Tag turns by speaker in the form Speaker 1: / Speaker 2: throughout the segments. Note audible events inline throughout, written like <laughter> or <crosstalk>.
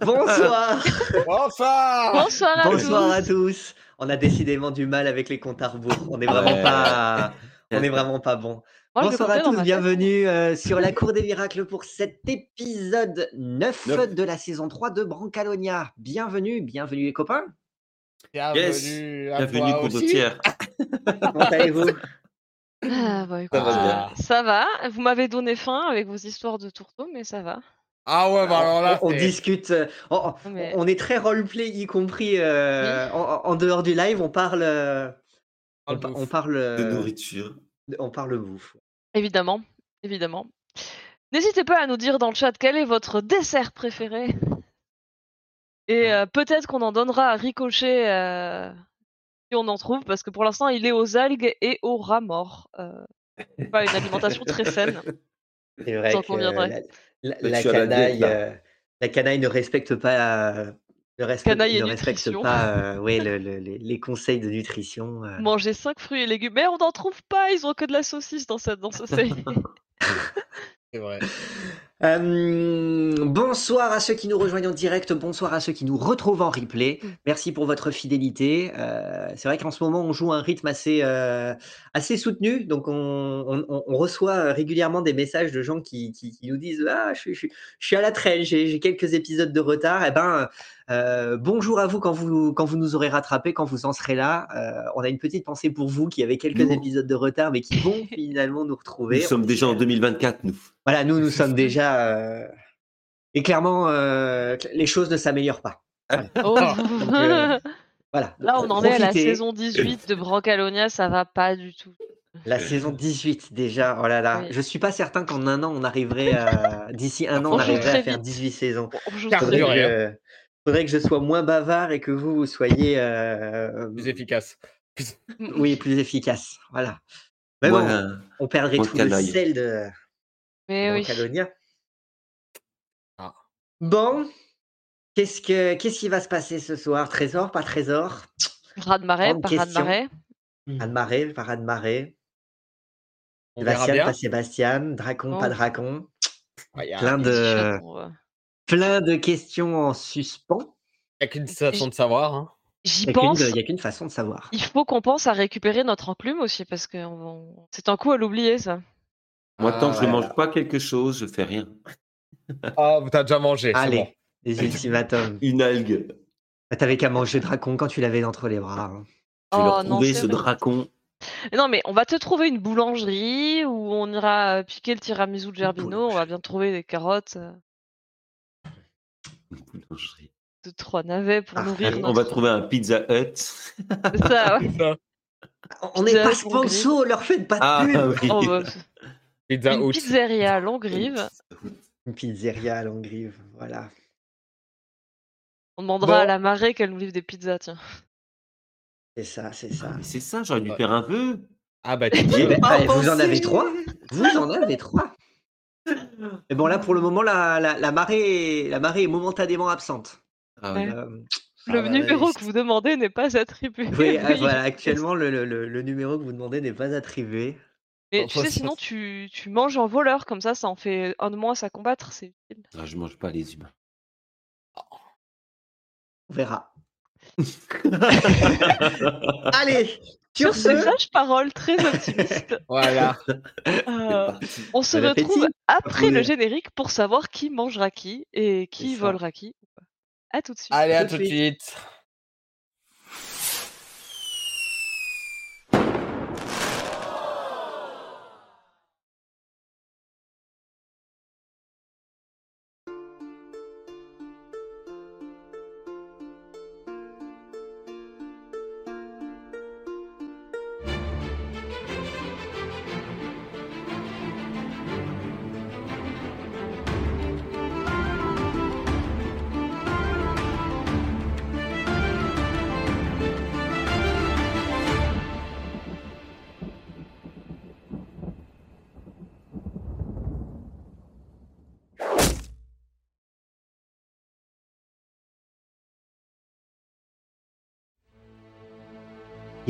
Speaker 1: Bonsoir <laughs>
Speaker 2: Bonsoir
Speaker 3: Bonsoir à
Speaker 1: Bonsoir
Speaker 3: tous.
Speaker 1: à tous On a décidément du mal avec les comptes à rebours. On est vraiment
Speaker 2: Ouais.
Speaker 1: pas... On est vraiment pas bon.
Speaker 3: Moi,
Speaker 1: Bonsoir à tous, bienvenue euh, sur la Cour des Miracles pour cet épisode 9
Speaker 2: Neuf.
Speaker 1: de la saison 3 de Brancalonia. Bienvenue, bienvenue les copains.
Speaker 2: Bienvenue à
Speaker 4: Bienvenue tiers. <laughs>
Speaker 1: Comment allez-vous?
Speaker 3: Ah, bah, écoute,
Speaker 4: Ça va bien.
Speaker 3: euh, ça va. Vous m'avez donné faim avec vos histoires de tourteaux, mais ça va.
Speaker 2: Ah ouais, bah alors là,
Speaker 1: on, discute, euh, on, on-
Speaker 3: Mais-
Speaker 1: on est très roleplay, y compris euh, en, en- en dehors du live, on parle, euh,
Speaker 2: On
Speaker 1: parle,
Speaker 4: De nourriture.
Speaker 1: on parle bouffe.
Speaker 3: Évidemment, évidemment. N'hésitez pas à nous dire dans le chat quel est votre dessert préféré. Et euh, peut-être qu'on en donnera à Ricochet euh, si on en trouve, parce que pour l'instant il est aux algues et aux rats morts. Euh, pas une alimentation très saine. <laughs>
Speaker 1: C'est vrai que la, canaille, euh, la canaille ne respecte pas, euh, ne respecte,
Speaker 3: Canaille et
Speaker 1: ne respecte
Speaker 3: nutrition.
Speaker 1: pas euh, ouais, <laughs> le- le- les, les conseils de nutrition. euh.
Speaker 3: Manger 5 fruits et légumes, mais on n'en trouve pas, ils ont que de la saucisse dans, cette, dans ce <laughs>
Speaker 2: c'est vrai. <laughs>
Speaker 1: Euh, bonsoir à ceux qui nous rejoignent en direct, bonsoir à ceux qui nous retrouvent en replay.
Speaker 3: Mm.
Speaker 1: Merci pour votre fidélité. Euh, c'est vrai qu'en ce moment, on joue à un rythme assez, euh, assez soutenu. Donc, on, on- reçoit régulièrement des messages de gens qui, qui- qui nous disent Ah, je suis, je suis- je suis à la traîne, j'ai j'ai quelques épisodes de retard. Eh ben, euh, bonjour à vous quand, vous quand vous nous aurez rattrapé, quand vous en serez là. Euh, on a une petite pensée pour vous qui avez quelques
Speaker 4: Nous-
Speaker 1: épisodes de retard, mais qui vont <laughs> finalement nous retrouver.
Speaker 4: Nous sommes déjà en
Speaker 1: espère.
Speaker 4: 2024, nous.
Speaker 1: Voilà, nous, nous sommes déjà. euh, Et clairement, euh, les choses ne s'améliorent pas. <laughs>
Speaker 3: Oh.
Speaker 1: Donc, euh, Voilà.
Speaker 3: Là, on en est à la saison 18 de Brancalonia, ça va pas du tout.
Speaker 1: La saison 18 déjà. Oh là là.
Speaker 3: Oui.
Speaker 1: Je suis pas certain qu'en un an, on arriverait à. D'ici un an, on arriverait à faire
Speaker 3: vite.
Speaker 1: 18 saisons.
Speaker 3: Très
Speaker 1: Faudrait que, faudrait que je sois moins bavard et que vous, vous soyez. euh,
Speaker 2: Plus efficace.
Speaker 1: Oui, plus efficace. Voilà. Mais bon, on perdrait tout le sel de.
Speaker 3: Mais oui.
Speaker 2: Ah.
Speaker 1: Bon. Qu'est-ce, que, qu'est-ce qui va se passer ce soir? Trésor, pas trésor?
Speaker 3: Raz de marée,
Speaker 1: Grande
Speaker 3: pas raz de
Speaker 1: question.
Speaker 3: marée.
Speaker 1: Anne-Marée.
Speaker 2: On verra
Speaker 1: Sébastien, pas Sébastien. Dracon,
Speaker 3: Oh.
Speaker 1: pas Dracon.
Speaker 2: Il n'y
Speaker 1: Plein de, plein de questions en suspens.
Speaker 2: y a qu'une façon de savoir. Hein.
Speaker 3: J'y
Speaker 1: Il n'y a qu'une
Speaker 3: pense.
Speaker 1: il y a qu'une façon de savoir.
Speaker 3: Il faut qu'on pense à récupérer notre enclume aussi, parce que on- c'est un coup à l'oublier, ça.
Speaker 4: Moi, tant que je
Speaker 2: Ah,
Speaker 4: ne mange pas quelque chose, je fais rien.
Speaker 2: Ah, t'as déjà mangé.
Speaker 1: Allez,
Speaker 2: bon.
Speaker 1: les ultimatums. <laughs>
Speaker 4: Une algue.
Speaker 1: Bah, T'avais qu'à manger Dracon quand tu l'avais entre les bras. hein.
Speaker 3: Oh,
Speaker 4: leur
Speaker 3: non,
Speaker 4: trouver ce
Speaker 3: vrai.
Speaker 4: dracon.
Speaker 3: Non, mais on va te trouver une boulangerie où on ira piquer le tiramisu de Gerbino. On va bien trouver des carottes, euh,
Speaker 4: Une boulangerie.
Speaker 3: de trois navets pour
Speaker 1: Ah,
Speaker 3: nourrir
Speaker 4: On
Speaker 3: notre...
Speaker 4: va trouver un Pizza Hut.
Speaker 3: C'est ça, ouais.
Speaker 2: Ça.
Speaker 1: On n'est pas sponsor, leur faites pas de
Speaker 4: Ah
Speaker 1: pub.
Speaker 4: oui.
Speaker 3: Oh, bah,
Speaker 2: Pizza
Speaker 3: une pizzeria à Longrive.
Speaker 1: Une pizzeria à Longrive, voilà.
Speaker 3: On demandera à la marée qu'elle nous livre des pizzas, tiens.
Speaker 1: C'est ça, c'est ça.
Speaker 4: Ah, mais c'est ça, j'aurais dû
Speaker 2: Ouais.
Speaker 4: faire un peu.
Speaker 2: Ah bah, tu <laughs>
Speaker 4: J'y
Speaker 1: Eh ben, eh, vous en avez trois Vous en avez trois Et bon, là, pour le moment, la, la, la marée, la marée est momentanément absente.
Speaker 4: Ah ouais.
Speaker 1: Euh,
Speaker 2: Ah
Speaker 3: Le
Speaker 2: bah,
Speaker 3: numéro que vous demandez n'est pas attribué.
Speaker 1: oui, voilà, <laughs> actuellement, le, le- le- le numéro que vous demandez n'est pas attribué.
Speaker 3: Mais
Speaker 2: Oh,
Speaker 3: tu sais, sinon tu, tu manges en voleur, comme ça, ça en fait un de moins à combattre, c'est utile.
Speaker 4: Ah, je mange pas les humains.
Speaker 1: On verra. <laughs> Allez,
Speaker 3: Sur
Speaker 1: sur
Speaker 3: ces
Speaker 1: ce,
Speaker 3: sages paroles très optimistes, <laughs>
Speaker 2: Voilà.
Speaker 3: Euh, on se
Speaker 1: Bon
Speaker 3: retrouve
Speaker 1: appétit.
Speaker 3: après le générique pour savoir qui mangera qui et qui volera qui. À tout de suite.
Speaker 2: Allez, à
Speaker 1: Tout
Speaker 2: tout
Speaker 1: de
Speaker 2: de suite.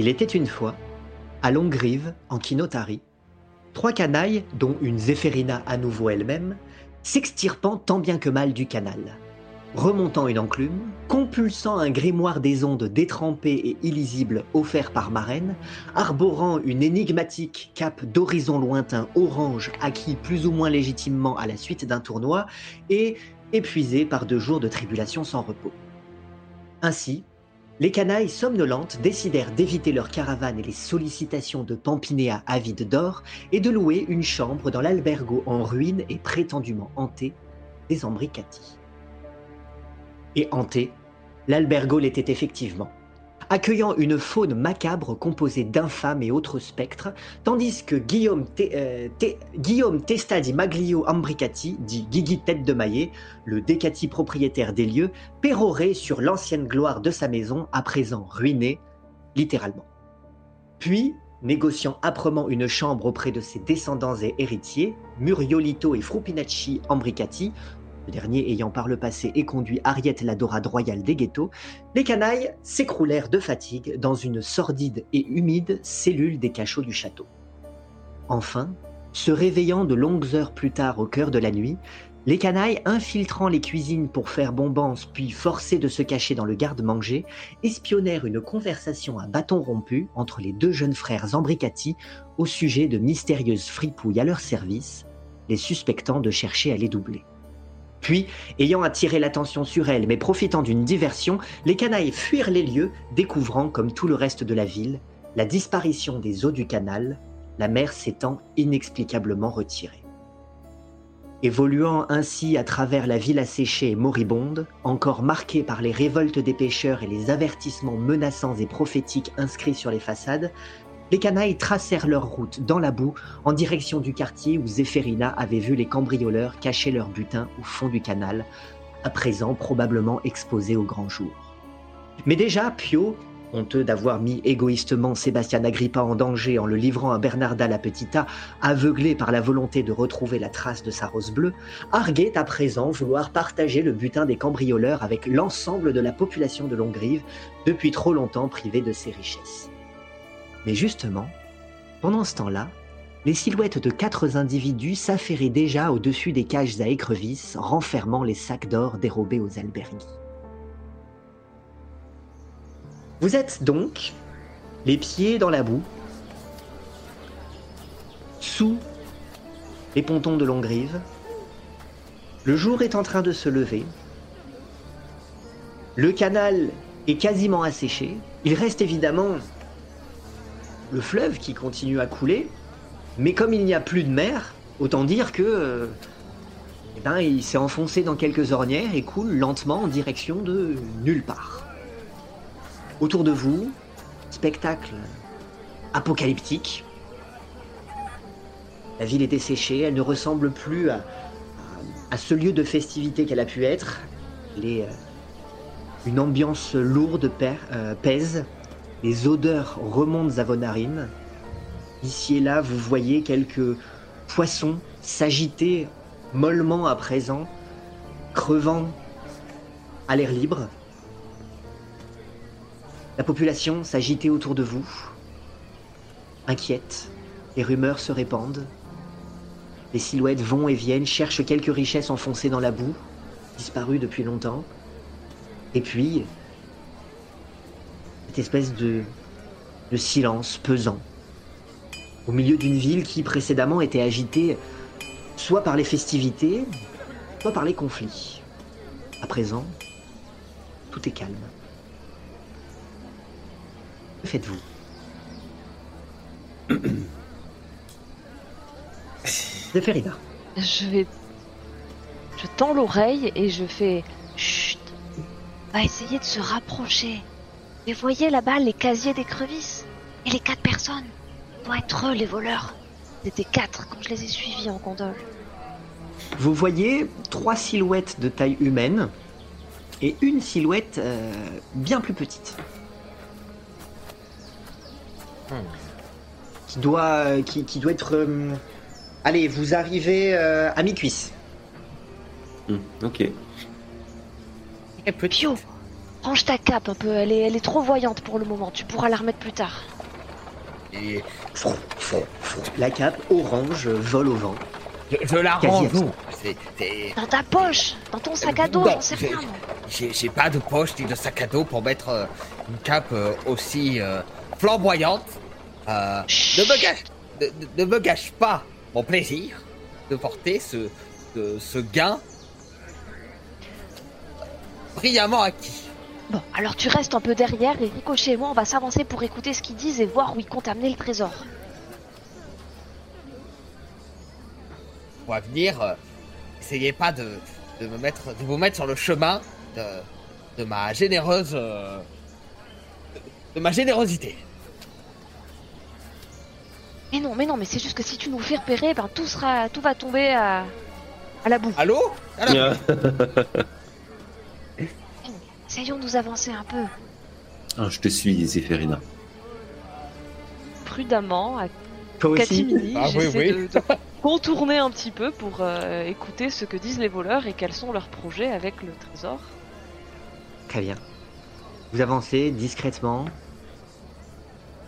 Speaker 1: Il était une fois, à Longrive, en Kinotari, trois canailles, dont une Zéphérina à nouveau elle-même, s'extirpant tant bien que mal du canal. remontant une enclume, compulsant un grimoire des ondes détrempé et illisible offert par Marraine, arborant une énigmatique cape d'horizon lointain orange acquis plus ou moins légitimement à la suite d'un tournoi, et épuisé par deux jours de tribulation sans repos. Ainsi, les canailles somnolentes décidèrent d'éviter leur caravane et les sollicitations de Pampinéa avide d'or et de louer une chambre dans l'albergo en ruine et prétendument hanté des Ambricati. Et hanté, l'albergo l'était effectivement, accueillant une faune macabre composée d'infâmes et autres spectres, tandis que Guillaume, Te- euh, Te- Guillaume Testa di Maglio Ambricati, dit Guigui Tête de Maillet, le décati propriétaire des lieux, pérorait sur l'ancienne gloire de sa maison, à présent ruinée, littéralement. Puis, négociant âprement une chambre auprès de ses descendants et héritiers, Muriolito et Frupinacci Ambricati, dernier ayant par le passé éconduit Ariette la dorade royale des ghettos, les canailles s'écroulèrent de fatigue dans une sordide et humide cellule des cachots du château. Enfin, se réveillant de longues heures plus tard au cœur de la nuit, les canailles, infiltrant les cuisines pour faire bombance puis forcés de se cacher dans le garde-manger, espionnèrent une conversation à bâton rompu entre les deux jeunes frères Ambricati au sujet de mystérieuses fripouilles à leur service, les suspectant de chercher à les doubler. Puis, ayant attiré l'attention sur elles, mais profitant d'une diversion, les canailles fuirent les lieux, découvrant, comme tout le reste de la ville, la disparition des eaux du canal, la mer s'étant inexplicablement retirée. Évoluant ainsi à travers la ville asséchée et moribonde, encore marquée par les révoltes des pêcheurs et les avertissements menaçants et prophétiques inscrits sur les façades, les canailles tracèrent leur route dans la boue en direction du quartier où Zéphérina avait vu les cambrioleurs cacher leur butin au fond du canal, à présent probablement exposé au grand jour. Mais déjà, Pio, honteux d'avoir mis égoïstement Sébastien Agrippa en danger en le livrant à Bernarda la Petita, aveuglé par la volonté de retrouver la trace de sa rose bleue, arguait à présent vouloir partager le butin des cambrioleurs avec l'ensemble de la population de Longrive, depuis trop longtemps privée de ses richesses. Mais justement, pendant ce temps-là, les silhouettes de quatre individus s'affairaient déjà au-dessus des cages à écrevisses renfermant les sacs d'or dérobés aux albergues. Vous êtes donc les pieds dans la boue, sous les pontons de Longrive. Le jour est en train de se lever. Le canal est quasiment asséché. Il reste évidemment le fleuve qui continue à couler, mais comme il n'y a plus de mer, autant dire que euh, eh ben, il s'est enfoncé dans quelques ornières et coule lentement en direction de nulle part. Autour de vous, spectacle apocalyptique. La ville est desséchée, elle ne ressemble plus à, ce lieu de festivité qu'elle a pu être. Euh, une ambiance lourde euh, pèse, les odeurs remontent à vos narines. Ici et là, vous voyez quelques poissons s'agiter mollement à présent, crevant à l'air libre. La population s'agitait autour de vous, inquiète. Les rumeurs se répandent. Les silhouettes vont et viennent, cherchent quelques richesses enfoncées dans la boue, disparues depuis longtemps. Et puis, espèce de, de silence pesant au milieu d'une ville qui précédemment était agitée soit par les festivités, soit par les conflits. À présent, tout est calme. Que faites-vous? <coughs> Zéphérina.
Speaker 3: Je vais. Je tends l'oreille et je fais. Chut On va essayer de se rapprocher. Et voyez là-bas les casiers d'écrevisses Et les quatre personnes doivent être eux les voleurs. C'était quatre quand je les ai suivis en gondole.
Speaker 1: Vous voyez trois silhouettes de taille humaine et une silhouette euh, bien plus petite.
Speaker 2: Hmm.
Speaker 1: Qui doit, qui, qui doit être. euh, Allez, vous arrivez euh, à mi-cuisse.
Speaker 4: Hmm, ok.
Speaker 3: Pio Range ta cape un peu, elle est, elle est trop voyante pour le moment, tu pourras la remettre plus tard.
Speaker 2: Et
Speaker 1: La cape orange vole au vent.
Speaker 2: je, je la range
Speaker 3: Dans ta poche, dans ton sac à dos, j'en sais
Speaker 2: j'ai-
Speaker 3: rien.
Speaker 2: J'ai pas de poche ni de sac à dos pour mettre euh, une cape euh, aussi euh, flamboyante. Euh, ne, me gâche, ne, ne- ne me gâche pas mon plaisir de porter ce gain brillamment acquis.
Speaker 3: Bon, alors tu restes un peu derrière et Ricochet et moi, on va s'avancer pour écouter ce qu'ils disent et voir où ils comptent amener le trésor.
Speaker 2: Pour venir, euh, essayez pas de, de me mettre, de vous mettre sur le chemin de, de ma généreuse, euh, de, de ma générosité.
Speaker 3: Mais non, mais non, mais c'est juste que si tu nous fais repérer, ben tout sera, tout va tomber à, à la boue.
Speaker 2: Allô? <laughs>
Speaker 3: Essayons de nous avancer un peu
Speaker 4: Ah, je te suis, Zéphérina.
Speaker 3: prudemment, à catimini.
Speaker 2: Ah
Speaker 3: J'essaie
Speaker 2: oui.
Speaker 3: de, de <laughs> contourner un petit peu pour euh, écouter ce que disent les voleurs et quels sont leurs projets avec le trésor.
Speaker 1: Très bien. Vous avancez discrètement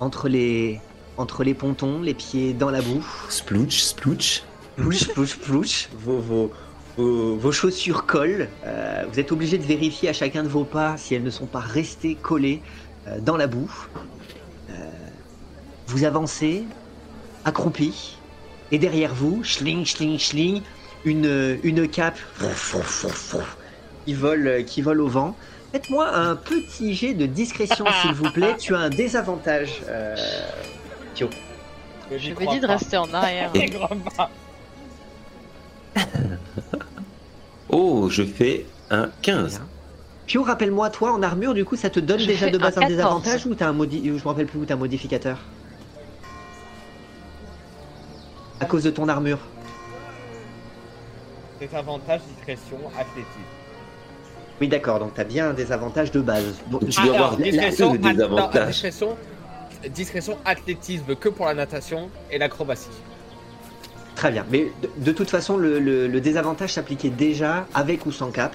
Speaker 1: entre les, entre les pontons, les pieds dans la boue.
Speaker 4: Splouch, splouch.
Speaker 1: Plouch, plouch, plouch. Vos, vos, vos, vos chaussures collent. Euh, vous êtes obligé de vérifier à chacun de vos pas si elles ne sont pas restées collées euh, dans la boue. Euh, vous avancez, accroupi, et derrière vous, schling, schling, schling, une, une cape qui vole, qui vole au vent. Faites-moi un petit jet de discrétion, <laughs> s'il vous plaît. Tu as un désavantage. Euh... Pio.
Speaker 3: Je vais dire de rester en arrière. <laughs>
Speaker 4: Oh, je fais un 15.
Speaker 1: Pio, rappelle-moi, toi, en armure, du coup, ça te donne
Speaker 3: Je
Speaker 1: déjà de base
Speaker 3: un
Speaker 1: un
Speaker 3: 14.
Speaker 1: désavantage ou t'as un modi... Je me rappelle plus où t'as un modificateur À cause de ton armure.
Speaker 2: C'est avantage, discrétion, athlétisme.
Speaker 1: Oui, d'accord, donc t'as bien un désavantage de base. Bon,
Speaker 4: Tu dois avoir
Speaker 2: alors, discrétion, discrétion, discrétion, athlétisme que pour la natation et l'acrobatie.
Speaker 1: Très bien, mais de, de toute façon, le, le- le désavantage s'appliquait déjà avec ou sans cap.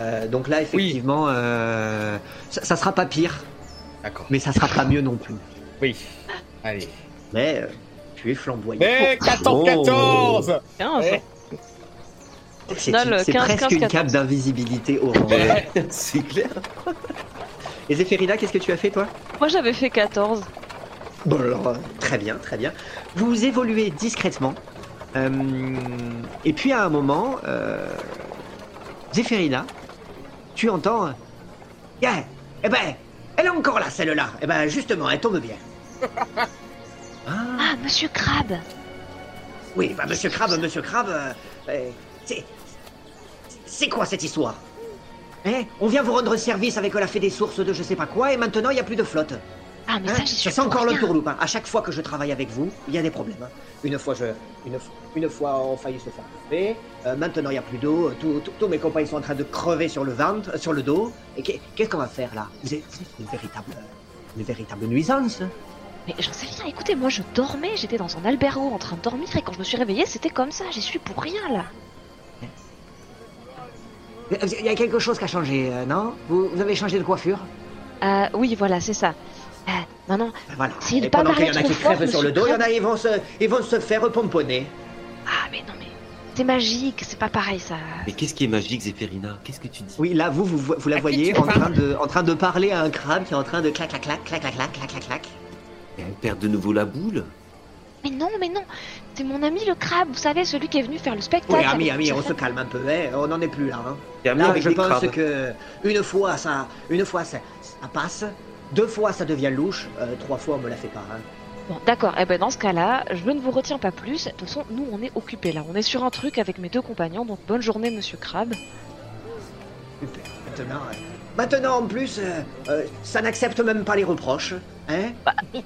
Speaker 1: Euh, donc là, effectivement, euh, ça, ça sera pas pire,
Speaker 2: D'accord.
Speaker 1: mais ça sera pas mieux non plus.
Speaker 2: Oui. Allez.
Speaker 1: Mais euh, tu es flamboyant.
Speaker 2: Mais 14, 14
Speaker 3: 15.
Speaker 2: Eh.
Speaker 1: C'est
Speaker 3: final,
Speaker 1: une- c'est
Speaker 3: 15,
Speaker 1: presque
Speaker 3: 15,
Speaker 1: une cape
Speaker 3: 14.
Speaker 1: d'invisibilité orange.
Speaker 2: Eh, <laughs>
Speaker 4: C'est clair. <laughs>
Speaker 1: Et Zéphérina, qu'est-ce que tu as fait, toi?
Speaker 3: Moi j'avais fait 14.
Speaker 1: Bon alors, très bien, très bien. Vous évoluez discrètement. Euh, et puis à un moment, euh, Zéphérina, tu entends... Yeah, eh ben, elle est encore là, celle-là. Eh ben, justement, elle tombe bien. <laughs>
Speaker 4: Ah,
Speaker 3: Ah, monsieur Crabbe
Speaker 1: Oui, bah, monsieur Crabbe, monsieur Crabbe, euh, c'est... C'est quoi cette histoire? Hein On vient vous rendre service avec la fée des sources de je sais pas quoi, et maintenant il n'y a plus de flotte.
Speaker 3: Ah, mais
Speaker 1: Hein
Speaker 3: ça, suis
Speaker 1: c'est encore le tourloupe. hein. À chaque fois que je travaille avec vous, il y a des problèmes. hein. Une fois, je, une, une fois, on faillit se faire bouffer. Euh, maintenant, il n'y a plus d'eau. Tous mes copains ils sont en train de crever sur le ventre, euh, sur le dos. Et qu'est- qu'est-ce qu'on va faire là? Vous êtes vous êtes une véritable, une véritable nuisance.
Speaker 3: Mais j'en sais rien, écoutez, moi je dormais, j'étais dans un albergo en train de dormir et quand je me suis réveillée, c'était comme ça, j'y suis pour rien là.
Speaker 1: Il y a quelque chose qui a changé, euh, non? Vous, vous avez changé de coiffure?
Speaker 3: Euh, oui, voilà, c'est ça. Euh, non, non.
Speaker 1: Ben voilà.
Speaker 3: S'il
Speaker 1: Et
Speaker 3: parle
Speaker 1: pendant qu'il y en a qui crèvent sur le dos, il y en a, ils vont se, faire pomponner.
Speaker 3: Ah, mais non, mais. C'est magique, c'est pas pareil ça.
Speaker 4: Mais qu'est-ce qui est magique, Zéphérina? Qu'est-ce que tu dis?
Speaker 1: Oui, là, vous, vous, la ah, voyez en train, de, parler à un crabe qui est en train de clac, clac, clac, clac, clac, clac, clac, clac. Et
Speaker 4: elle perd de nouveau la boule?
Speaker 3: Mais non, mais non C'est mon ami le crabe, vous savez, celui qui est venu faire le spectacle.
Speaker 1: Oui, ami, ami, on se calme un peu, eh, on n'en est plus là. Hein. Là, je pense
Speaker 4: crabes.
Speaker 1: que une fois ça, une fois ça passe, deux fois ça devient louche, euh, trois fois on me la fait pas. Hein.
Speaker 3: Bon, d'accord, eh ben dans ce cas-là, je ne vous retiens pas plus. De toute façon, nous on est occupés là, on est sur un truc avec mes deux compagnons, donc bonne journée, monsieur Crabe.
Speaker 1: Super. Maintenant, euh, maintenant en plus, euh, euh, ça n'accepte même pas les reproches, hein.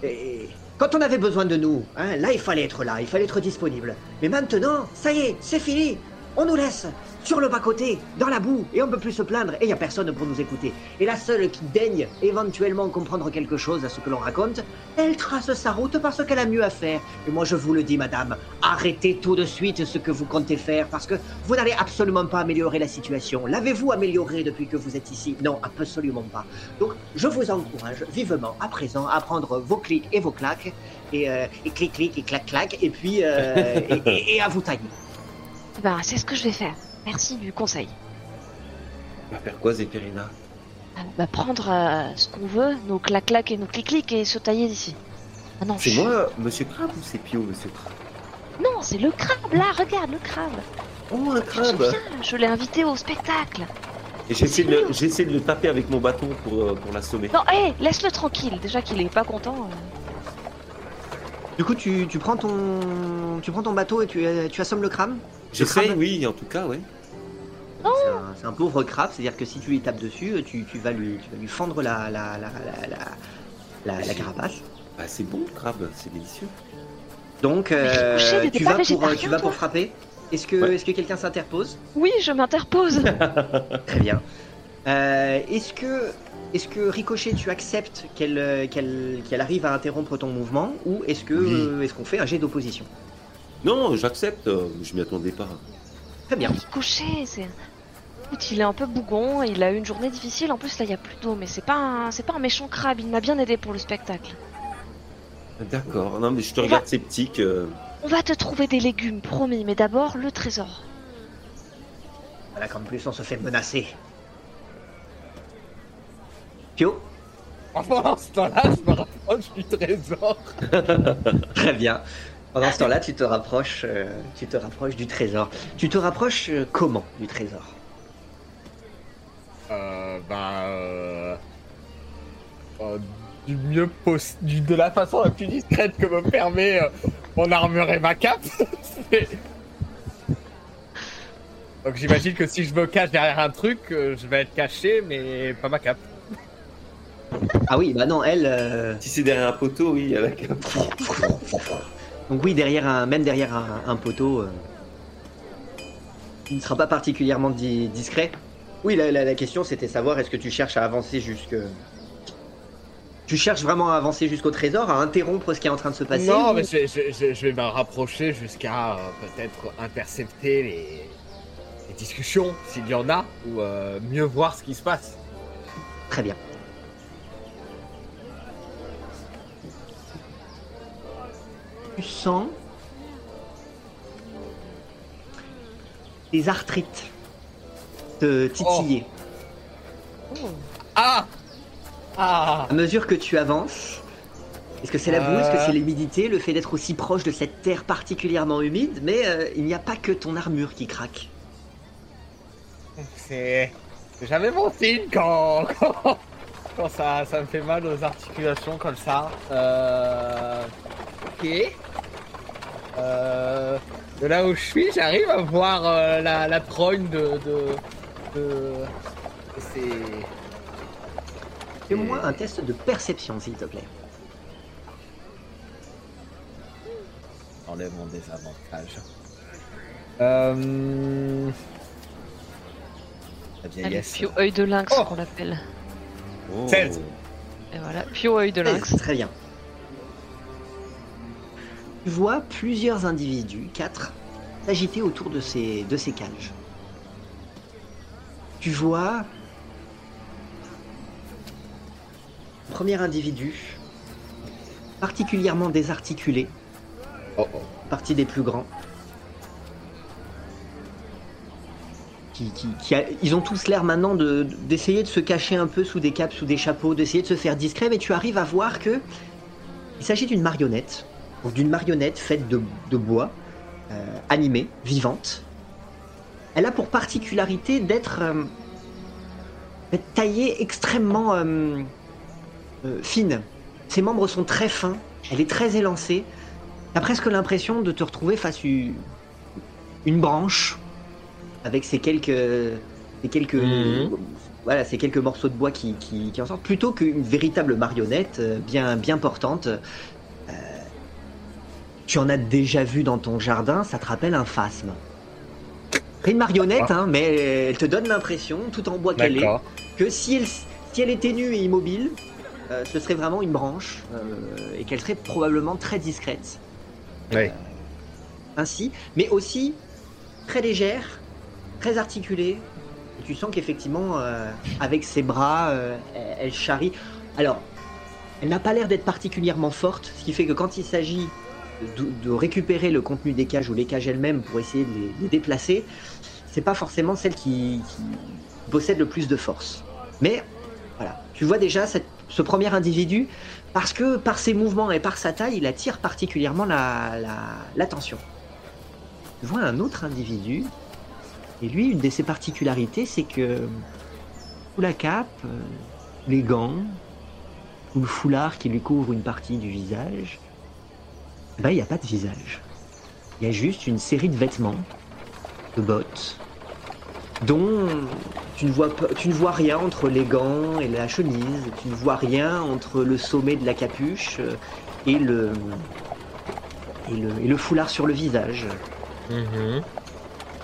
Speaker 1: Et quand on avait besoin de nous, hein, là il fallait être là, il fallait être disponible. Mais maintenant, ça y est, c'est fini. On nous laisse sur le bas côté, dans la boue, et on peut plus se plaindre, et il y a personne pour nous écouter. Et la seule qui daigne éventuellement comprendre quelque chose à ce que l'on raconte, elle trace sa route parce qu'elle a mieux à faire. Et moi je vous le dis, madame, arrêtez tout de suite ce que vous comptez faire parce que vous n'allez absolument pas améliorer la situation. L'avez-vous améliorée depuis que vous êtes ici? Non, absolument pas. Donc je vous encourage vivement à présent à prendre vos clics et vos claques, et, euh, et clic clic et clac clac, et puis euh, <laughs> et, et- et à vous tailler.
Speaker 3: Ben, c'est ce que je vais faire. Merci du conseil.
Speaker 4: On va faire quoi, Zéphirina
Speaker 3: Euh, bah, prendre euh, ce qu'on veut, nos clac-clac et nos clic-clic et se tailler d'ici. Ah non,
Speaker 4: C'est moi, Monsieur Crabe, ou c'est Pio, Monsieur Crabe?
Speaker 3: Non, c'est le crabe, là, regarde, le crabe.
Speaker 4: Oh, un crabe
Speaker 3: souviens, je l'ai invité au spectacle.
Speaker 4: Et j'essaie de, le- j'essaie de le taper avec mon bâton pour, euh, pour l'assommer.
Speaker 3: Non, hé, laisse-le tranquille. Déjà qu'il est pas content. euh.
Speaker 1: Du coup, tu, tu prends ton tu prends ton bateau et tu, tu assommes le crabe?
Speaker 4: J'essaye,
Speaker 1: crabe?
Speaker 4: oui, en tout cas, ouais.
Speaker 3: Oh.
Speaker 1: C'est un, pauvre crabe, c'est-à-dire que si tu lui tapes dessus, tu, tu vas lui tu vas lui fendre la la la la, la, la- la carapace.
Speaker 4: Bah, c'est bon, le crabe, c'est délicieux.
Speaker 1: Donc euh, tu vas pour euh,
Speaker 3: végétarien,
Speaker 1: tu vas
Speaker 3: toi
Speaker 1: pour frapper. Est-ce que
Speaker 4: Ouais.
Speaker 1: est-ce que quelqu'un s'interpose?
Speaker 3: Oui, je m'interpose. <laughs>
Speaker 1: Très bien. Euh, est-ce que Ricochet, tu acceptes qu'elle arrive à interrompre ton mouvement ou est-ce que
Speaker 4: Oui.
Speaker 1: euh, est-ce qu'on fait un jet d'opposition?
Speaker 4: Non, j'accepte, je m'y attendais pas.
Speaker 1: Très bien.
Speaker 3: Ricochet, c'est. Écoute, il est un peu bougon, il a eu une journée difficile. En plus, là, il y a plus d'eau, mais c'est pas un, c'est pas un méchant crabe. Il m'a bien aidé pour le spectacle.
Speaker 4: D'accord, non, mais je te
Speaker 3: On
Speaker 4: regarde sceptique. euh,
Speaker 3: On va te trouver des légumes, promis. Mais d'abord, le trésor.
Speaker 1: Voilà, comme plus on se fait menacer. Pio <laughs>
Speaker 2: dans ce temps-là, je me rapproche du trésor. <laughs>
Speaker 1: Très bien. Pendant ce temps-là, tu te rapproches, euh, tu te rapproches du trésor. Tu te rapproches euh, comment du trésor?
Speaker 2: Bah, du mieux poss- du, de la façon la plus discrète que me permet euh, mon armure et ma cape. <laughs> Donc j'imagine que si je me cache derrière un truc, euh, je vais être caché, mais pas ma cape.
Speaker 1: Ah oui, bah non, elle. euh,
Speaker 4: Si c'est derrière un poteau, oui, avec
Speaker 1: Donc oui, derrière un, même derrière un, un poteau, euh, il ne sera pas particulièrement di- discret. Oui, la, la- la question c'était savoir est-ce que tu cherches à avancer jusque. Tu cherches vraiment à avancer jusqu'au trésor, à interrompre ce qui est en train de se passer
Speaker 2: non,
Speaker 1: ou-
Speaker 2: mais je, je- je- je vais me rapprocher jusqu'à euh, peut-être intercepter les, les discussions, s'il y en a, ou euh, mieux voir ce qui se passe.
Speaker 1: Très bien. Tu sens des arthrites te titiller.
Speaker 2: Ah Ah
Speaker 1: À mesure que tu avances, est-ce que c'est la boue, est-ce que
Speaker 2: Euh.
Speaker 1: c'est l'humidité, le fait d'être aussi proche de cette terre particulièrement humide Mais euh, il n'y a pas que ton armure qui craque.
Speaker 2: C'est. Jamais bon signe quand. <laughs> quand, quand ça, ça me fait mal aux articulations comme ça. Euh. Ok. Euh. De là où je suis, j'arrive à voir euh, la, la trogne de. de.
Speaker 1: Fais-moi un test de perception, s'il te plaît.
Speaker 2: Enlève mon désavantage. Euh. La
Speaker 3: Allez,
Speaker 2: vieillesse.
Speaker 3: Pio œil de lynx,
Speaker 2: Oh.
Speaker 3: qu'on l'appelle.
Speaker 4: Oh.
Speaker 2: 16.
Speaker 3: Et voilà, Pio œil de lynx.
Speaker 1: Très bien. Tu vois plusieurs individus, quatre, s'agiter autour de ces, de ces cages. Tu vois premier individu, particulièrement désarticulé,
Speaker 2: Oh oh.
Speaker 1: partie des plus grands. Qui, qui- qui a- ils ont tous l'air maintenant de- d'essayer de se cacher un peu sous des capes, sous des chapeaux, d'essayer de se faire discret, mais tu arrives à voir que il s'agit d'une marionnette, d'une marionnette faite de, de bois, euh, animée, vivante. Elle a pour particularité d'être euh, taillée extrêmement euh, euh, fine. Ses membres sont très fins, elle est très élancée. T'as presque l'impression de te retrouver face à une, une branche avec ces quelques, ces quelques,
Speaker 4: Mhm.
Speaker 1: voilà, ces quelques morceaux de bois qui, qui, qui en sortent, plutôt qu'une véritable marionnette bien, bien portante. Tu en as déjà vu dans ton jardin, ça te rappelle un phasme. C'est une marionnette, hein, mais elle te donne l'impression, tout en bois qu'elle est, que si elle, si elle était nue et immobile, euh, ce serait vraiment une branche euh, et qu'elle serait probablement très discrète.
Speaker 2: Oui.
Speaker 1: Ainsi, mais aussi très légère, très articulée. Et tu sens qu'effectivement, euh, avec ses bras, euh, elle charrie. Alors, elle n'a pas l'air d'être particulièrement forte, ce qui fait que quand il s'agit de, récupérer le contenu des cages ou les cages elles-mêmes pour essayer de les, déplacer, c'est pas forcément celle qui, possède le plus de force. Mais voilà, tu vois déjà ce premier individu parce que par ses mouvements et par sa taille, il attire particulièrement la- la- l'attention. tu vois un autre individu et lui, une de ses particularités, c'est que la cape, euh, les gants ou le foulard qui lui couvre une partie du visage, ben, il n'y a pas de visage. Il y a juste une série de vêtements, de bottes, dont tu ne, vois pas- tu ne vois rien entre les gants et la chemise, tu ne vois rien entre le sommet de la capuche euh, et le, et le, et le foulard sur le visage.
Speaker 2: Mhm.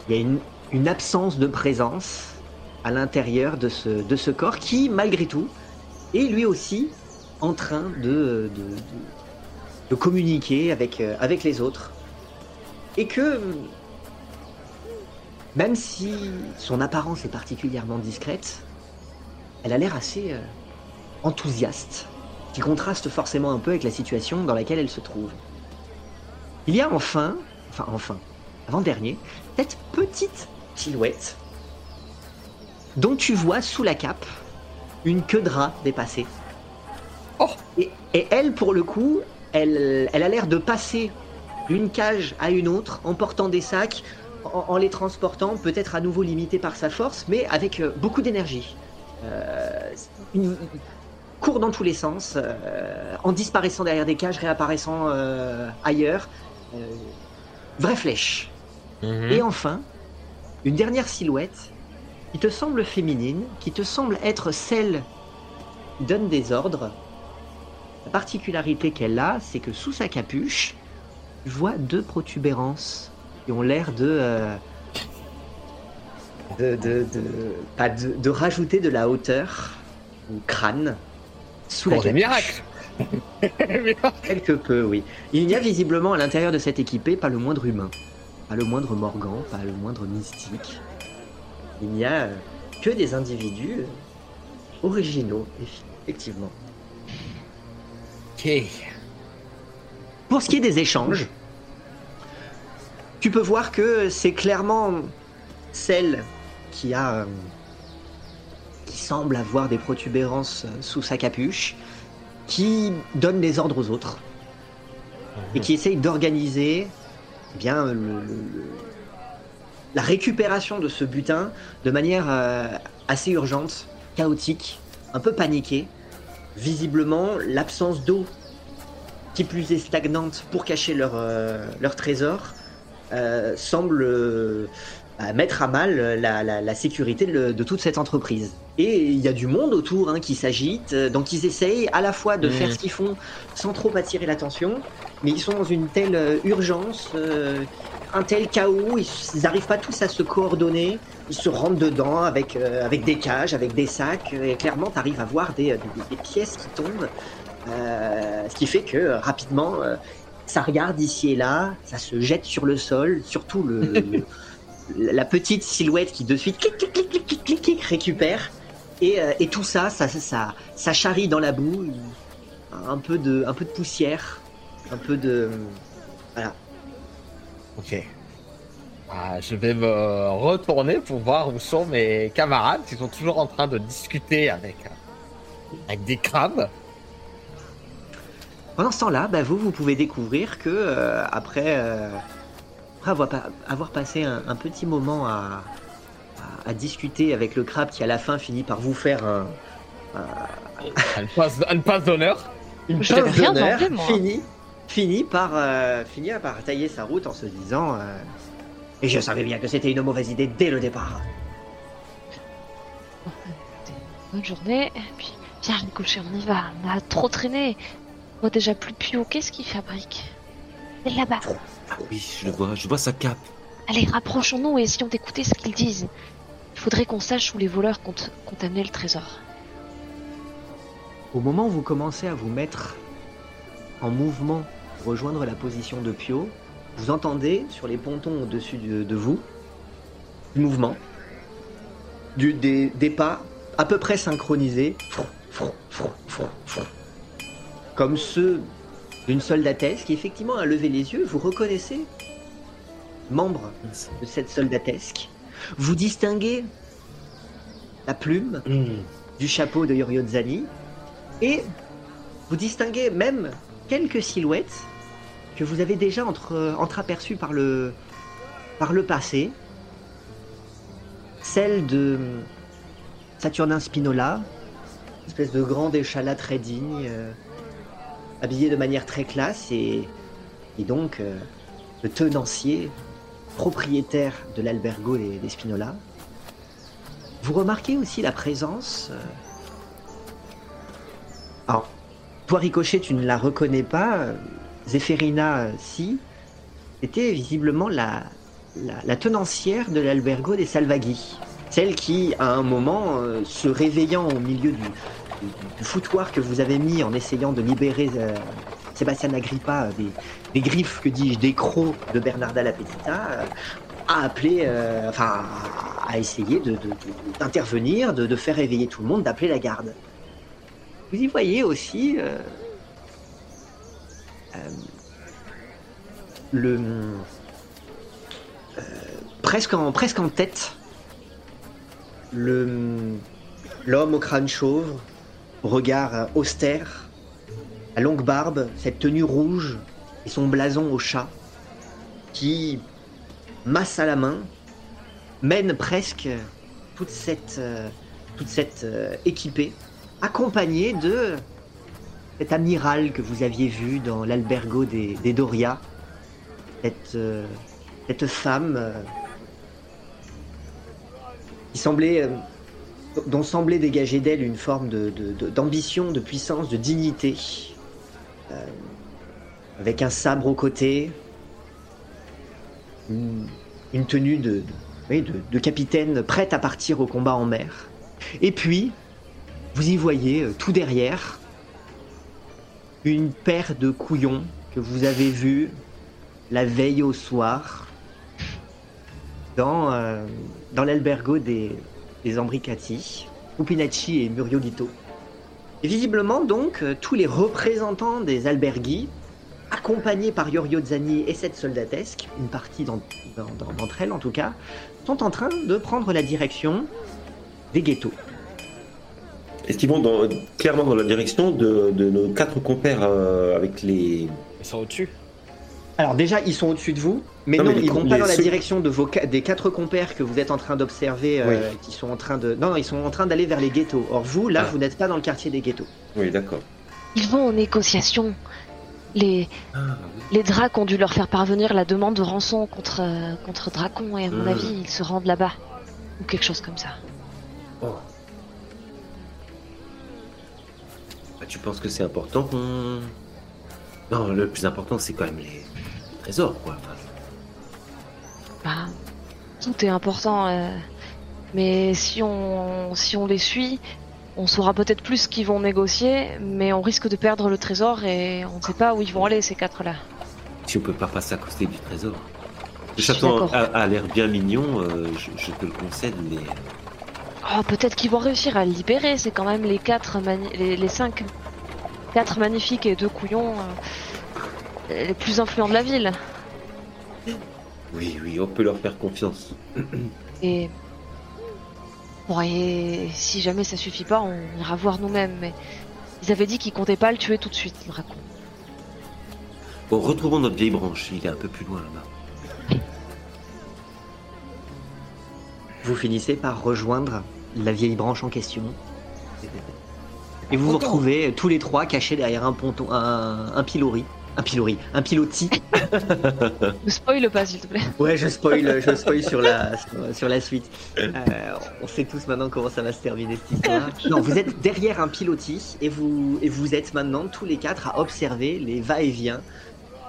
Speaker 1: Il y a une, une absence de présence à l'intérieur de ce, de ce corps qui, malgré tout, est lui aussi en train de, de, de- de communiquer avec, euh, avec les autres. Et que, même si son apparence est particulièrement discrète, elle a l'air assez euh, enthousiaste, qui contraste forcément un peu avec la situation dans laquelle elle se trouve. Il y a enfin, enfin enfin, avant-dernier, cette petite silhouette dont tu vois sous la cape une queue de rat dépassée.
Speaker 2: Oh.
Speaker 1: et, et elle, pour le coup, elle, elle a l'air de passer d'une cage à une autre en portant des sacs, en, en les transportant, peut-être à nouveau limité par sa force, mais avec euh, beaucoup d'énergie. Euh, une- court dans tous les sens, euh, en disparaissant derrière des cages, réapparaissant euh, ailleurs. Vraie flèche.
Speaker 2: Mhm.
Speaker 1: Et enfin, une dernière silhouette qui te semble féminine, qui te semble être celle qui donne des ordres. La particularité qu'elle a, c'est que sous sa capuche, tu vois deux protubérances qui ont l'air de, euh, de, de, de- pas de, de rajouter de la hauteur au crâne sous la
Speaker 2: Pour
Speaker 1: capuche. <laughs> Quelque peu, oui. Il n'y a visiblement à l'intérieur de cette équipée pas le moindre humain, pas le moindre morgan, pas le moindre mystique. Il n'y a euh, que des individus euh, originaux, effectivement.
Speaker 2: Ok.
Speaker 1: Pour ce qui est des échanges, tu peux voir que c'est clairement celle qui a. euh, qui semble avoir des protubérances euh, sous sa capuche, qui donne les ordres aux autres. et qui essaye d'organiser eh bien le- le- le- la récupération de ce butin de manière euh, assez urgente, chaotique, un peu paniquée. Visiblement, l'absence d'eau, qui plus est stagnante pour cacher leur, euh, leur trésor, euh, semble euh, mettre à mal la, la- la sécurité de, de toute cette entreprise. Et il y a du monde autour hein, qui s'agite, donc ils essayent à la fois de
Speaker 2: Mhm.
Speaker 1: faire ce qu'ils font sans trop attirer l'attention, mais ils sont dans une telle urgence, un tel chaos, ils n'arrivent pas tous à se coordonner, ils se rentrent dedans avec, euh, avec des cages, avec des sacs, euh, et clairement tu arrives à voir des, des- des pièces qui tombent, euh, ce qui fait que euh, rapidement euh, ça regarde ici et là, ça se jette sur le sol, surtout le, le- <laughs> la petite silhouette qui de suite clic, clic, clic, clic, clic, clic, clic, récupère. Et, euh, et tout ça, ça, ça, ça, ça charrie dans la boue, un peu de, un peu de poussière, un peu de, voilà.
Speaker 2: Ok. Ah, je vais me retourner pour voir où sont mes camarades qui sont toujours en train de discuter avec, euh, avec des crabes.
Speaker 1: Pendant ce temps-là, bah, vous, vous pouvez découvrir que euh, après, euh, après avoir, avoir passé un, un petit moment à, à, à discuter avec le crabe qui à la fin finit par vous faire un,
Speaker 2: passe, une passe d'honneur.
Speaker 1: une
Speaker 3: Je n'ai
Speaker 1: passe
Speaker 3: rien
Speaker 1: d'honneur,
Speaker 3: demandé, moi.
Speaker 1: Fini, fini par, euh, finir par tailler sa route en se disant euh, Et je savais bien que c'était une mauvaise idée dès le départ.
Speaker 3: Bonne journée. Et puis, viens, Ricochet, on y va. On a trop traîné. On voit déjà plus Pio. Qu'est-ce qu'il fabrique C'est là-bas.
Speaker 4: Ah oui, je le vois, je vois sa cape.
Speaker 3: Allez, rapprochons-nous et essayons d'écouter ce qu'ils disent. Il faudrait qu'on sache où les voleurs comptent, comptent amener le trésor.
Speaker 1: Au moment où vous commencez à vous mettre en mouvement rejoindre la position de Pio, vous entendez sur les pontons au-dessus de, de vous du mouvement, du, des, des pas à peu près synchronisés, comme ceux d'une soldatesque qui effectivement a levé les yeux. Vous reconnaissez, membre de cette soldatesque, vous distinguez la plume
Speaker 4: Hmm.
Speaker 1: du chapeau de Yoriodzani et vous distinguez même quelques silhouettes que vous avez déjà entre, entreaperçues par le, passé. Celle de Saturnin Spinola, espèce de grand échalas très digne, euh, habillé de manière très classe et, donc euh, le tenancier, propriétaire de l'albergo des, Spinola. Vous remarquez aussi la présence. euh, toi Ricochet, tu ne la reconnais pas. euh, Zéphérina, euh, si. C'était visiblement la, tenancière de l'albergo des Salvaghi. Celle qui, à un moment, euh, se réveillant au milieu du, foutoir que vous avez mis en essayant de libérer Sébastien Agrippa des, griffes, que dis-je, des crocs de Bernarda la Petita, a appelé, enfin, a essayé d'intervenir, de, de faire réveiller tout le monde, d'appeler la garde. Vous y voyez aussi euh, euh, le euh, presque en presque en tête le l'homme au crâne chauve, au regard austère, à longue barbe, cette tenue rouge et son blason au chat, qui masse à la main mène presque toute cette toute cette équipée, accompagnée de cet amiral que vous aviez vu dans l'albergo des, Doria, cette, euh, cette femme euh, qui semblait, euh, dont semblait dégager d'elle une forme de- d'ambition, de, puissance, de dignité, avec un sabre au côté, une, une tenue de- de capitaine prête à partir au combat en mer. Et puis, vous y voyez euh, tout derrière une paire de couillons que vous avez vus la veille au soir dans, euh, l'albergo des, Ambricati, Upinacci et Muriolito. Et visiblement donc euh, tous les représentants des alberghi, accompagnés par Yorio Zani et cette soldatesque, une partie d'en- d'en- d'en- d'entre elles en tout cas, sont en train de prendre la direction des ghettos.
Speaker 4: Est-ce qu'ils vont dans- clairement dans la direction de, de nos quatre compères euh, avec les.
Speaker 2: Ils sont au-dessus.
Speaker 1: Alors déjà, ils sont au-dessus de vous, mais
Speaker 4: Non,
Speaker 1: non,
Speaker 4: mais
Speaker 1: ils vont pas dans la
Speaker 4: ceux-
Speaker 1: direction de vos des quatre compères que vous êtes en train d'observer, euh, qui sont en train de, non, non, ils sont en train d'aller vers les ghettos. Or vous, là,
Speaker 4: Ah.
Speaker 1: vous n'êtes pas dans le quartier des ghettos.
Speaker 4: Oui, d'accord.
Speaker 3: Ils vont aux négociations. Les,
Speaker 4: Ah,
Speaker 3: les Dracs ont dû leur faire parvenir la demande de rançon contre, euh, contre Dracon et à mon
Speaker 4: Hmm.
Speaker 3: avis, ils se rendent là-bas. Ou quelque chose comme ça.
Speaker 4: Oh. Tu penses que c'est important qu'on. Non, le plus important, c'est quand même les, les trésors, quoi. Enfin,
Speaker 3: Bah, tout est important. euh, Mais si on, si on les suit, on saura peut-être plus ce qu'ils vont négocier, mais on risque de perdre le trésor et on ne sait pas où ils vont aller, ces quatre-là.
Speaker 4: si on peut pas passer à côté du trésor. Le château a, a l'air bien mignon, euh, je, je te le concède, mais.
Speaker 3: Oh, peut-être qu'ils vont réussir à le libérer. C'est quand même les quatre, les, les cinq, quatre magnifiques et deux couillons euh, les plus influents de la ville.
Speaker 4: Oui, oui, on peut leur faire confiance.
Speaker 3: Et bon, et si jamais ça suffit pas, on ira voir nous-mêmes. Mais ils avaient dit qu'ils comptaient pas le tuer tout de suite, le raccoon.
Speaker 4: Bon, retrouvons notre vieille branche, il est un peu plus loin là-bas.
Speaker 1: Vous finissez par rejoindre la vieille branche en question. Et vous vous retrouvez tous les trois cachés derrière un ponton, un, un pilori. Un pilori, un pilotis. <laughs>
Speaker 3: Ne spoil pas, s'il te plaît.
Speaker 1: Ouais, je spoil, je <laughs> spoil sur la, sur, sur la suite. Euh, on sait tous maintenant comment ça va se terminer cette histoire. Non, vous êtes derrière un pilotis et vous, et vous êtes maintenant tous les quatre à observer les va-et-vient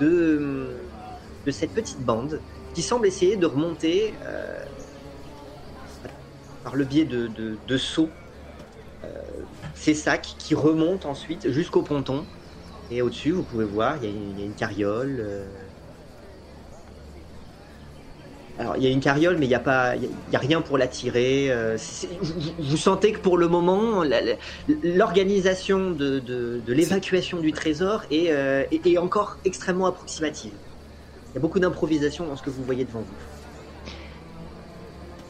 Speaker 1: de, de cette petite bande qui semble essayer de remonter euh, par le biais de, de, euh, ces sacs qui remontent ensuite jusqu'au ponton. Et au-dessus, vous pouvez voir, il y, a une- carriole. euh, alors, il y a une carriole, mais il n'y a, pas, y a rien pour la tirer. euh, vous, sentez que pour le moment, l'organisation de, l'évacuation du trésor est, est- est encore extrêmement approximative. Il y a beaucoup d'improvisation dans ce que vous voyez devant vous.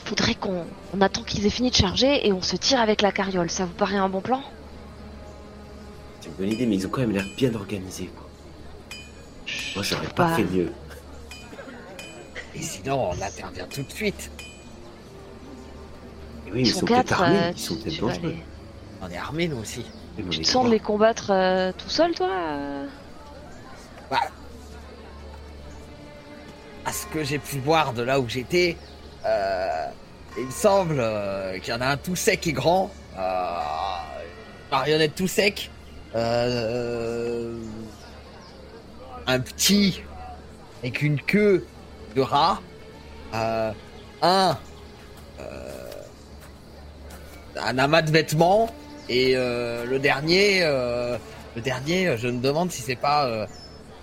Speaker 3: Faudrait qu'on on attend qu'ils aient fini de charger et on se tire avec la carriole. Ça vous paraît un bon plan?
Speaker 4: C'est une bonne idée, mais ils ont quand même l'air bien organisés. Quoi. Moi, j'aurais pas
Speaker 3: Bah,
Speaker 4: fait mieux. <laughs>
Speaker 2: Et sinon, on intervient tout de suite.
Speaker 4: Et oui,
Speaker 3: Ils
Speaker 4: ils
Speaker 3: sont
Speaker 4: sont peut-être
Speaker 3: quatre.
Speaker 4: armés,
Speaker 3: euh,
Speaker 4: ils sont
Speaker 3: tu-
Speaker 4: peut-être dangereux.
Speaker 2: On est armés, nous aussi.
Speaker 3: Tu te sens de les combattre euh, tout seul, toi euh?
Speaker 2: Bah, à ce que j'ai pu voir de là où j'étais, euh, il me semble euh, qu'il y en a un tout sec et grand, euh, marionnette tout sec, euh, un petit avec une queue de rat, un un amas de vêtements. Et le dernier, le dernier, je me demande si c'est pas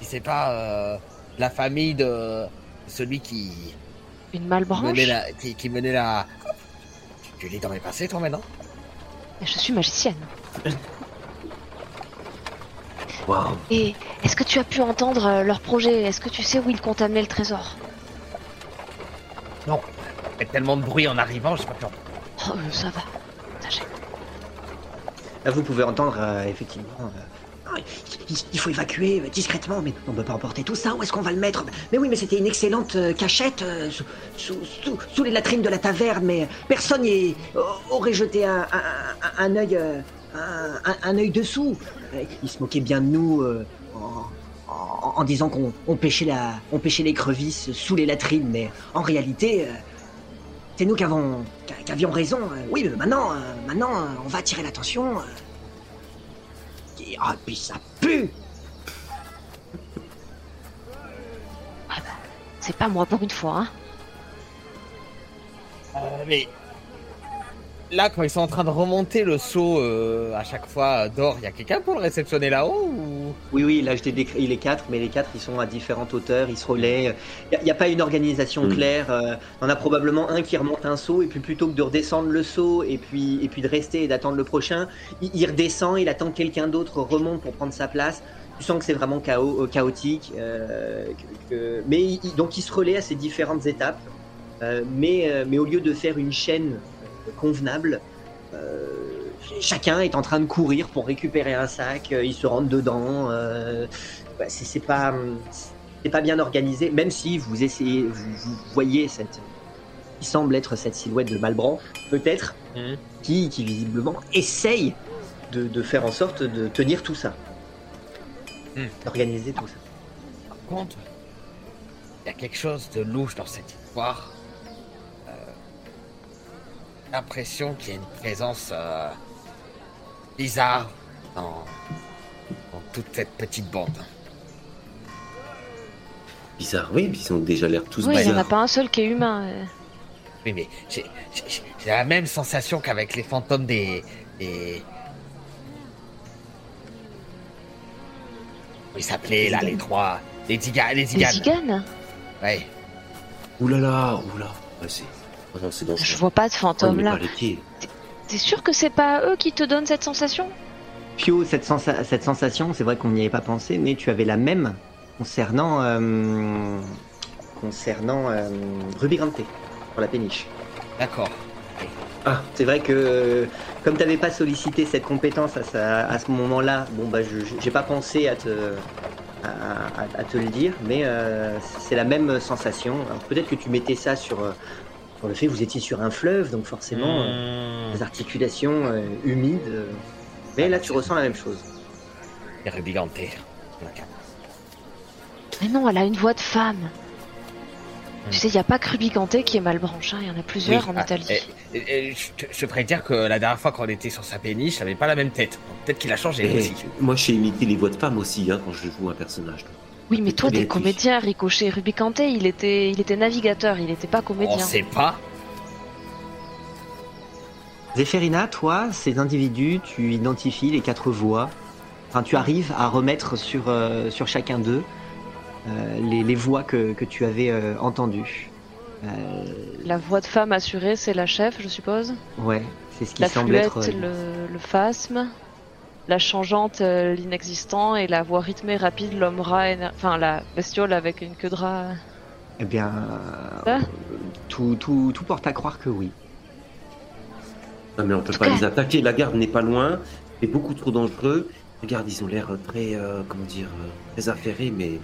Speaker 2: si c'est pas la famille de celui qui
Speaker 3: Une malbranche
Speaker 2: menait la, qui, qui menait la. Tu, tu lis dans mes passés, toi, maintenant
Speaker 3: Je suis magicienne. Et est-ce que tu as pu entendre euh, leur projet? Est-ce que tu sais où ils comptent amener le trésor?
Speaker 2: Non. Il y a tellement de bruit en arrivant, j'ai pas pu entendre.
Speaker 3: Oh, ça va. Sachez.
Speaker 1: Là, vous pouvez entendre euh, effectivement. euh, Ah, il, faut évacuer discrètement, mais on peut pas emporter tout ça. Où est-ce qu'on va le mettre? Mais oui, mais c'était une excellente euh, cachette euh, sous, les latrines de la taverne, mais personne n'y aurait jeté un, un, un- œil, euh, un, œil dessous. Euh, Il se moquait bien de nous. en, disant qu'on on pêchait, la, on pêchait les crevisses sous les latrines, mais en réalité, c'est nous qui, avions raison. Oui, mais maintenant, maintenant, on va attirer l'attention. Ah, puis ça pue
Speaker 3: C'est pas moi pour une fois, hein.
Speaker 2: Euh, mais. Là, quand ils sont en train de remonter le saut euh, à chaque fois d'or, il y a quelqu'un pour le réceptionner là-haut ou...
Speaker 1: Oui, oui, là je t'ai décrit les quatre, mais les quatre ils sont à différentes hauteurs, ils se relaient. Il n'y a, pas une organisation
Speaker 4: Mm.
Speaker 1: claire. euh, On a probablement un qui remonte un saut, et puis plutôt que de redescendre le saut, et puis, et puis de rester et d'attendre le prochain, il, il redescend, il attend que quelqu'un d'autre remonte pour prendre sa place. Tu sens que c'est vraiment chaos, euh, chaotique. euh, que- que- mais il- il- donc il se relaie à ces différentes étapes. Euh, mais, euh, mais au lieu de faire une chaîne euh, convenable, euh, chacun est en train de courir pour récupérer un sac, euh, ils se rentrent dedans. euh, bah, c'est pas, c'est pas bien organisé, même si vous essayez, vous, vous voyez cette, qui semble être cette silhouette de Malbranche, peut-être,
Speaker 2: Mhm.
Speaker 1: qui, qui visiblement essaye de, de faire en sorte de tenir tout ça,
Speaker 2: Mhm.
Speaker 1: d'organiser tout ça.
Speaker 2: Par contre, il y a quelque chose de louche dans cette histoire. L'impression qu'il y a une présence euh, bizarre dans, dans toute cette petite bande.
Speaker 4: Bizarre, oui, ils ont déjà l'air tous
Speaker 3: Oui, il y en a pas un seul qui est humain. euh.
Speaker 2: Oui, mais j'ai la même sensation qu'avec les fantômes des. des... Ils s'appelaient là, les trois. Les Ziganes. Les
Speaker 3: Les
Speaker 2: Ziganes.
Speaker 3: Ziganes
Speaker 2: Ouais.
Speaker 4: Ouh là là, ouh là. Ouais, c'est... Oh non, c'est
Speaker 3: Je vois pas de fantôme là. T'es sûr que c'est pas eux qui te donnent cette sensation?
Speaker 1: Pio, cette, sensa- cette sensation, c'est vrai qu'on n'y avait pas pensé, mais tu avais la même concernant, euh, concernant euh, Ruby Grande pour la péniche.
Speaker 2: D'accord.
Speaker 1: Ah, c'est vrai que comme tu n'avais pas sollicité cette compétence à, ce moment-là, bon bah je j'ai pas pensé à te à, à- à te le dire, mais euh, c'est la même sensation. Alors, Peut-être que tu mettais ça sur euh, sur le fait que vous étiez sur un fleuve, donc forcément euh,
Speaker 2: Mmh.
Speaker 1: des articulations euh, humides. euh, mais là tu ressens la même chose.
Speaker 2: Les Rubigante.
Speaker 3: Mais non, elle a une voix de femme. Tu sais, il y a pas que Ruby Ganté qui est mal branché, il y en a plusieurs en
Speaker 2: ah,
Speaker 3: Italie.
Speaker 2: et- et- et je, te- je te ferais dire que la dernière fois qu'on était sur sa péniche, il avait pas la même tête. Peut-être qu'il a changé
Speaker 4: Eh,
Speaker 2: aussi.
Speaker 4: moi, je sais imiter les voix de femmes aussi, hein, quand je joue un personnage.
Speaker 3: Oui, mais toi, t'es comédien, Ricochet. Ruby Kanté, il était, il était navigateur, il était pas
Speaker 2: On
Speaker 3: comédien.
Speaker 2: sait pas.
Speaker 1: Zéphérina, toi, ces individus, tu identifies les quatre voix. Enfin, tu arrives à remettre sur, euh, sur chacun d'eux euh, les, les voix que, que tu avais euh, entendues. Euh,
Speaker 3: La voix de femme assurée, c'est la chef, je suppose.
Speaker 1: ouais, c'est ce qui
Speaker 3: la
Speaker 1: semble
Speaker 3: fluette,
Speaker 1: être. euh,
Speaker 3: le, le phasme. La changeante, euh, l'inexistant. Et la voix rythmée, rapide, l'homme rat, éner- enfin la bestiole avec une queue de rat.
Speaker 1: Eh bien, euh, tout, tout, tout porte à croire que oui.
Speaker 4: Non, mais on peut pas les attaquer. La garde n'est pas loin. C'est beaucoup trop dangereux. Regarde, ils ont l'air très, euh, comment dire, euh, très affairés, mais.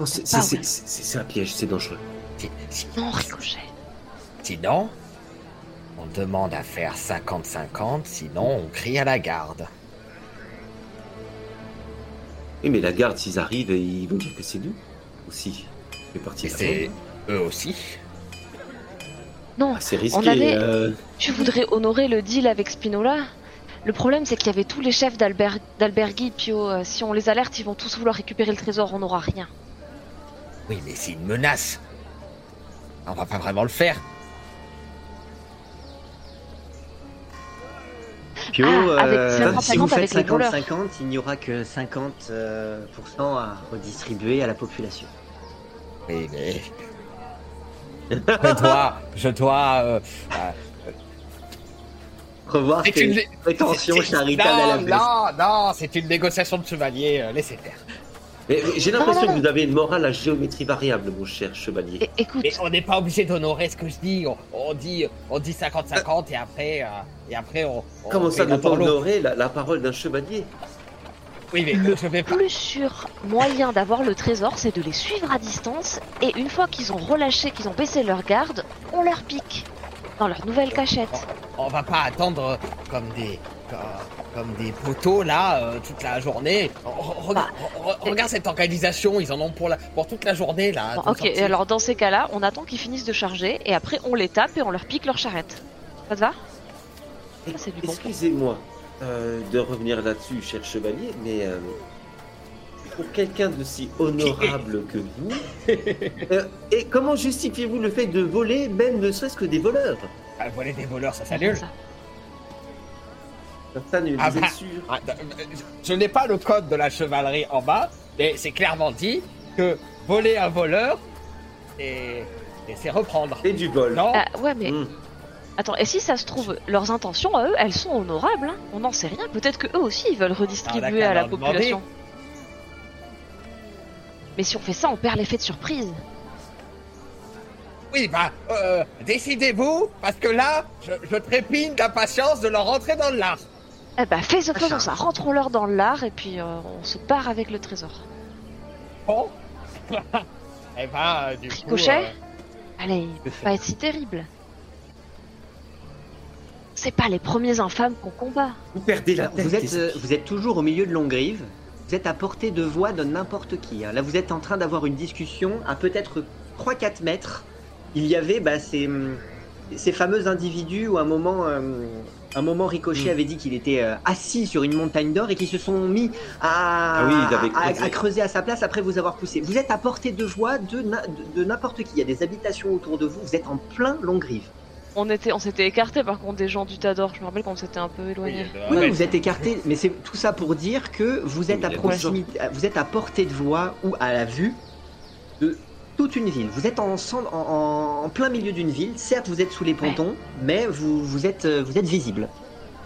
Speaker 4: Non, c'est c'est- c'est-
Speaker 3: ouais.
Speaker 4: c'est- c'est un piège, c'est dangereux.
Speaker 2: Si- si-
Speaker 3: Non, ricochet.
Speaker 2: Sinon, on demande à faire 50-50, sinon on crie à la garde.
Speaker 4: Oui, mais la garde, s'ils arrivent, ils vont dire que c'est nous aussi. C'est parti.
Speaker 2: C'est eux aussi.
Speaker 3: Non,
Speaker 4: Ah, c'est risqué.
Speaker 3: On avait-
Speaker 4: euh,
Speaker 3: tu voudrais honorer le deal avec Spinola Le problème, c'est qu'il y avait tous les chefs d'Alber- d'Alberghi, Pio. euh, si on les alerte, ils vont tous vouloir récupérer le trésor, on n'aura rien.
Speaker 2: Oui, mais c'est une menace. On va pas vraiment le faire.
Speaker 1: Pio,
Speaker 3: Ah, avec
Speaker 1: euh,
Speaker 3: 50-50
Speaker 1: si vous faites
Speaker 3: avec les voleurs.
Speaker 1: 50-50, il n'y aura que 50% euh, à redistribuer à la population.
Speaker 2: Oui, mais. <laughs> Je dois. Je dois. euh, euh,
Speaker 1: Revoir tes
Speaker 2: une.
Speaker 1: prétentions charitables à la
Speaker 2: non,
Speaker 1: baisse.
Speaker 2: non, non, c'est une négociation de chevalier. laissez faire.
Speaker 4: Mais- mais J'ai l'impression que vous avez une morale à géométrie variable, mon cher chevalier.
Speaker 3: Écoute,
Speaker 2: Mais on n'est pas obligé d'honorer ce que je dis. On, on dit, on dit 50-50 et après, euh, et après on. on
Speaker 4: Comment ça, ne
Speaker 2: la
Speaker 4: pas honorer la, la parole d'un chevalier?
Speaker 2: Oui, mais je vais pas.
Speaker 3: plus sûr moyen d'avoir le trésor, c'est de les suivre à distance. Et une fois qu'ils ont relâché, qu'ils ont baissé leur garde, on leur pique. Dans leur nouvelle cachette.
Speaker 2: On va pas attendre comme des. Comme, comme des poteaux là euh, toute la journée. Re-
Speaker 3: Bah,
Speaker 2: re- regarde cette organisation, ils en ont pour, la, pour toute la journée là.
Speaker 3: Bon,
Speaker 2: de
Speaker 3: ok, alors dans ces cas-là, on attend qu'ils finissent de charger et après on les tape et on leur pique leur charrette. Ça te va? Ça, c'est du bon.
Speaker 4: Excusez-moi euh, de revenir là-dessus, cher chevalier, mais euh, pour quelqu'un d'aussi honorable <laughs> que vous, euh, et comment justifiez-vous le fait de voler, même ne serait-ce que des voleurs?
Speaker 2: Ah, voler des voleurs, ça s'annule. Ah bah.
Speaker 4: sûr
Speaker 2: Ah, Je n'ai pas le code de la chevalerie en bas, mais c'est clairement dit que voler un voleur, et, et c'est reprendre.
Speaker 4: Et du vol.
Speaker 2: Non
Speaker 3: Ah, ouais, mais
Speaker 4: Hmm.
Speaker 3: attends, et si ça se trouve, leurs intentions à eux, elles sont honorables, hein on n'en sait rien. Peut-être que eux aussi ils veulent
Speaker 2: Ah,
Speaker 3: redistribuer à la
Speaker 2: demander.
Speaker 3: population. Mais si on fait ça, on perd l'effet de surprise.
Speaker 2: Oui, bah, euh, décidez-vous, parce que là, je, je trépigne d'impatience de leur rentrer dans le lard.
Speaker 3: Eh bah, fais ce
Speaker 1: Ah,
Speaker 3: faisons ça, rentrons-leur dans l'art et puis euh, on se part avec le trésor.
Speaker 2: Bon <laughs> Eh ben, euh, du coup...
Speaker 3: Ricochet
Speaker 2: euh,
Speaker 3: Allez, il peut pas être si terrible. C'est pas les premiers infâmes qu'on combat.
Speaker 4: Vous perdez la tête.
Speaker 1: êtes, euh, vous êtes toujours au milieu de Longrive. Vous êtes à portée de voix de n'importe qui. hein. Là, vous êtes en train d'avoir une discussion à peut-être 3-4 mètres. Il y avait bah, ces, hum, ces fameux individus où à un moment, euh, un moment Ricochet
Speaker 4: Mm.
Speaker 1: avait dit qu'il était euh, assis sur une montagne d'or et qui se sont mis à,
Speaker 4: Ah oui,
Speaker 1: à- creuser à sa place après vous avoir poussé. Vous êtes à portée de voix de, na- de- de n'importe qui. Il y a des habitations autour de vous. Vous êtes en plein Longrive.
Speaker 3: On était, on s'était écarté par contre des gens du Tador. Je me rappelle qu'on s'était un peu éloigné.
Speaker 1: Oui, vous êtes écarté, mais c'est tout ça pour dire que vous êtes
Speaker 4: Oui,
Speaker 1: à proximité, vous êtes à portée de voix ou à la vue de toute une ville. Vous êtes en, centre- en, plein milieu d'une ville. Certes, vous êtes sous les pontons, mais vous, vous êtes, euh, vous êtes visible.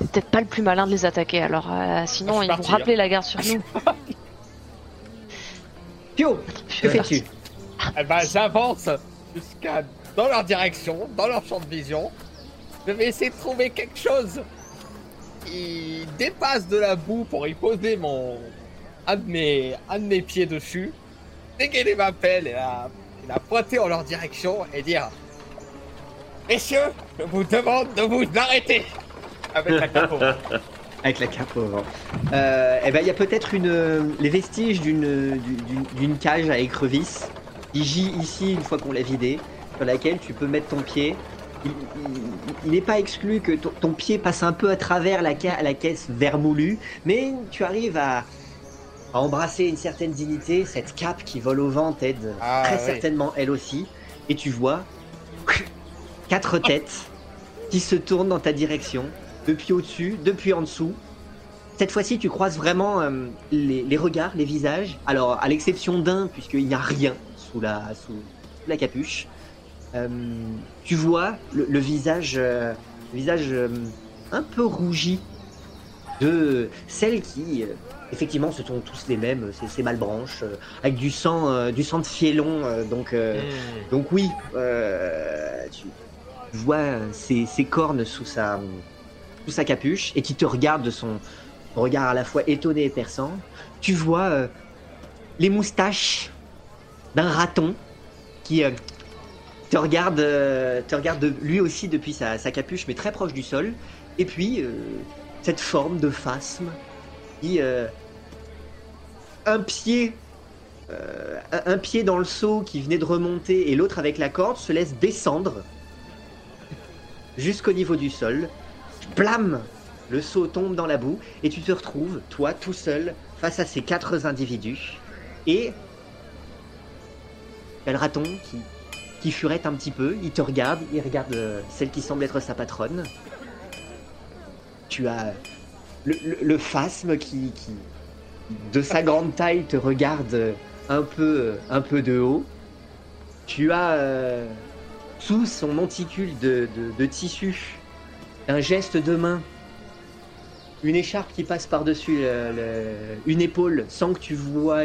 Speaker 3: C'est peut-être pas le plus malin de les attaquer. Alors, euh, sinon
Speaker 2: Ah,
Speaker 3: ils vont
Speaker 2: parti,
Speaker 3: rappeler la garde sur nous.
Speaker 1: Pio, que fais-tu
Speaker 2: Eh ben, j'avance jusqu'à dans leur direction, dans leur champ de vision. Je vais essayer de trouver quelque chose qui dépasse de la boue pour y poser mon un de mes un de mes pieds dessus, dégainer ma pelle et la, et la pointer en leur direction et dire Messieurs, je vous demande de vous arrêter avec la capo. <laughs>
Speaker 1: Avec la cape au eh ben, il y a peut-être une, les vestiges d'une, d'une, cage à écrevisse qui gît ici une fois qu'on l'a vidée, sur laquelle tu peux mettre ton pied. Il- il- Il n'est pas exclu que ton, pied passe un peu à travers la, la caisse vermoulue, mais tu arrives à, à embrasser une certaine dignité. Cette cape qui vole au vent t'aide
Speaker 2: Ah,
Speaker 1: très
Speaker 2: oui.
Speaker 1: certainement elle aussi. Et tu vois <laughs> quatre têtes qui se tournent dans ta direction, depuis au-dessus, depuis en dessous. Cette fois-ci, tu croises vraiment euh, les, les regards, les visages. Alors, à l'exception d'un, puisqu'il n'y a rien sous la, sous la capuche, Euh, tu vois le, le visage, euh, le visage euh, un peu rougi de celles qui, effectivement, ce sont tous les mêmes, ces, ces malbranches, euh, avec du sang, euh, du sang de fielon. euh, donc, euh, donc oui, tu, vois ses, ses cornes sous sa, sous sa capuche et qui te regarde de son regard à la fois étonné et perçant. Tu vois les moustaches d'un raton qui te regarde, te regarde de- lui aussi depuis sa, sa capuche, mais très proche du sol. Et puis euh, cette forme de phasme qui euh, un pied euh, un pied dans le seau qui venait de remonter et l'autre avec la corde se laisse descendre jusqu'au niveau du sol. Blam Le seau tombe dans la boue et tu te retrouves, toi, tout seul, face à ces quatre individus. Et il le raton qui, qui furette un petit peu, il te regarde, il regarde euh, celle qui semble être sa patronne. Tu as le, phasme qui, de sa grande taille, te regarde un peu, un peu de haut. Tu as euh, sous son monticule de, tissu un geste de main, une écharpe qui passe par-dessus une épaule sans que tu vois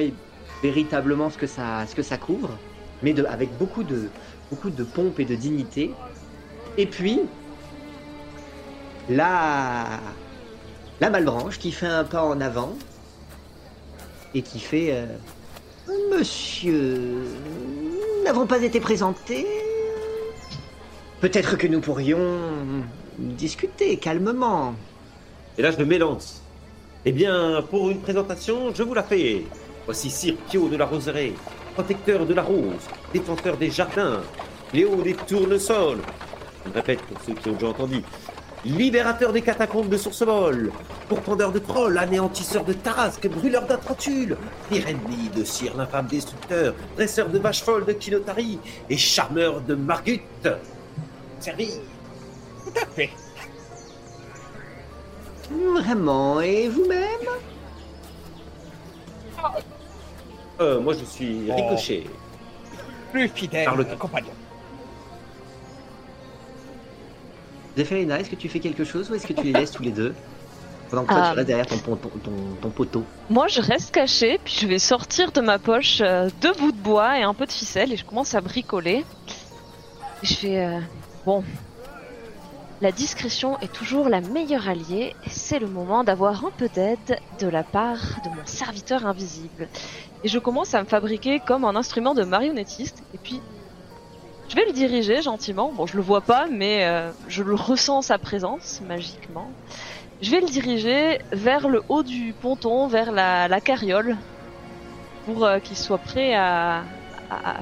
Speaker 1: véritablement ce que ça, couvre, mais avec beaucoup de, beaucoup de pompe et de dignité. Et puis, la, la malbranche qui fait un pas en avant et qui fait euh, Monsieur, nous n'avons pas été présentés. Peut-être que nous pourrions discuter calmement.
Speaker 4: Et là, je m'élance. Eh bien, pour une présentation, je vous la fais. Voici Sir Pio de la Roseraie, protecteur de la rose, défenseur des jardins, Léo des tournesols. Je répète pour ceux qui ont déjà entendu. Libérateur des catacombes de Sourcebol, pourfendeur de trolls, anéantisseur de tarasques, brûleur d'atrantules, pire ennemi de Sir l'infâme destructeur, dresseur de vaches folles de Kinotari et charmeur de Margut. Servi.
Speaker 2: Tout à fait.
Speaker 1: Vraiment, et vous-même?
Speaker 4: Euh, moi, je suis
Speaker 2: Oh.
Speaker 4: Ricochet.
Speaker 2: Plus fidèle
Speaker 4: Par le-
Speaker 2: compagnon.
Speaker 1: Zéphérina, est-ce que tu fais quelque chose ou est-ce que tu les laisses tous les deux Pendant que toi,
Speaker 3: Ah.
Speaker 1: tu restes derrière ton, ton, ton, ton- ton poteau.
Speaker 3: Moi, je reste cachée, puis je vais sortir de ma poche euh, deux bouts de bois et un peu de ficelle, et je commence à bricoler. Et je fais euh, bon. La discrétion est toujours la meilleure alliée, et c'est le moment d'avoir un peu d'aide de la part de mon serviteur invisible. Et je commence à me fabriquer comme un instrument de marionnettiste, et puis je vais le diriger gentiment. Bon, je le vois pas, mais euh, je le ressens sa présence magiquement. Je vais le diriger vers le haut du ponton, vers la, carriole, pour euh, qu'il soit prêt à,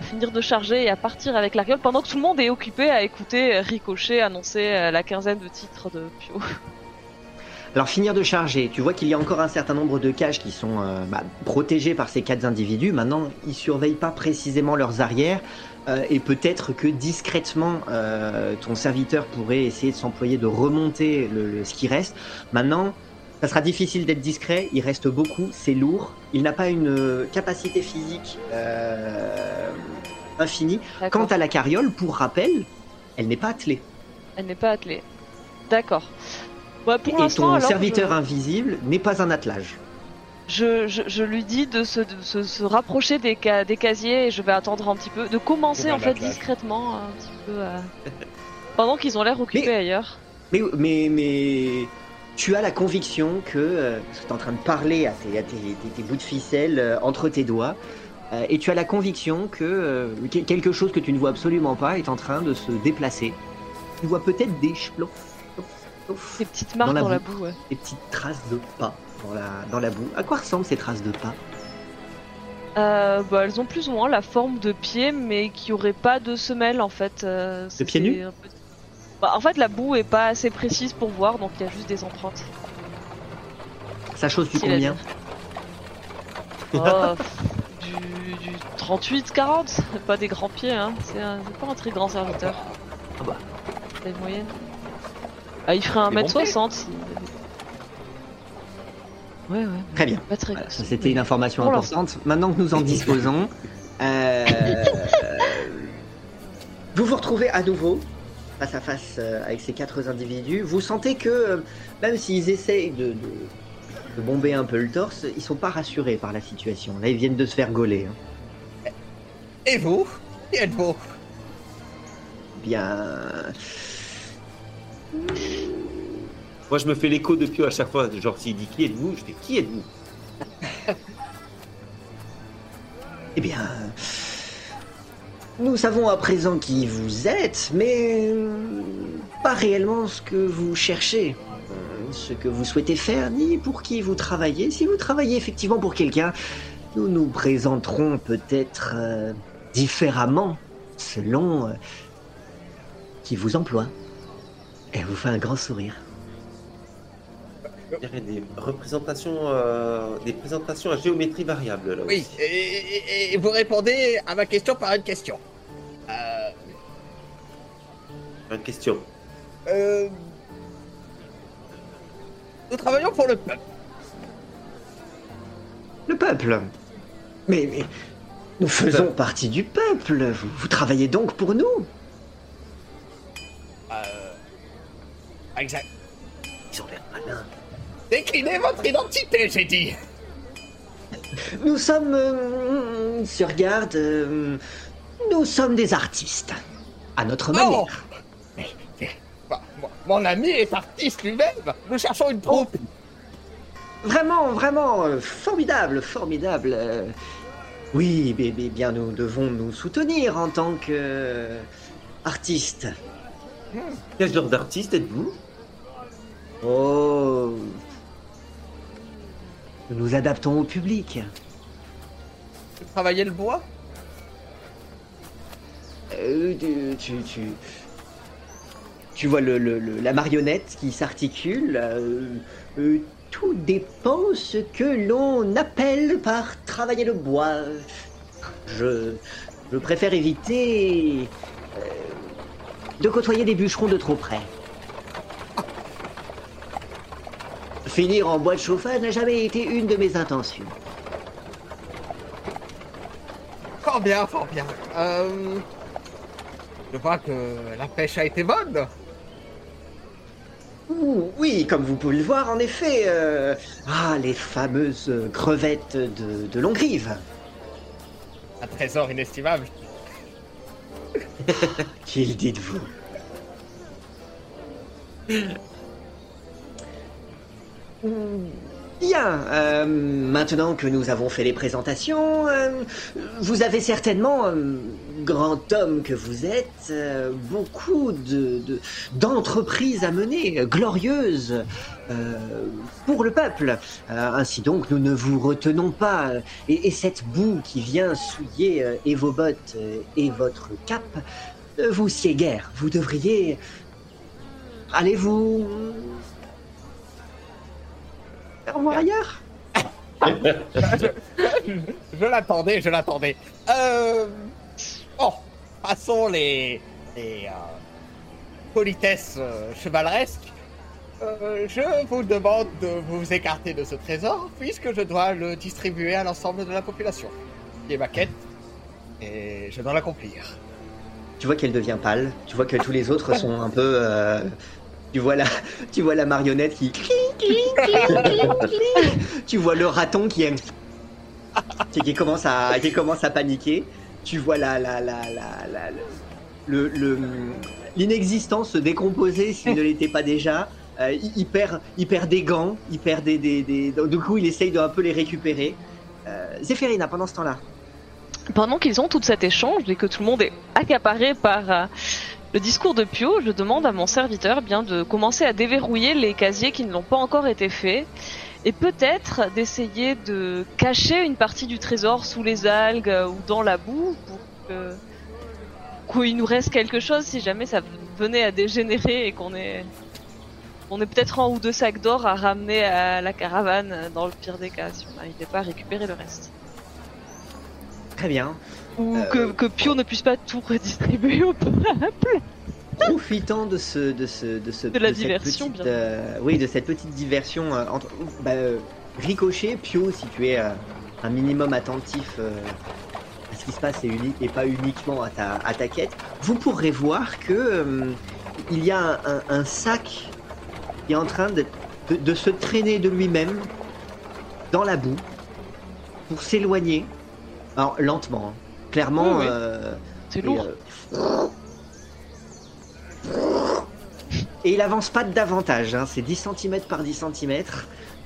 Speaker 3: finir de charger et à partir avec la carriole, pendant que tout le monde est occupé à écouter euh, Ricochet annoncer la quinzaine de titres de Pio. <laughs>
Speaker 1: Alors, finir de charger, tu vois qu'il y a encore un certain nombre de cages qui sont bah, protégées par ces quatre individus. Maintenant, ils surveillent pas précisément leurs arrières. Euh, et peut-être que discrètement, euh, ton serviteur pourrait essayer de s'employer de remonter le, le- ce qui reste. Maintenant, ça sera difficile d'être discret. Il reste beaucoup, c'est lourd. Il n'a pas une euh, capacité physique euh, infinie. Quant à la carriole, pour rappel, elle n'est pas attelée.
Speaker 3: Elle n'est pas attelée. D'accord. Pour
Speaker 1: Et ton serviteur
Speaker 3: je-
Speaker 1: invisible n'est pas un attelage.
Speaker 3: Je, je, je lui dis de se, de se, se rapprocher des, ca- des casiers et je vais attendre un petit peu, de commencer en fait discrètement un petit peu. euh, <laughs> pendant qu'ils ont l'air occupés
Speaker 1: Mais-
Speaker 3: ailleurs.
Speaker 1: Mais, mais, mais tu as la conviction que, euh, parce que tu es en train de parler à tes, à tes- tes- tes bouts de ficelle euh, entre tes doigts, et tu as la conviction que que- quelque chose que tu ne vois absolument pas est en train de se déplacer. Tu vois peut-être des chplouf,
Speaker 3: Des petites marques
Speaker 1: Dans la
Speaker 3: dans la
Speaker 1: boue.
Speaker 3: boue, ouais.
Speaker 1: des petites traces de pas dans la, dans la boue. À quoi ressemblent ces traces de pas
Speaker 3: Euh, bah, elles ont plus ou moins la forme de pieds, mais qui auraient pas de semelle en fait. euh, c'est-
Speaker 1: pieds nus
Speaker 3: peu- Bah, En fait, la boue est pas assez précise pour voir, donc il y a juste des empreintes.
Speaker 1: Ça chose du combien. <laughs>
Speaker 3: Oh, du, du 38-40, pas des grands pieds, hein. C'est pas un très grand serviteur.
Speaker 1: Ah bah.
Speaker 3: Moyenne. Ah, il ferait
Speaker 2: Des bons
Speaker 3: 1m60 si. Ouais, ouais.
Speaker 1: Très bien.
Speaker 3: Pas très
Speaker 1: Voilà,
Speaker 3: grand.
Speaker 1: ça c'était une information
Speaker 3: Pour
Speaker 1: importante. Maintenant que nous en disposons, <laughs> euh, vous vous retrouvez à nouveau face à face euh, avec ces quatre individus. Vous sentez que euh, même s'ils essayent de, de- de bomber un peu le torse, ils sont pas rassurés par la situation. Là, ils viennent de se faire gauler. hein.
Speaker 2: Et vous? Qui êtes-vous?
Speaker 1: Bien.
Speaker 4: Moi, je me fais l'écho de Pio à chaque fois. Genre, s'il dit qui êtes-vous, je fais qui êtes-vous? <laughs>
Speaker 1: Eh bien. Nous savons à présent qui vous êtes, mais euh, pas réellement ce que vous cherchez, euh, ce que vous souhaitez faire, ni pour qui vous travaillez. Si vous travaillez effectivement pour quelqu'un, nous nous présenterons peut-être euh, différemment selon qui vous emploie. Elle vous fait un grand sourire.
Speaker 4: Des représentations, euh, des présentations à géométrie variable. Là
Speaker 2: Oui,
Speaker 4: aussi.
Speaker 2: et, et- et vous répondez à ma question par une question. Euh,
Speaker 4: Une question.
Speaker 2: euh, nous travaillons pour le peuple.
Speaker 1: Le peuple. Mais, mais nous faisons partie du peuple. Vous, vous travaillez donc pour nous.
Speaker 2: Euh, exact.
Speaker 1: Ils ont l'air malins.
Speaker 2: Déclinez votre identité, j'ai dit.
Speaker 1: Nous sommes euh, sur garde. euh, nous sommes des artistes. À notre
Speaker 2: Oh
Speaker 1: manière.
Speaker 2: Mais, mais, bah, mon- ami est artiste lui-même. Nous cherchons une troupe.
Speaker 1: Vraiment, vraiment euh, formidable, formidable. euh. oui, mais, mais bien nous devons nous soutenir en tant que euh, artistes.
Speaker 4: Quel genre d'artiste êtes-vous?
Speaker 1: Oh. Nous nous adaptons au public.
Speaker 2: Vous travaillez le bois?
Speaker 1: Euh, tu, tu, tu, tu vois le, le- le- la marionnette qui s'articule. euh, euh, tout dépend ce que l'on appelle par travailler le bois. Je, je préfère éviter euh, de côtoyer des bûcherons de trop près. Finir en bois de chauffage n'a jamais été une de mes intentions.
Speaker 2: Fort bien, fort bien. Euh, je vois que la pêche a été bonne.
Speaker 1: Ouh, Oui, comme vous pouvez le voir, en effet. euh, Ah, les fameuses crevettes de, de Longrive.
Speaker 2: Un trésor inestimable. <laughs>
Speaker 1: Qu'il dites-vous? Bien, euh, maintenant que nous avons fait les présentations, euh, vous avez certainement, euh, grand homme que vous êtes, beaucoup de, de- d'entreprises à mener, glorieuses, pour le peuple. Ainsi donc, nous ne vous retenons pas. Et, et cette boue qui vient souiller et vos bottes et votre cape, vous sied guère. Vous devriez... Allez-vous... Faire ailleurs
Speaker 2: Je l'attendais, je l'attendais. Euh... Bon, passons les, les euh, politesses euh, chevaleresques. Euh, je vous demande de vous écarter de ce trésor, puisque je dois le distribuer à l'ensemble de la population. C'est ma quête, et je dois l'accomplir.
Speaker 1: Tu vois qu'elle devient pâle. Tu vois que tous les autres sont un peu... Tu vois la, tu vois la marionnette qui... tu vois le raton qui aime... Qui, commence à, qui commence à paniquer. Tu vois la, la, la, la, le, l'inexistant se décomposer s'il ne l'était pas déjà. Euh, il, perd, il perd des gants, il perd des, des, des- Du coup, il essaye de un peu les récupérer. Euh, Zéphérina, pendant ce temps-là.
Speaker 3: Pendant qu'ils ont tout cet échange et que tout le monde est accaparé par euh, le discours de Pio, je demande à mon serviteur eh bien de commencer à déverrouiller les casiers qui ne l'ont pas encore été faits et peut-être d'essayer de cacher une partie du trésor sous les algues euh, ou dans la boue pour qu'il nous reste quelque chose si jamais ça venait à dégénérer et qu'on est on est peut-être un ou deux sacs d'or à ramener à la caravane dans le pire des cas si on n'arrivait pas à récupérer le reste.
Speaker 1: Très bien.
Speaker 3: Ou
Speaker 1: Euh,
Speaker 3: que, que Pio ne puisse pas tout redistribuer au peuple.
Speaker 1: profitant de ce de ce de ce
Speaker 3: De la
Speaker 1: cette
Speaker 3: diversion,
Speaker 1: petite,
Speaker 3: bien
Speaker 1: euh, oui de cette petite diversion euh, entre bah, euh, Ricochet Pio si tu es un minimum attentif à ce qui se passe et, pas uniquement à ta à ta quête vous pourrez voir que il y a un, un- un sac qui est en train de, de- de se traîner de lui-même dans la boue pour s'éloigner. Alors lentement, hein. Clairement.
Speaker 3: Oui, oui.
Speaker 1: euh,
Speaker 3: C'est
Speaker 1: et,
Speaker 3: lourd.
Speaker 1: euh, Et il avance pas davantage, hein, c'est 10 cm par 10 cm.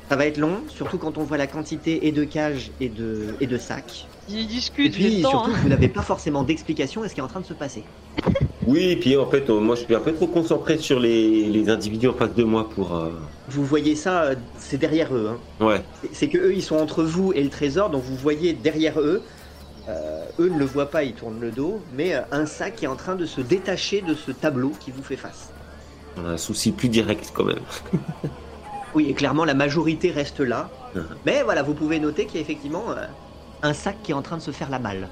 Speaker 1: Ça va être long, surtout quand on voit la quantité et de cages et de, et de sacs.
Speaker 3: Ils
Speaker 1: Et
Speaker 3: discutent,
Speaker 1: puis
Speaker 3: temps.
Speaker 1: surtout,
Speaker 3: hein.
Speaker 1: vous n'avez pas forcément d'explication à ce qui est en train de se passer. <laughs>
Speaker 4: Oui, et puis en fait, euh, moi je suis un peu trop concentré sur les, les individus en face de moi pour. euh,
Speaker 1: Vous voyez ça, c'est derrière eux. hein.
Speaker 4: Ouais.
Speaker 1: C'est- C'est que eux, ils sont entre vous et le trésor, donc vous voyez derrière eux. Euh, eux ne le voient pas, ils tournent le dos, mais euh, un sac qui est en train de se détacher de ce tableau qui vous fait face.
Speaker 4: On a un souci plus direct quand même. <laughs>
Speaker 1: Oui, et clairement, la majorité reste là.
Speaker 4: Mhm.
Speaker 1: Mais voilà, vous pouvez noter qu'il y a effectivement euh, un sac qui est en train de se faire la malle.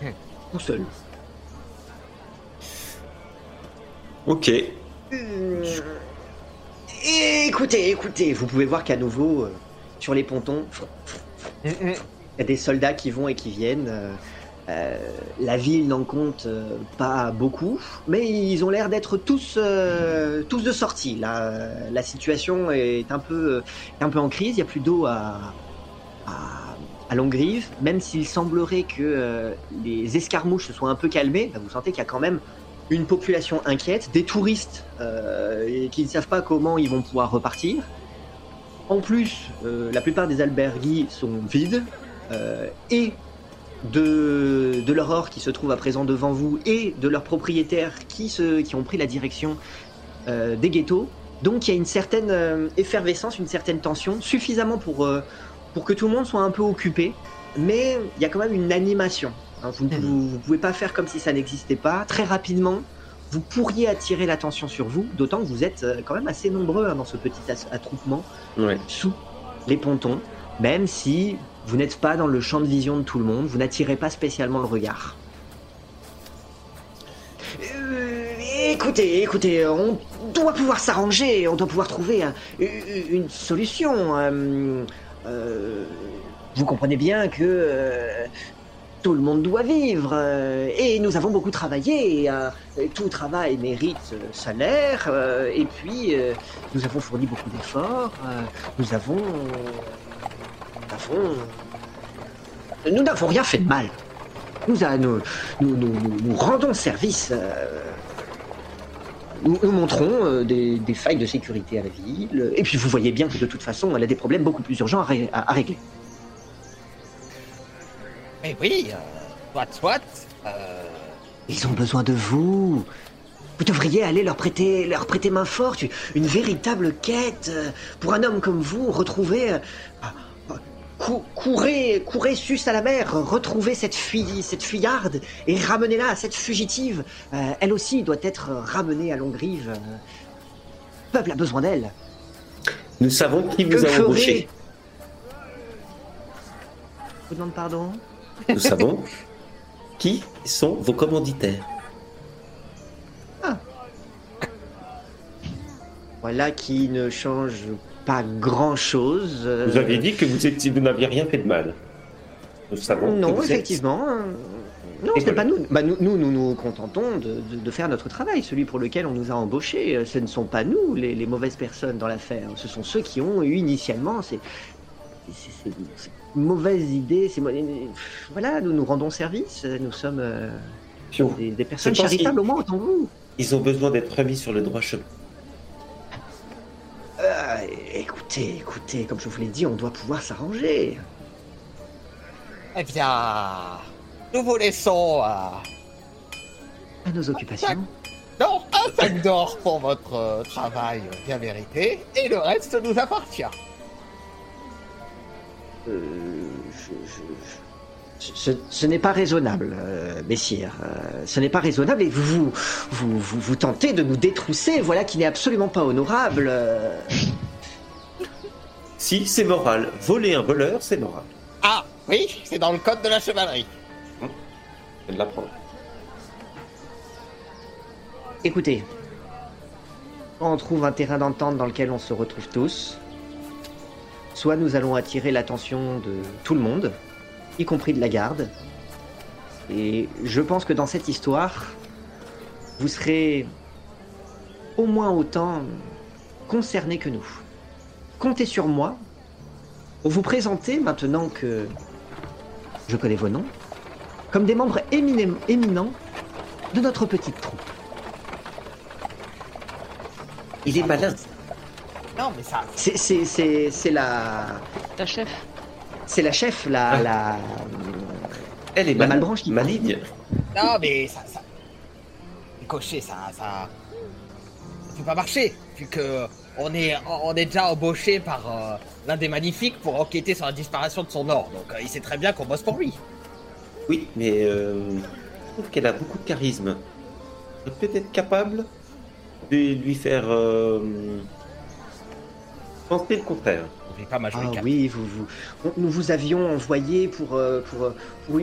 Speaker 1: <laughs> Tout seul.
Speaker 4: Ok.
Speaker 1: Euh, Écoutez, écoutez, vous pouvez voir qu'à nouveau, euh, sur les pontons, il y a des soldats qui vont et qui viennent. euh, euh, la ville n'en compte euh, pas beaucoup, mais ils ont l'air d'être tous, de sortie. La situation est un peu, en crise. Il n'y a plus d'eau à, à, Longrive, même s'il semblerait que les escarmouches se soient un peu calmées. bah, vous sentez qu'il y a quand même une population inquiète, des touristes qui ne savent pas comment ils vont pouvoir repartir. En plus, la plupart des albergues sont vides et de, de l'aurore qui se trouve à présent devant vous et de leurs propriétaires qui, se, qui ont pris la direction euh, des ghettos. Donc il y a une certaine euh, effervescence, une certaine tension, suffisamment pour, euh, pour que tout le monde soit un peu occupé, mais il y a quand même une animation. hein. Vous ne vous pouvez pas faire comme si ça n'existait pas. Très rapidement, vous pourriez attirer l'attention sur vous, d'autant que vous êtes euh, quand même assez nombreux hein, dans ce petit attroupement
Speaker 4: Ouais.
Speaker 1: sous les pontons, même si vous n'êtes pas dans le champ de vision de tout le monde, vous n'attirez pas spécialement le regard. Euh, écoutez, écoutez, on doit pouvoir s'arranger, on doit pouvoir trouver un- une solution. euh, euh, vous comprenez bien que tout le monde doit vivre et nous avons beaucoup travaillé. Tout travail mérite salaire et puis nous avons fourni beaucoup d'efforts. nous avons, avons, nous n'avons rien fait de mal. Nous, a- nous, nous, rendons service. euh, nous, montrons euh, des, des failles de sécurité à la ville. Et puis vous voyez bien que de toute façon, elle a des problèmes beaucoup plus urgents à, ré- à- à régler.
Speaker 2: Mais oui, soit, soit. Euh,
Speaker 1: Ils ont besoin de vous. Vous devriez aller leur prêter, leur prêter main forte. Une véritable quête pour un homme comme vous. Retrouver, cou- courez, courez sus à la mer. Retrouver cette fille, cette fuyarde et ramenez-la, cette fugitive. Euh, elle aussi doit être ramenée à Longrive. Euh, Le peuple a besoin d'elle.
Speaker 4: Nous savons qui
Speaker 1: Que
Speaker 4: vous a embauché.
Speaker 1: Je vous demande pardon.
Speaker 4: Nous <laughs> savons qui sont vos commanditaires.
Speaker 1: Voilà qui ne change pas grand-chose. euh,
Speaker 4: Vous aviez dit que vous étiez, vous n'aviez rien fait de mal. Nous savons
Speaker 1: Non, effectivement. euh, Non, ce n'est pas nous. Bah, nous, nous, nous nous contentons de, de- de faire notre travail, celui pour lequel on nous a embauchés. Euh, Ce ne sont pas nous les, les mauvaises personnes dans l'affaire. Ce sont ceux qui ont eu initialement ces, ces- ces- ces mauvaises idées. Mo- voilà, nous nous rendons service. Nous sommes euh, des, des personnes charitables au moins autant que vous.
Speaker 4: Ils ont besoin d'être remis sur le droit chemin.
Speaker 1: Euh, écoutez, écoutez, comme je vous l'ai dit, on doit pouvoir s'arranger.
Speaker 2: eh bien, nous vous laissons. euh,
Speaker 1: À nos occupations.
Speaker 2: non, un sac d'or pour votre euh, travail bien mérité, et le reste nous appartient.
Speaker 1: Euh, je- je- je- ce, ce n'est pas raisonnable, euh, messire. Euh, ce n'est pas raisonnable et vous vous, vous vous tentez de nous détrousser, voilà qui n'est absolument pas honorable. euh. <laughs>
Speaker 4: Si, c'est moral. Voler un voleur, c'est moral.
Speaker 2: Ah, oui, c'est dans le code de la chevalerie.
Speaker 4: Je viens de l'apprendre.
Speaker 1: Écoutez, quand on trouve un terrain d'entente dans lequel on se retrouve tous, soit nous allons attirer l'attention de tout le monde, y compris de la garde. Et je pense que dans cette histoire, vous serez au moins autant concerné que nous. Comptez sur moi pour vous présenter, maintenant que je connais vos noms, comme des membres éminem- éminents de notre petite troupe.
Speaker 4: Il est malin.
Speaker 2: Non, mais ça.
Speaker 1: C'est- C'est c'est- c'est la,
Speaker 3: La chef.
Speaker 1: C'est la chef, la,
Speaker 4: Ah.
Speaker 1: la,
Speaker 4: Elle est
Speaker 1: La
Speaker 4: mal-
Speaker 1: malbranche qui
Speaker 4: maligne.
Speaker 2: Non, mais ça. ça... Cocher, ça, ça. Ça peut pas marcher, vu que on est, on est déjà embauché par euh, l'un des magnifiques pour enquêter sur la disparition de son or. Donc euh, il sait très bien qu'on bosse pour lui.
Speaker 4: Oui, mais euh, je trouve qu'elle a beaucoup de charisme. Peut-être capable de lui faire euh, penser le contraire.
Speaker 2: Pas
Speaker 1: Ah oui, vous, vous, on- nous vous avions envoyé pour, euh, pour, euh, pour-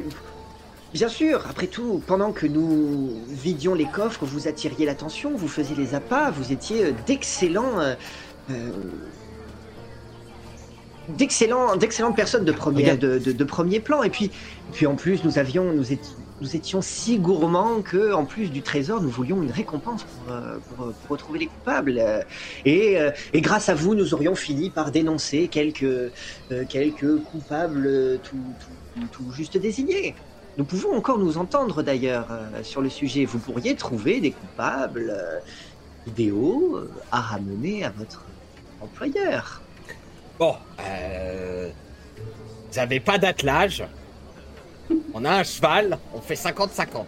Speaker 1: Bien sûr, après tout, pendant que nous vidions les coffres, vous attiriez l'attention, vous faisiez les appâts, vous étiez euh, d'excellents... euh, euh, d'excellentes personnes de de, de- de premier plan. Et puis, puis en plus, nous, avions, nous, étions, nous étions si gourmands que, en plus du trésor, nous voulions une récompense pour, euh, euh, retrouver les coupables. Euh, Et, grâce à vous, nous aurions fini par dénoncer quelques, coupables tout, juste désignés. Nous pouvons encore nous entendre d'ailleurs sur le sujet. Vous pourriez trouver des coupables euh, à ramener à votre employeur.
Speaker 2: Bon. Vous avez pas d'attelage. <laughs> On a un cheval, on fait 50-50.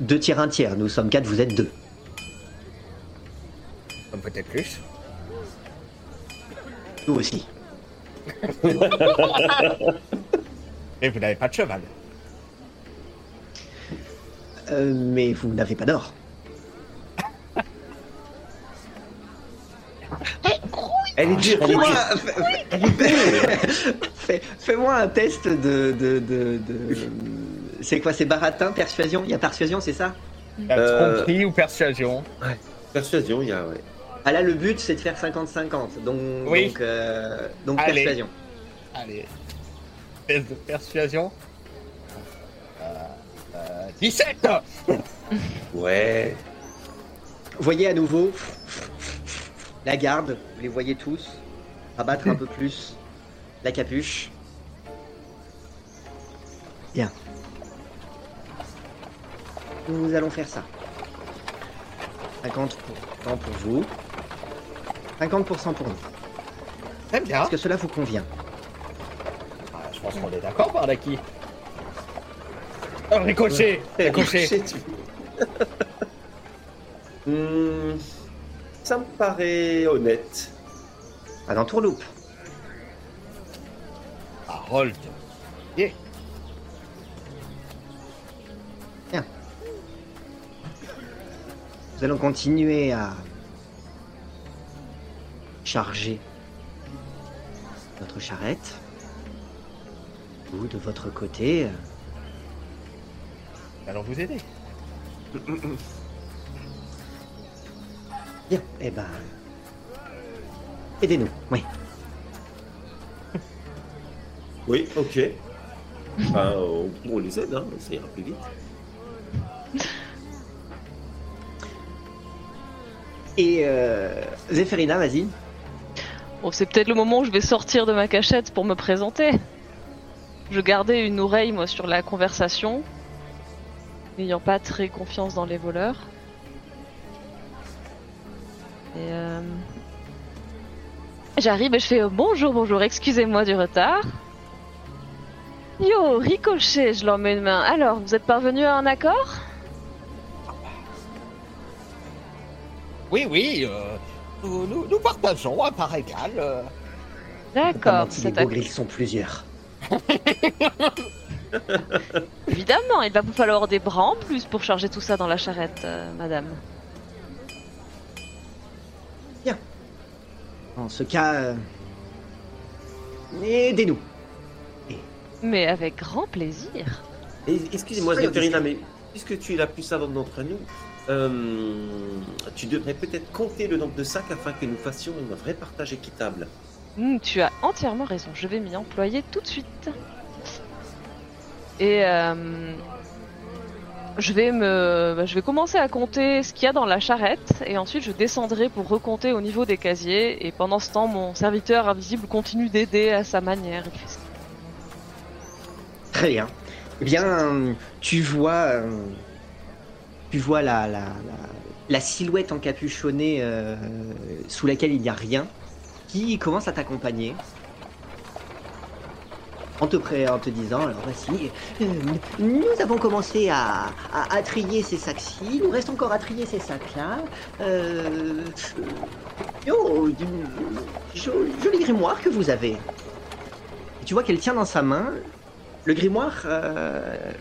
Speaker 1: Deux tiers, un tiers. Nous sommes quatre, vous êtes deux.
Speaker 2: Comme peut-être plus.
Speaker 1: Nous aussi. <laughs>
Speaker 2: Mais vous n'avez pas de cheval.
Speaker 1: Euh, mais vous n'avez pas d'or.
Speaker 4: Elle est dure,
Speaker 1: Fais-moi fais- un test de. de, de, de- C'est quoi C'est baratin, persuasion? Il y a persuasion, c'est ça?
Speaker 4: Euh,
Speaker 2: Tromperie ou persuasion
Speaker 4: Persuasion, il y a, ouais.
Speaker 1: Ah là, le but, c'est de faire 50-50. Donc,
Speaker 2: Oui.
Speaker 1: donc, euh, donc
Speaker 2: Allez.
Speaker 1: persuasion.
Speaker 2: Allez. Test de persuasion. Euh, euh, 17
Speaker 4: Ouais.
Speaker 1: voyez à nouveau la garde, vous les voyez tous, abattre un peu plus la capuche. Bien. Nous allons faire ça. 50% pour vous, 50% pour nous.
Speaker 2: Très bien.
Speaker 1: Est-ce que cela vous convient?
Speaker 2: Ah, je pense qu'on est d'accord par qui. Oh, ricochet Ricochet
Speaker 4: tu- <laughs> Hmm, ça me paraît honnête.
Speaker 1: Pas dans tourloupe.
Speaker 2: Harold. Yeah.
Speaker 1: Nous allons continuer à charger notre charrette. Vous, de votre côté, euh,
Speaker 2: Allons vous aider. <clears throat>
Speaker 1: bien, eh ben, aidez-nous, oui.
Speaker 4: Oui, ok. Ben, on, on les aide, hein, ça ira plus vite.
Speaker 1: Et euh, Zéphérina, vas-y.
Speaker 3: Bon, c'est peut-être le moment où je vais sortir de ma cachette pour me présenter. Je gardais une oreille, moi, sur la conversation, n'ayant pas très confiance dans les voleurs. Et euh... J'arrive et je fais euh, bonjour, bonjour, excusez-moi du retard. Yo, Ricochet, je l'emmène main. Alors, vous êtes parvenu à un accord?
Speaker 2: Oui, oui, euh, nous, nous, nous partageons à part égale. euh.
Speaker 3: D'accord, cet accord.
Speaker 1: bougres sont plusieurs? <laughs>
Speaker 3: Évidemment, il va vous falloir des bras en plus pour charger tout ça dans la charrette, euh, madame.
Speaker 1: En ce cas, euh, aidez-nous.
Speaker 3: Mais avec grand plaisir.
Speaker 4: Excusez-moi, Zéphérina, mais puisque tu es la plus savante d'entre nous, euh, tu devrais peut-être compter le nombre de sacs afin que nous fassions un vrai partage équitable.
Speaker 3: Hmm, tu as entièrement raison, je vais m'y employer tout de suite. Et euh, je, vais me, bah, je vais commencer à compter ce qu'il y a dans la charrette et ensuite je descendrai pour recompter au niveau des casiers. Et pendant ce temps, mon serviteur invisible continue d'aider à sa manière.
Speaker 1: Très bien. Eh bien, tu vois, euh, tu vois la, la, la, la silhouette encapuchonnée euh, sous laquelle il n'y a rien qui commence à t'accompagner. En te, pré- en te disant, alors voici, euh, nous avons commencé à, à- à trier ces sacs-ci, nous reste encore à trier ces sacs-là. Euh, euh, oh, du- joli, joli grimoire que vous avez. Et tu vois qu'elle tient dans sa main le grimoire, euh,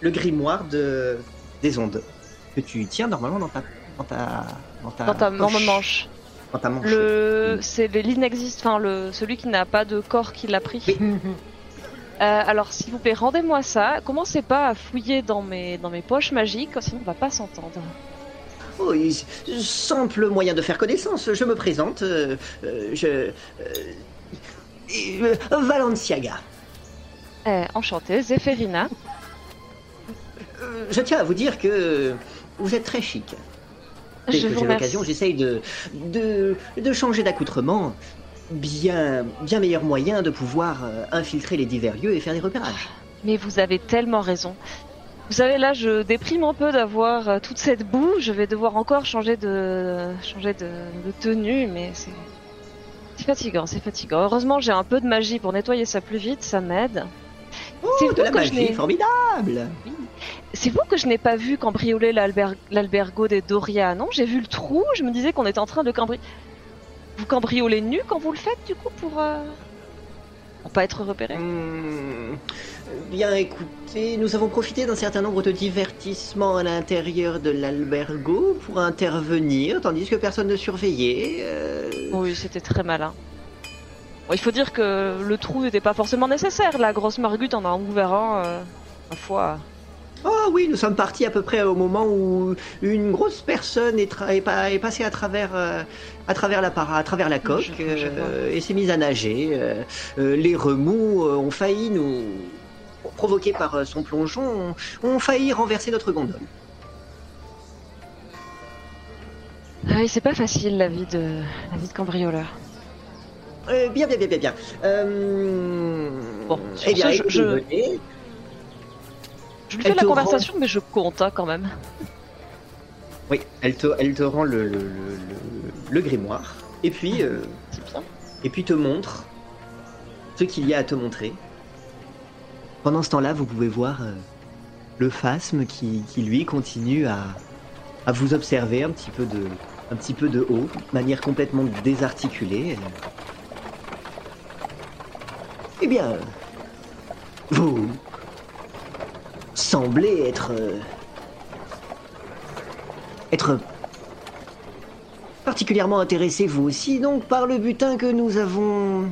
Speaker 1: le grimoire de, des ondes que tu tiens normalement dans ta, dans ta, dans ta,
Speaker 3: Dans ta manche.
Speaker 1: dans ta manche.
Speaker 3: Le, c'est l'inexiste, enfin le, celui qui n'a pas de corps qui l'a pris.
Speaker 1: Oui.
Speaker 3: Euh, alors s'il vous plaît, rendez-moi ça. Commencez pas à fouiller dans mes dans mes poches magiques, sinon on va pas s'entendre.
Speaker 1: Oh, il- simple moyen de faire connaissance. Je me présente. euh, euh, je. Valenciaga.
Speaker 3: Eh, enchantée, Zéphérina.
Speaker 1: Je tiens à vous dire que vous êtes très chic. Dès
Speaker 3: Je
Speaker 1: que j'ai l'occasion, j'essaye de, de, de changer d'accoutrement. Bien, bien meilleur moyen de pouvoir euh, infiltrer les divers lieux et faire des repérages.
Speaker 3: Mais vous avez tellement raison. Vous savez, là, je déprime un peu d'avoir euh, toute cette boue. Je vais devoir encore changer de changer de, de tenue, mais c'est fatigant, c'est fatigant. Heureusement, j'ai un peu de magie pour nettoyer ça plus vite, ça m'aide. C'est
Speaker 1: de la magie, formidable
Speaker 3: C'est vous que je n'ai pas vu cambrioler l'alber- l'albergo des Doria, non? J'ai vu le trou, je me disais qu'on était en train de cambrioler. Vous cambriolez nu quand vous le faites, du coup, pour. euh, pour pas être repéré?
Speaker 1: Hmm, Bien écoutez, nous avons profité d'un certain nombre de divertissements à l'intérieur de l'albergo pour intervenir, tandis que personne ne surveillait. euh,
Speaker 3: Oui, c'était très malin. Bon, il faut dire que le trou n'était pas forcément nécessaire. La grosse margute en a ouvert un, euh, ma foi.
Speaker 1: Oh oui, nous sommes partis à peu près au moment où une grosse personne est, tra- est pa- est passée à travers, euh, à travers la para, à travers la coque
Speaker 3: Je vois, je
Speaker 1: euh, et s'est mise à nager. Euh, euh, les remous ont failli nous, provoqués par son plongeon, ont, ont failli renverser notre gondole.
Speaker 3: Ah oui, c'est pas facile la vie de la vie de cambrioleur.
Speaker 1: Euh, bien, bien, bien, bien, bien. Euh...
Speaker 3: Bon, sur
Speaker 1: eh bien,
Speaker 3: je- je-
Speaker 1: venez.
Speaker 3: Je lui fais la conversation, mais je compte hein, quand même.
Speaker 1: Oui, elle te, elle te rend le, le, le, le- grimoire, et puis, euh, et puis te montre ce qu'il y a à te montrer. Pendant ce temps-là, vous pouvez voir euh, le phasme qui, qui, lui continue à, à vous observer un petit peu de, un petit peu de haut, de manière complètement désarticulée. Eh bien, vous semblez être euh, être particulièrement intéressé vous aussi donc par le butin que nous avons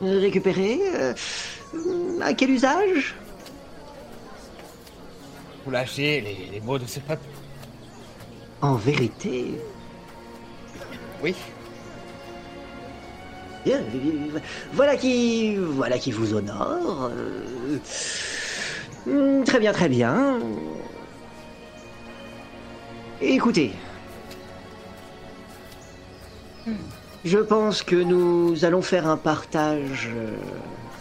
Speaker 1: récupéré. Euh, à quel usage?
Speaker 2: Vous lâchez les, les mots de ce peuple.
Speaker 1: En vérité,
Speaker 2: Oui.
Speaker 1: bien, voilà qui voilà qui vous honore. Euh, Très bien, très bien. Écoutez. Je pense que nous allons faire un partage euh,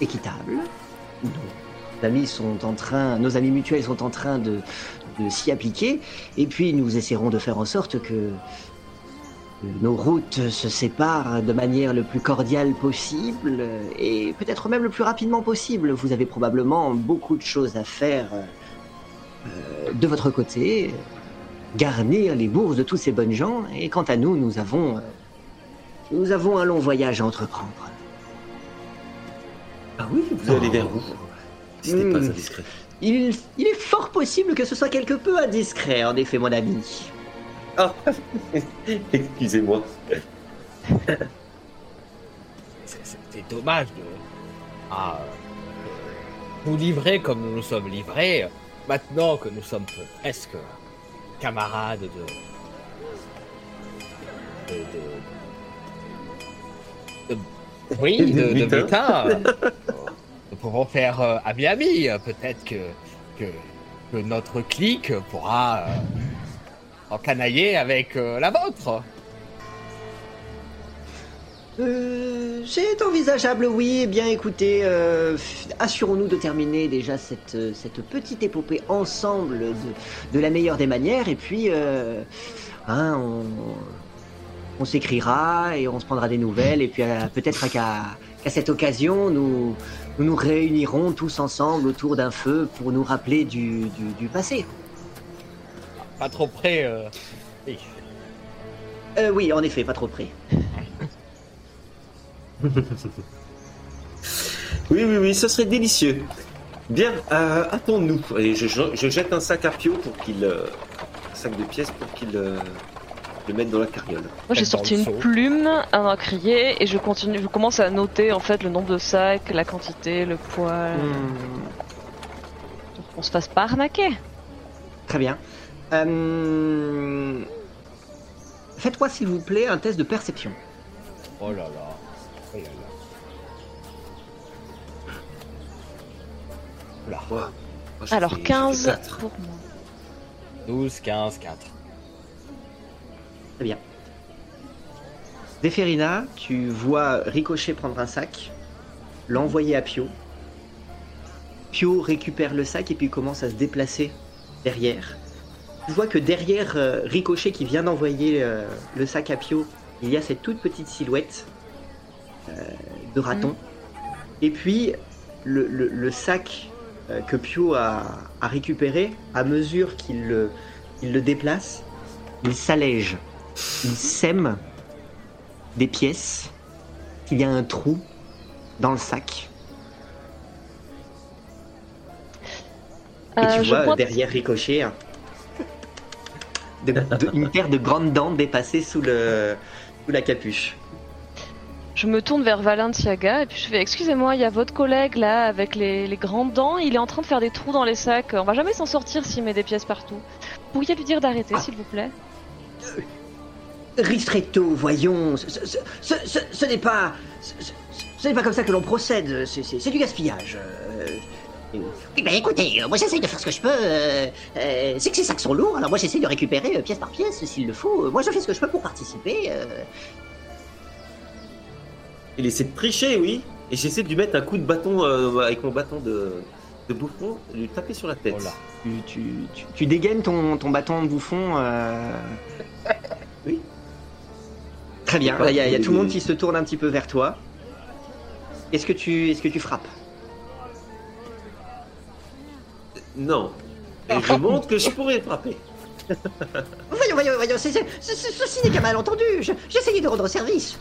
Speaker 1: équitable. Nos amis sont en train, nos amis mutuels sont en train de, s'y appliquer, et puis nous essaierons de faire en sorte que nos routes se séparent de manière le plus cordiale possible, et peut-être même le plus rapidement possible. Vous avez probablement beaucoup de choses à faire euh, de votre côté, garnir les bourses de tous ces bonnes gens, et quant à nous, nous avons, euh, nous avons un long voyage à entreprendre.
Speaker 4: Ah oui, vous allez vers où? Si ce n'est pas
Speaker 1: Hmm.
Speaker 4: indiscret.
Speaker 1: Il, il est fort possible que ce soit quelque peu indiscret, en effet, mon ami.
Speaker 4: Ah, <laughs> excusez-moi.
Speaker 2: C'est- dommage de ah, nous livrer comme nous nous sommes livrés, maintenant que nous sommes presque camarades de. de. de, de- Oui, <laughs> de, de euh, <laughs> nous pouvons faire euh, ami-ami. Peut-être que, que, que notre clique pourra euh, encanailler avec euh, la vôtre.
Speaker 1: Euh, c'est envisageable, oui. Eh bien, écoutez, euh, assurons-nous de terminer déjà cette, cette petite épopée ensemble de, de la meilleure des manières, et puis, euh, hein, on, on s'écrira et on se prendra des nouvelles, et puis euh, peut-être qu'à cette occasion, nous, nous nous réunirons tous ensemble autour d'un feu pour nous rappeler du, du, du passé.
Speaker 2: Pas trop près. euh, oui.
Speaker 1: Euh, oui, en effet, pas trop près. <laughs>
Speaker 4: Oui, oui, oui, ce serait délicieux. Bien, euh, attends-nous. Et je, je- je jette un sac à Pio pour qu'il. euh, un sac de pièces pour qu'il euh, le mette dans la carriole.
Speaker 3: Moi j'ai sorti une plume, un encrier et je continue, je commence à noter en fait le nombre de sacs, la quantité, le poids, pour qu'on se fasse pas arnaquer.
Speaker 1: Très bien. Euh, Faites-moi, s'il vous plaît, un test de perception.
Speaker 2: Oh là là. Oh là là.
Speaker 3: Alors
Speaker 4: fais- je fais
Speaker 3: 15
Speaker 4: quatre.
Speaker 3: pour moi.
Speaker 2: 12, 15, 4.
Speaker 1: Très bien. Zéphérina, tu vois Ricochet prendre un sac, l'envoyer à Pio. Pio récupère le sac et puis commence à se déplacer derrière. Tu vois que derrière euh, Ricochet qui vient d'envoyer euh, le sac à Pio, il y a cette toute petite silhouette euh, de raton. Et puis le, le- le sac que Pio a, a récupéré, à mesure qu'il le, il le déplace, il s'allège il sème des pièces. Il y a un trou dans le sac. Et
Speaker 3: Euh,
Speaker 1: tu
Speaker 3: je
Speaker 1: vois derrière Ricochet hein, de- de- une paire de grandes dents dépassées sous, le, sous la capuche.
Speaker 3: Je me tourne vers Valenciaga et puis je fais Excusez-moi, il y a votre collègue là avec les, les grandes dents, il est en train de faire des trous dans les sacs. On va jamais s'en sortir s'il met des pièces partout. Pourriez lui dire d'arrêter,
Speaker 1: Ah.
Speaker 3: s'il vous plaît?
Speaker 1: Ristretto, voyons, ce, ce- ce- ce- ce n'est pas. Ce, ce- ce n'est pas comme ça que l'on procède, c'est- c'est c'est du gaspillage. euh,
Speaker 5: Oui, bah écoutez, euh, moi j'essaye de faire ce que je peux. euh, euh, c'est que ces sacs sont lourds, alors moi j'essaye de récupérer euh, pièce par pièce s'il le faut. Euh, Moi je fais ce que je peux pour participer. euh.
Speaker 4: Il essaie de tricher, oui. Et j'essaie de lui mettre un coup de bâton euh, avec mon bâton de, de bouffon, de lui taper sur la tête.
Speaker 2: Oh
Speaker 1: tu, tu, tu- tu dégaines ton, ton bâton de bouffon. <laughs> Très bien, là il y, a- y tout le monde qui se tourne un petit peu vers toi. Est-ce que tu, est-ce que tu frappes?
Speaker 4: Non. Et je montre que je pourrais frapper. <laughs>
Speaker 5: Voyons, voyons, voyons, c'est- c'est- ce- ce- ceci n'est qu'un malentendu. Je- J'essayais de rendre service.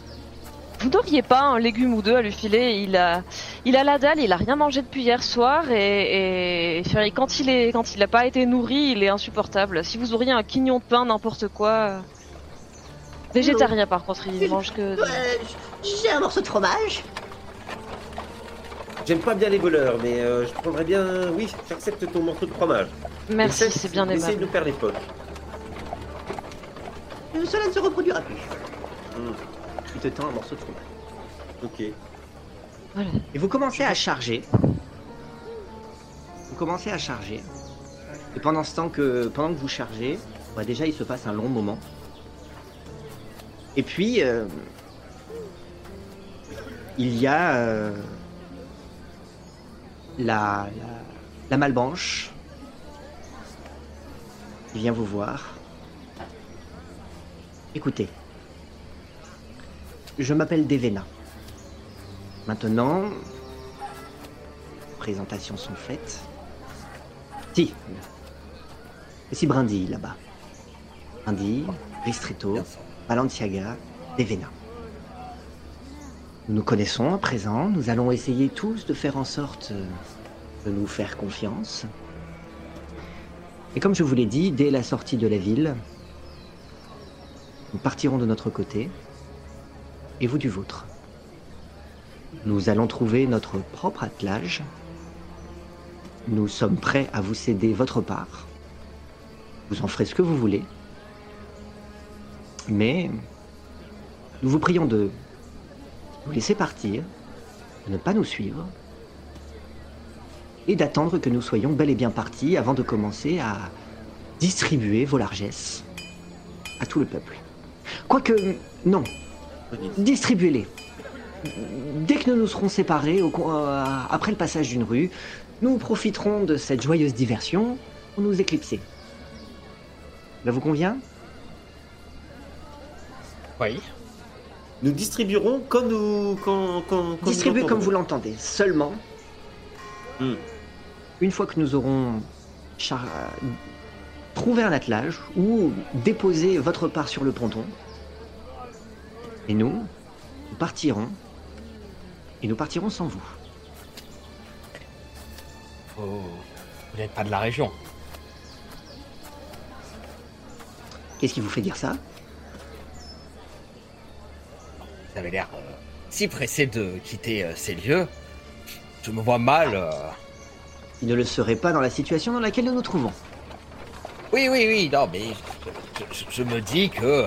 Speaker 3: Vous n'auriez pas un légume ou deux à lui filer Il a, il a la dalle, il a rien mangé depuis hier soir et, et et quand il est, quand il n'a pas été nourri, il est insupportable. Si vous auriez un quignon de pain, n'importe quoi. Végétarien par contre, il mange que.
Speaker 5: Euh, J'ai un morceau de fromage.
Speaker 4: J'aime pas bien les voleurs, mais euh, je prendrais bien. Oui, j'accepte ton morceau de fromage.
Speaker 3: Merci, c'est bien
Speaker 4: Essaye de
Speaker 3: aimable.
Speaker 4: nous faire l'époque.
Speaker 5: Euh, Cela ne se reproduira plus.
Speaker 1: Il te tend un morceau de fromage.
Speaker 4: Ok.
Speaker 3: Voilà.
Speaker 1: Et vous commencez à charger. Vous commencez à charger. Et pendant ce temps que, pendant que vous chargez, bah déjà il se passe un long moment. Et puis, euh, il y a euh, la, la, malbanche qui vient vous voir. Écoutez, je m'appelle Devena. Maintenant, présentations sont faites. Si, c'est Brindille là-bas. Brindille, Ristretto. Balenciaga, Devena. Nous nous connaissons à présent, nous allons essayer tous de faire en sorte euh, de nous faire confiance. Et comme je vous l'ai dit, dès la sortie de la ville, nous partirons de notre côté, et vous du vôtre. Nous allons trouver notre propre attelage. Nous sommes prêts à vous céder votre part. Vous en ferez ce que vous voulez. Mais nous vous prions de nous laisser partir, de ne pas nous suivre, et d'attendre que nous soyons bel et bien partis avant de commencer à distribuer vos largesses à tout le peuple. Quoique, non, distribuez-les. Dès que nous nous serons séparés, euh, après le passage d'une rue, nous profiterons de cette joyeuse diversion pour nous éclipser. Ça vous convient?
Speaker 2: Oui.
Speaker 4: Nous distribuerons quand nous. Quand, quand, nous
Speaker 1: comme vous l'entendez. Seulement,
Speaker 4: Hmm.
Speaker 1: une fois que nous aurons char- euh, trouvé un attelage ou déposé votre part sur le ponton, et nous, nous partirons, et nous partirons sans vous.
Speaker 2: Faut- Vous n'êtes pas de la région.
Speaker 1: Qu'est-ce qui vous fait dire ça?
Speaker 2: Vous avez l'air euh, si pressé de quitter euh, ces lieux. Je me vois mal. euh,
Speaker 1: Il ne le serait pas dans la situation dans laquelle nous nous trouvons.
Speaker 2: Oui, oui, oui, non, mais je, je- je me dis que.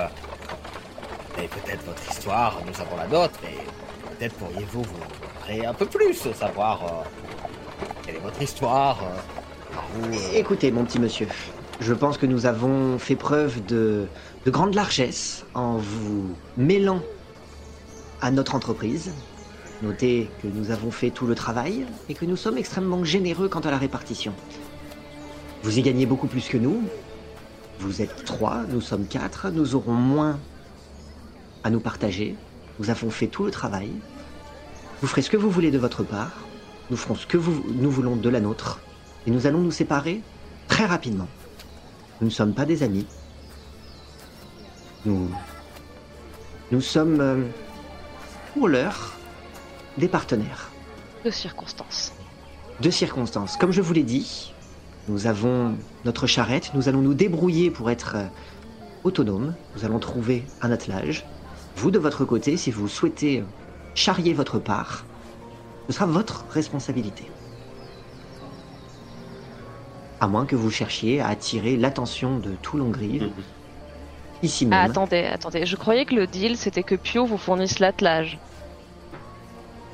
Speaker 2: avez peut-être votre histoire, nous avons la nôtre, et peut-être pourriez-vous vous parler un peu plus, savoir euh, quelle est votre histoire. euh, euh,
Speaker 1: Écoutez, mon petit monsieur, je pense que nous avons fait preuve de, de grande largesse en vous mêlant à notre entreprise. Notez que nous avons fait tout le travail et que nous sommes extrêmement généreux quant à la répartition. Vous y gagnez beaucoup plus que nous. Vous êtes trois, nous sommes quatre, nous aurons moins à nous partager. Nous avons fait tout le travail. Vous ferez ce que vous voulez de votre part. Nous ferons ce que nous voulons de la nôtre. Et nous allons nous séparer très rapidement. Nous ne sommes pas des amis. Nous. Nous sommes, euh, pour l'heure, des partenaires.
Speaker 3: De circonstances.
Speaker 1: De circonstances. Comme je vous l'ai dit, nous avons notre charrette, nous allons nous débrouiller pour être euh, autonomes. Nous allons trouver un attelage. Vous, de votre côté, si vous souhaitez charrier votre part, ce sera votre responsabilité. À moins que vous cherchiez à attirer l'attention de tout Longrive,
Speaker 4: Mhm.
Speaker 1: Ici
Speaker 3: Ah, attendez, attendez. Je croyais que le deal, c'était que Pio vous fournisse l'attelage.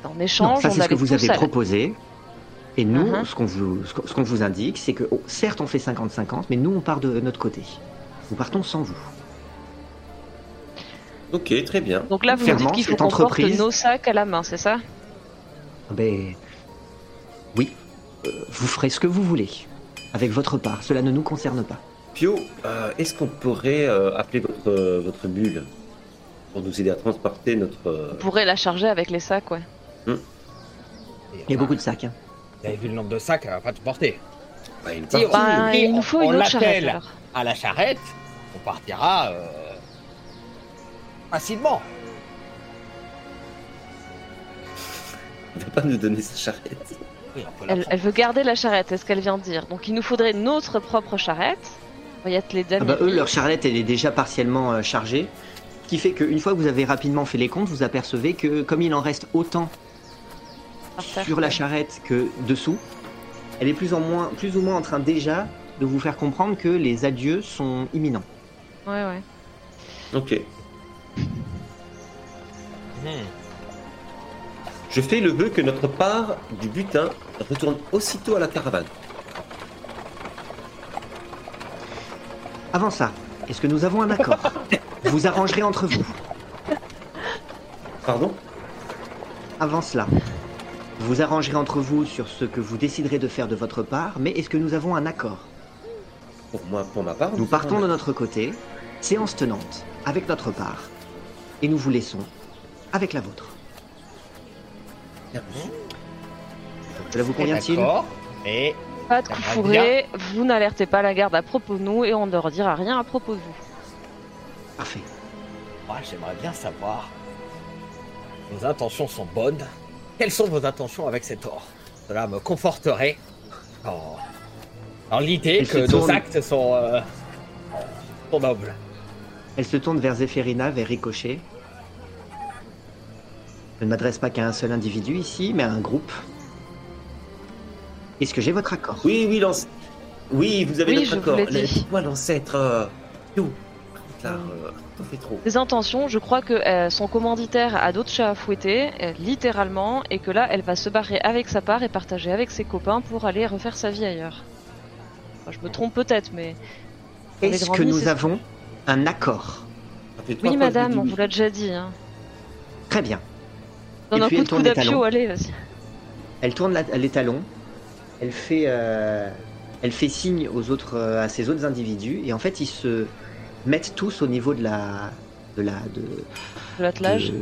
Speaker 3: En
Speaker 1: Non,
Speaker 3: échange,
Speaker 1: ça
Speaker 3: on
Speaker 1: c'est ce que vous avez
Speaker 3: à
Speaker 1: proposé. Et nous,
Speaker 3: Mhm.
Speaker 1: ce qu'on vous, vous indique, c'est que oh, certes on fait 50-50, mais nous on part de notre côté. Nous partons sans vous.
Speaker 4: Ok, très bien.
Speaker 3: Donc là, vous me
Speaker 1: Clairement,
Speaker 3: dites qu'il faut qu'on porte nos sacs à la main, c'est ça?
Speaker 1: Ah Ben oui, Euh, vous ferez ce que vous voulez avec votre part. Cela ne nous concerne pas.
Speaker 4: Pio, euh, est-ce qu'on pourrait euh, appeler votre, euh, votre mule pour nous aider à transporter notre. euh,
Speaker 3: On pourrait la charger avec les sacs, ouais.
Speaker 1: Il y a beaucoup de sacs. hein.
Speaker 2: Vous avez vu le nombre de sacs, elle va pas tout porter.
Speaker 4: bah, une partie.
Speaker 3: Bah, il nous
Speaker 2: on-
Speaker 3: faut
Speaker 2: on
Speaker 3: une autre charrette alors.
Speaker 2: À la charrette, on partira euh, facilement.
Speaker 4: Il va pas nous donner sa charrette.
Speaker 2: Oui,
Speaker 3: Elle, elle veut garder la charrette, c'est ce qu'elle vient de dire. Donc il nous faudrait notre propre charrette.
Speaker 1: Ah bah, eux, leur charrette, elle est déjà partiellement euh, chargée. Ce qui fait qu'une fois que vous avez rapidement fait les comptes, vous apercevez que comme il en reste autant sur la charrette que dessous, elle est plus, en moins, plus ou moins en train déjà de vous faire comprendre que les adieux sont imminents.
Speaker 3: Ouais, ouais.
Speaker 4: Ok. Je fais le vœu que notre part du butin retourne aussitôt à la caravane.
Speaker 1: Avant ça, est-ce que nous avons un accord <laughs> Vous arrangerez entre vous.
Speaker 4: Pardon
Speaker 1: Avant cela, vous arrangerez entre vous sur ce que vous déciderez de faire de votre part, mais est-ce que nous avons un accord
Speaker 4: Pour moi, pour ma part.
Speaker 1: Nous partons de notre côté, séance tenante, avec notre part, et nous vous laissons avec la vôtre. Cela vous convient-il
Speaker 2: D'accord. Et
Speaker 3: Pas de coup fourré, vous n'alertez pas la garde à propos de nous et on ne leur dira rien à propos de vous.
Speaker 1: Parfait.
Speaker 2: moi, j'aimerais bien savoir. Vos intentions sont bonnes. Quelles sont vos intentions avec cet or? Cela me conforterait dans, dans l'idée
Speaker 1: Elle
Speaker 2: que
Speaker 1: se
Speaker 2: nos
Speaker 1: tourne.
Speaker 2: actes sont, euh, sont nobles.
Speaker 1: Elle se tourne vers Zéphérina, vers Ricochet. Je ne m'adresse pas qu'à un seul individu ici, mais à un groupe. Est-ce que j'ai votre accord?
Speaker 4: Oui, oui, l'ancêtre. Oui, vous avez
Speaker 3: Oui,
Speaker 4: notre accord. Dites-moi, l'ancêtre. euh, Pio, Clara, euh, t'en fais trop.
Speaker 3: Ses intentions, je crois que euh, son commanditaire a d'autres chats à fouetter, euh, littéralement, et que là, elle va se barrer avec sa part et partager avec ses copains pour aller refaire sa vie ailleurs. Enfin, je me trompe peut-être, mais. dans
Speaker 1: Est-ce que nous avons un accord?
Speaker 3: Oui, madame, on vous l'a déjà dit. Hein.
Speaker 1: Très bien.
Speaker 3: Donne
Speaker 1: Et
Speaker 3: un
Speaker 1: puis,
Speaker 3: coup
Speaker 1: elle
Speaker 3: de
Speaker 1: tourne
Speaker 3: coude
Speaker 1: les
Speaker 3: à allez, vas-y.
Speaker 1: Elle tourne la- les talons. Elle fait, euh, elle fait signe aux autres, euh, à ses autres individus, et en fait, ils se mettent tous au niveau de la, de la, de,
Speaker 3: De l'attelage.
Speaker 1: de,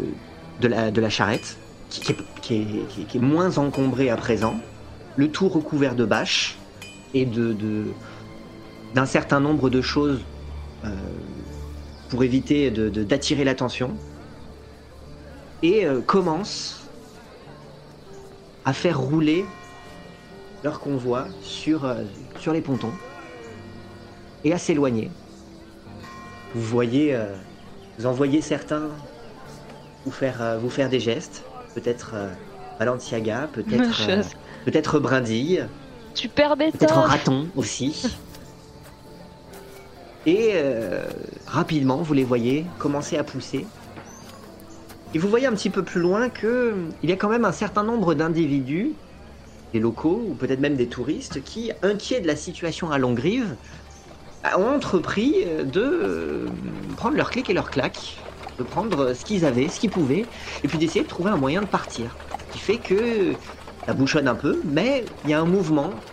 Speaker 1: de la, de la charrette, qui, qui est, qui est- qui est- moins encombrée à présent, le tout recouvert de bâches et de, de- d'un certain nombre de choses euh, pour éviter d'attirer l'attention, et euh, commence à faire rouler leur convoi sur, euh, sur les pontons et à s'éloigner. Vous voyez, euh, vous en voyez certains vous faire, euh, vous faire des gestes, peut-être Balenciaga, peut-être <laughs> peut-être Brindille,
Speaker 3: Super
Speaker 1: peut-être Raton aussi. Et rapidement, vous les voyez commencer à pousser. Et vous voyez un petit peu plus loin que il y a quand même un certain nombre d'individus, des locaux ou peut-être même des touristes, qui, inquiets de la situation à Longrive, ont entrepris euh, de euh, prendre leur clic et leur claque, de prendre ce qu'ils avaient, ce qu'ils pouvaient, et puis d'essayer de trouver un moyen de partir. Ce qui fait que ça bouchonne un peu, mais il y a un mouvement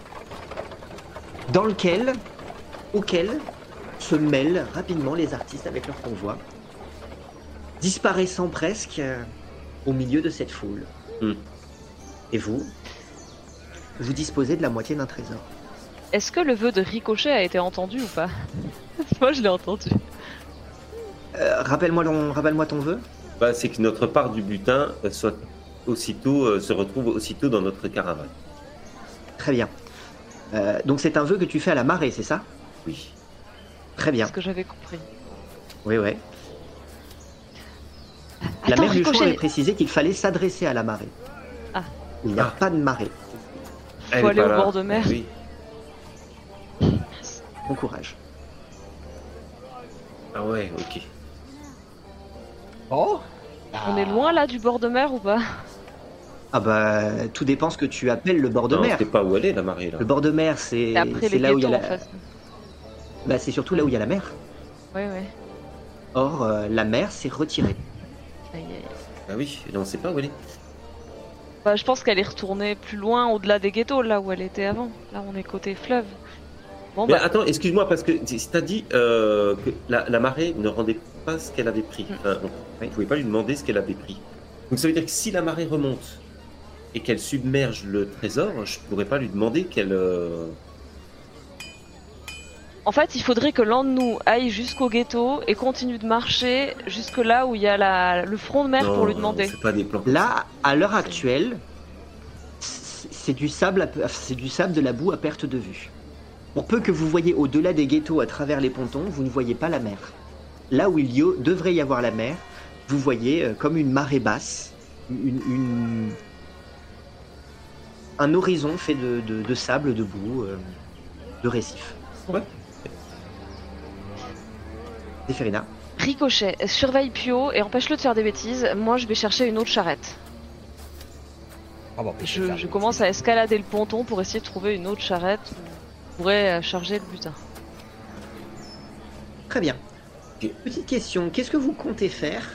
Speaker 1: dans lequel, auquel se mêlent rapidement les artistes avec leur convoi, disparaissant presque euh, au milieu de cette foule.
Speaker 4: Hmm.
Speaker 1: Et vous, vous disposez de la moitié d'un trésor.
Speaker 3: Est-ce que le vœu de Ricochet a été entendu ou pas <laughs> Moi, je l'ai entendu.
Speaker 1: Euh, rappelle-moi, ton- rappelle-moi ton vœu.
Speaker 4: Bah, c'est que notre part du butin euh, soit aussitôt, euh, se retrouve aussitôt dans notre caravane.
Speaker 1: Très bien. Euh, donc c'est un vœu que tu fais à la marée, c'est ça?
Speaker 4: Oui.
Speaker 1: Très bien.
Speaker 3: ce que j'avais compris.
Speaker 1: Oui, oui. La
Speaker 3: Attends,
Speaker 1: mère du
Speaker 3: Ricochet,
Speaker 1: avait précisé qu'il fallait s'adresser à la marée.
Speaker 3: Ah.
Speaker 1: Il n'y a
Speaker 4: Ah.
Speaker 1: pas de marée.
Speaker 4: Elle est
Speaker 3: aller au
Speaker 4: là.
Speaker 3: bord de mer.
Speaker 4: Oui.
Speaker 1: Bon courage.
Speaker 4: Ah ouais, ok.
Speaker 2: Oh
Speaker 3: on est loin là du bord de mer ou pas?
Speaker 1: Ah bah, tout dépend ce que tu appelles le bord de
Speaker 4: non,
Speaker 1: mer.
Speaker 4: c'est pas où elle est la marée là.
Speaker 1: Le bord de mer, c'est là où il y a la...
Speaker 3: en fait.
Speaker 1: bah, c'est surtout là où il y a la mer.
Speaker 3: Ouais, ouais.
Speaker 1: Or, euh, la mer s'est retirée.
Speaker 3: Aïe, aïe.
Speaker 4: Ah oui, là on sait pas où elle est.
Speaker 3: Bah, je pense qu'elle est retournée plus loin au-delà des ghettos, là où elle était avant. Là, on est côté fleuve. Bon,
Speaker 4: Mais
Speaker 3: bah,
Speaker 4: attends, excuse-moi, parce que t'as dit euh, que la, la marée ne rendait pas ce qu'elle avait pris.
Speaker 3: Mm.
Speaker 4: Enfin, on ne pouvait pas lui demander ce qu'elle avait pris. Donc ça veut dire que si la marée remonte et qu'elle submerge le trésor, je pourrais pas lui demander qu'elle. euh,
Speaker 3: en fait, il faudrait que l'un de nous aille jusqu'au ghetto et continue de marcher jusque là où il y a la... le front de mer
Speaker 4: non,
Speaker 3: pour lui demander.
Speaker 4: fait pas des plans. comme
Speaker 1: Là, à l'heure actuelle, c'est du sable, à pe- c'est du sable de la boue à perte de vue. Pour peu que vous voyez au-delà des ghettos à travers les pontons, vous ne voyez pas la mer. Là où il y a- devrait y avoir la mer, vous voyez euh, comme une marée basse, une, une- un horizon fait de, de- de sable, de boue, euh, de récifs.
Speaker 4: Ouais.
Speaker 1: Zéphirina.
Speaker 3: Ricochet, surveille Pio et empêche-le de faire des bêtises. Moi, je vais chercher une autre charrette.
Speaker 2: Ah bon,
Speaker 3: Je, je commence à escalader le ponton pour essayer de trouver une autre charrette où pourrait euh, charger le butin.
Speaker 1: Très bien. Petite question, qu'est-ce que vous comptez faire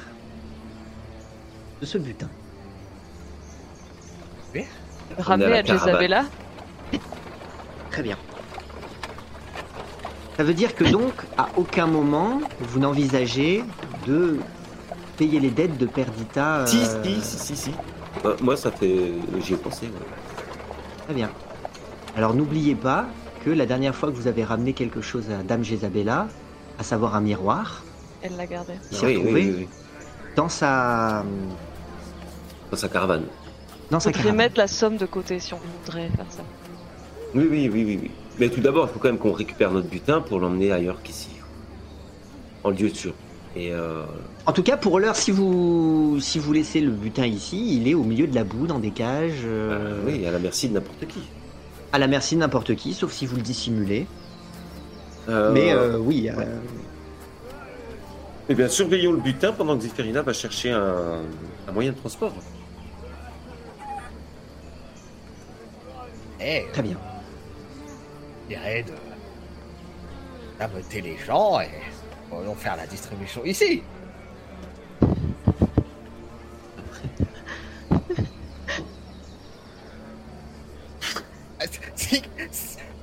Speaker 1: de ce butin?
Speaker 3: Ramener
Speaker 4: la
Speaker 3: à. Jezabella.
Speaker 1: Très bien. Ça veut dire que donc, à aucun moment, vous n'envisagez de payer les dettes de Perdita.
Speaker 4: Si,
Speaker 1: euh,
Speaker 4: si, si, si, si. Euh, moi, ça fait. J'y ai pensé. ouais.
Speaker 1: Très bien. Alors n'oubliez pas que la dernière fois que vous avez ramené quelque chose à Dame Jezabella, à savoir un miroir,
Speaker 3: Elle l'a gardé.
Speaker 1: qui s'est
Speaker 4: Oui, oui,
Speaker 1: retrouvé
Speaker 4: oui, oui.
Speaker 1: dans sa
Speaker 4: Dans sa caravane.
Speaker 1: dans sa
Speaker 3: Faudrait
Speaker 1: caravane.
Speaker 3: mettre la somme de côté si on voudrait faire ça.
Speaker 4: Oui, oui, oui, oui, oui. Mais tout d'abord, il faut quand même qu'on récupère notre butin pour l'emmener ailleurs qu'ici. En lieu sûr. Et euh,
Speaker 1: En tout cas, pour l'heure, si vous si vous laissez le butin ici, il est au milieu de la boue, dans des cages, euh,
Speaker 4: euh, oui, à la merci de n'importe qui.
Speaker 1: à la merci de n'importe qui, sauf si vous le dissimulez.
Speaker 4: Euh,
Speaker 1: Mais oui,
Speaker 4: Eh bien, surveillons le butin pendant que Zéphérina va chercher un, un moyen de transport.
Speaker 2: Eh,
Speaker 5: Très bien.
Speaker 2: Je dirais de d'ameuter les gens et allons faire la distribution ici. <laughs>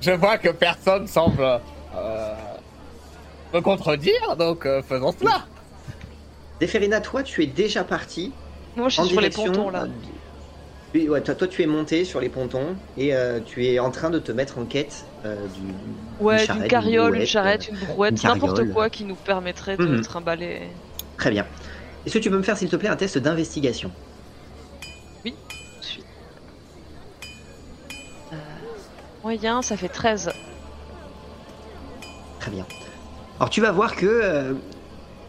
Speaker 2: Je vois que personne semble euh, me contredire, donc euh, faisons cela.
Speaker 1: Déferina, toi, tu es déjà parti
Speaker 3: Moi, je
Speaker 1: en
Speaker 3: suis sur les pontons là.
Speaker 1: Euh, oui, ouais, toi, toi, tu es monté sur les pontons et euh, tu es en train de te mettre en quête euh, du.
Speaker 3: Ouais, d'une
Speaker 1: une
Speaker 3: carriole, une charrette, une brouette, n'importe quoi qui nous permettrait de
Speaker 1: Mhm.
Speaker 3: trimballer.
Speaker 1: Très bien. Est-ce que tu peux me faire, s'il te plaît, un test d'investigation?
Speaker 3: Tout de suite. Euh, moyen, ça fait 13.
Speaker 1: Très bien. Alors tu vas voir que euh,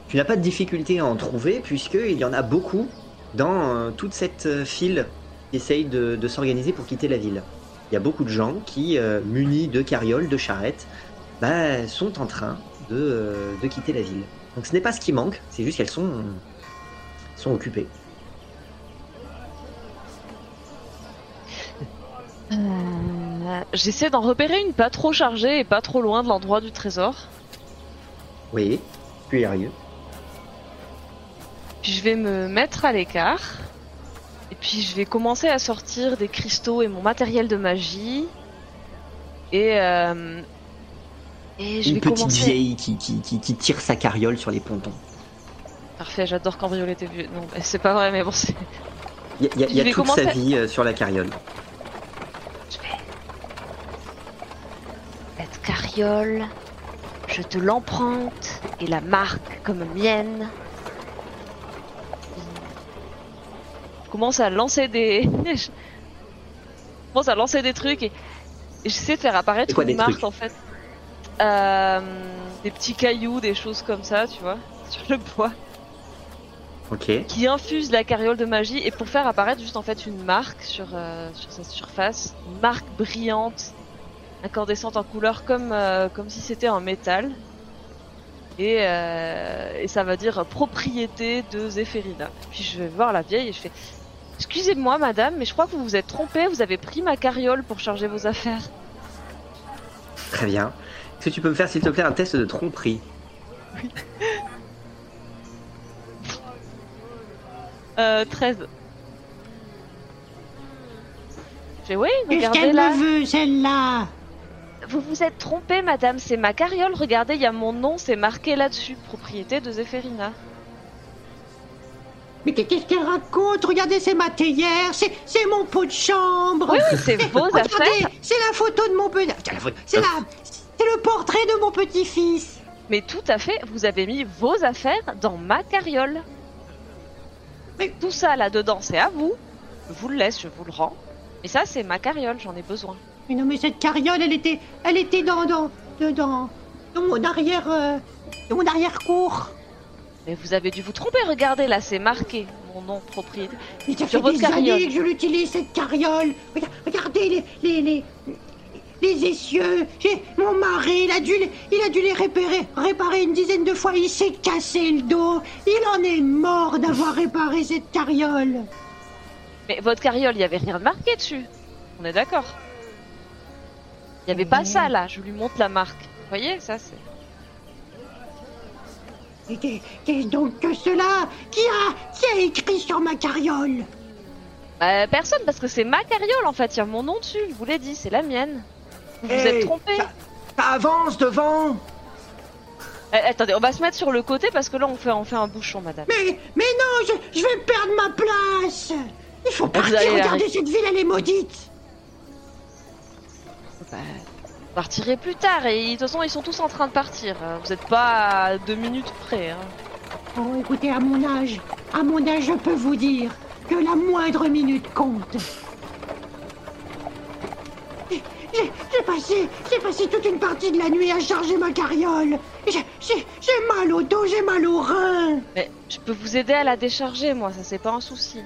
Speaker 1: tu n'as pas de difficulté à en trouver puisqu'il y en a beaucoup dans euh, toute cette euh, file qui essaye de, de s'organiser pour quitter la ville. Il y a beaucoup de gens qui, euh, munis de carrioles, de charrettes, bah, sont en train de, euh, de quitter la ville. Donc ce n'est pas ce qui manque, c'est juste qu'elles sont, sont occupées.
Speaker 3: Euh, J'essaie d'en repérer une pas trop chargée et pas trop loin de l'endroit du trésor.
Speaker 1: Oui, tu es.
Speaker 3: Puis je vais me mettre à l'écart. Puis je vais commencer à sortir des cristaux et mon matériel de magie. Et, euh, et je
Speaker 1: Une
Speaker 3: vais
Speaker 1: petite
Speaker 3: commencer.
Speaker 1: vieille qui, qui, qui- qui tire sa carriole sur les pontons.
Speaker 3: Parfait, j'adore cambrioler tes vieux. Non, c'est pas vrai, mais bon, c'est.
Speaker 1: Il y a, y y toute sa vie euh, sur la carriole.
Speaker 3: Je vais. Cette carriole, je te l'emprunte et la marque comme mienne. Commence à lancer des. <laughs> je commence à lancer des trucs et, et j'essaie de faire apparaître
Speaker 1: quoi
Speaker 3: une
Speaker 1: des
Speaker 3: marque en fait. Euh, des petits cailloux, des choses comme ça, tu vois, <laughs> sur le bois.
Speaker 1: Ok.
Speaker 3: qui infuse la carriole de magie et pour faire apparaître juste en fait une marque sur, euh, sur sa surface, une marque brillante, incandescente en couleur comme, euh, comme si c'était en métal. Et, euh, et ça va dire propriété de Zéphérina. Puis je vais voir la vieille et je fais Excusez-moi madame, mais je crois que vous vous êtes trompée, vous avez pris ma carriole pour charger vos affaires.
Speaker 1: Très bien. Est-ce que tu peux me faire, s'il te plaît, un test de tromperie
Speaker 3: Euh, 13. Je fais oui,
Speaker 6: Qu'est-ce
Speaker 3: regardez
Speaker 6: qu'elle
Speaker 3: là.
Speaker 6: me veut, celle-là
Speaker 3: Vous vous êtes trompé, madame, c'est ma carriole. Regardez, il y a mon nom, c'est marqué là-dessus. Propriété de Zéphérina.
Speaker 6: Mais qu'est-ce qu'elle raconte? Regardez, c'est ma théière, c'est, c'est mon pot de chambre
Speaker 3: Oui, oui, c'est vos
Speaker 6: Regardez,
Speaker 3: affaires.
Speaker 6: c'est la photo de mon petit... Tiens, la photo, C'est la... C'est le portrait de mon petit-fils
Speaker 3: Mais tout à fait, vous avez mis vos affaires dans ma carriole.
Speaker 6: Mais-
Speaker 3: tout ça là-dedans, c'est à vous. Je vous le laisse, je vous le rends. Mais ça, c'est ma carriole, j'en ai besoin.
Speaker 6: Mais non, mais cette carriole, elle était... Elle était dans... Dans... Dans, dans mon arrière... euh, Dans mon arrière-cour
Speaker 3: Mais vous avez dû vous tromper, regardez, là, c'est marqué. Mon nom, propriété.
Speaker 6: Mais ça
Speaker 3: Sur
Speaker 6: fait
Speaker 3: votre
Speaker 6: des
Speaker 3: carriole.
Speaker 6: années que je l'utilise, cette carriole Rega- Regardez les... les, les... les essieux Mon mari, il a dû les, il a dû les réparer, réparer une dizaine de fois. Il s'est cassé le dos. Il en est mort d'avoir réparé cette carriole.
Speaker 3: Mais votre carriole, il y avait rien de marqué dessus. On est d'accord. Il y avait pas ça, là. Je lui montre la marque. Vous voyez, ça, c'est...
Speaker 6: Qu'est-ce donc que cela? Qui a, qui a écrit sur ma carriole?
Speaker 3: Bah, personne, parce que c'est ma carriole en fait, il y a mon nom dessus, je vous l'ai dit, c'est la mienne. Vous vous
Speaker 5: Hey,
Speaker 3: êtes trompé.
Speaker 5: ça- Ça avance devant
Speaker 3: Eh, attendez, on va se mettre sur le côté parce que là on fait, on fait un bouchon, madame.
Speaker 6: Mais, mais non, je, je vais perdre ma place Il faut partir, regardez cette ville, elle est maudite
Speaker 3: Bah, partirez plus tard et de toute façon ils sont tous en train de partir. Euh, Vous êtes pas à deux minutes près. Hein.
Speaker 6: Oh, écoutez, à mon âge, à mon âge, je peux vous dire que la moindre minute compte. J'ai- passé, j'ai passé toute une partie de la nuit à charger ma carriole. J'ai mal au dos, j'ai mal au rein.
Speaker 3: Mais je peux vous aider à la décharger, moi, ça c'est pas un souci.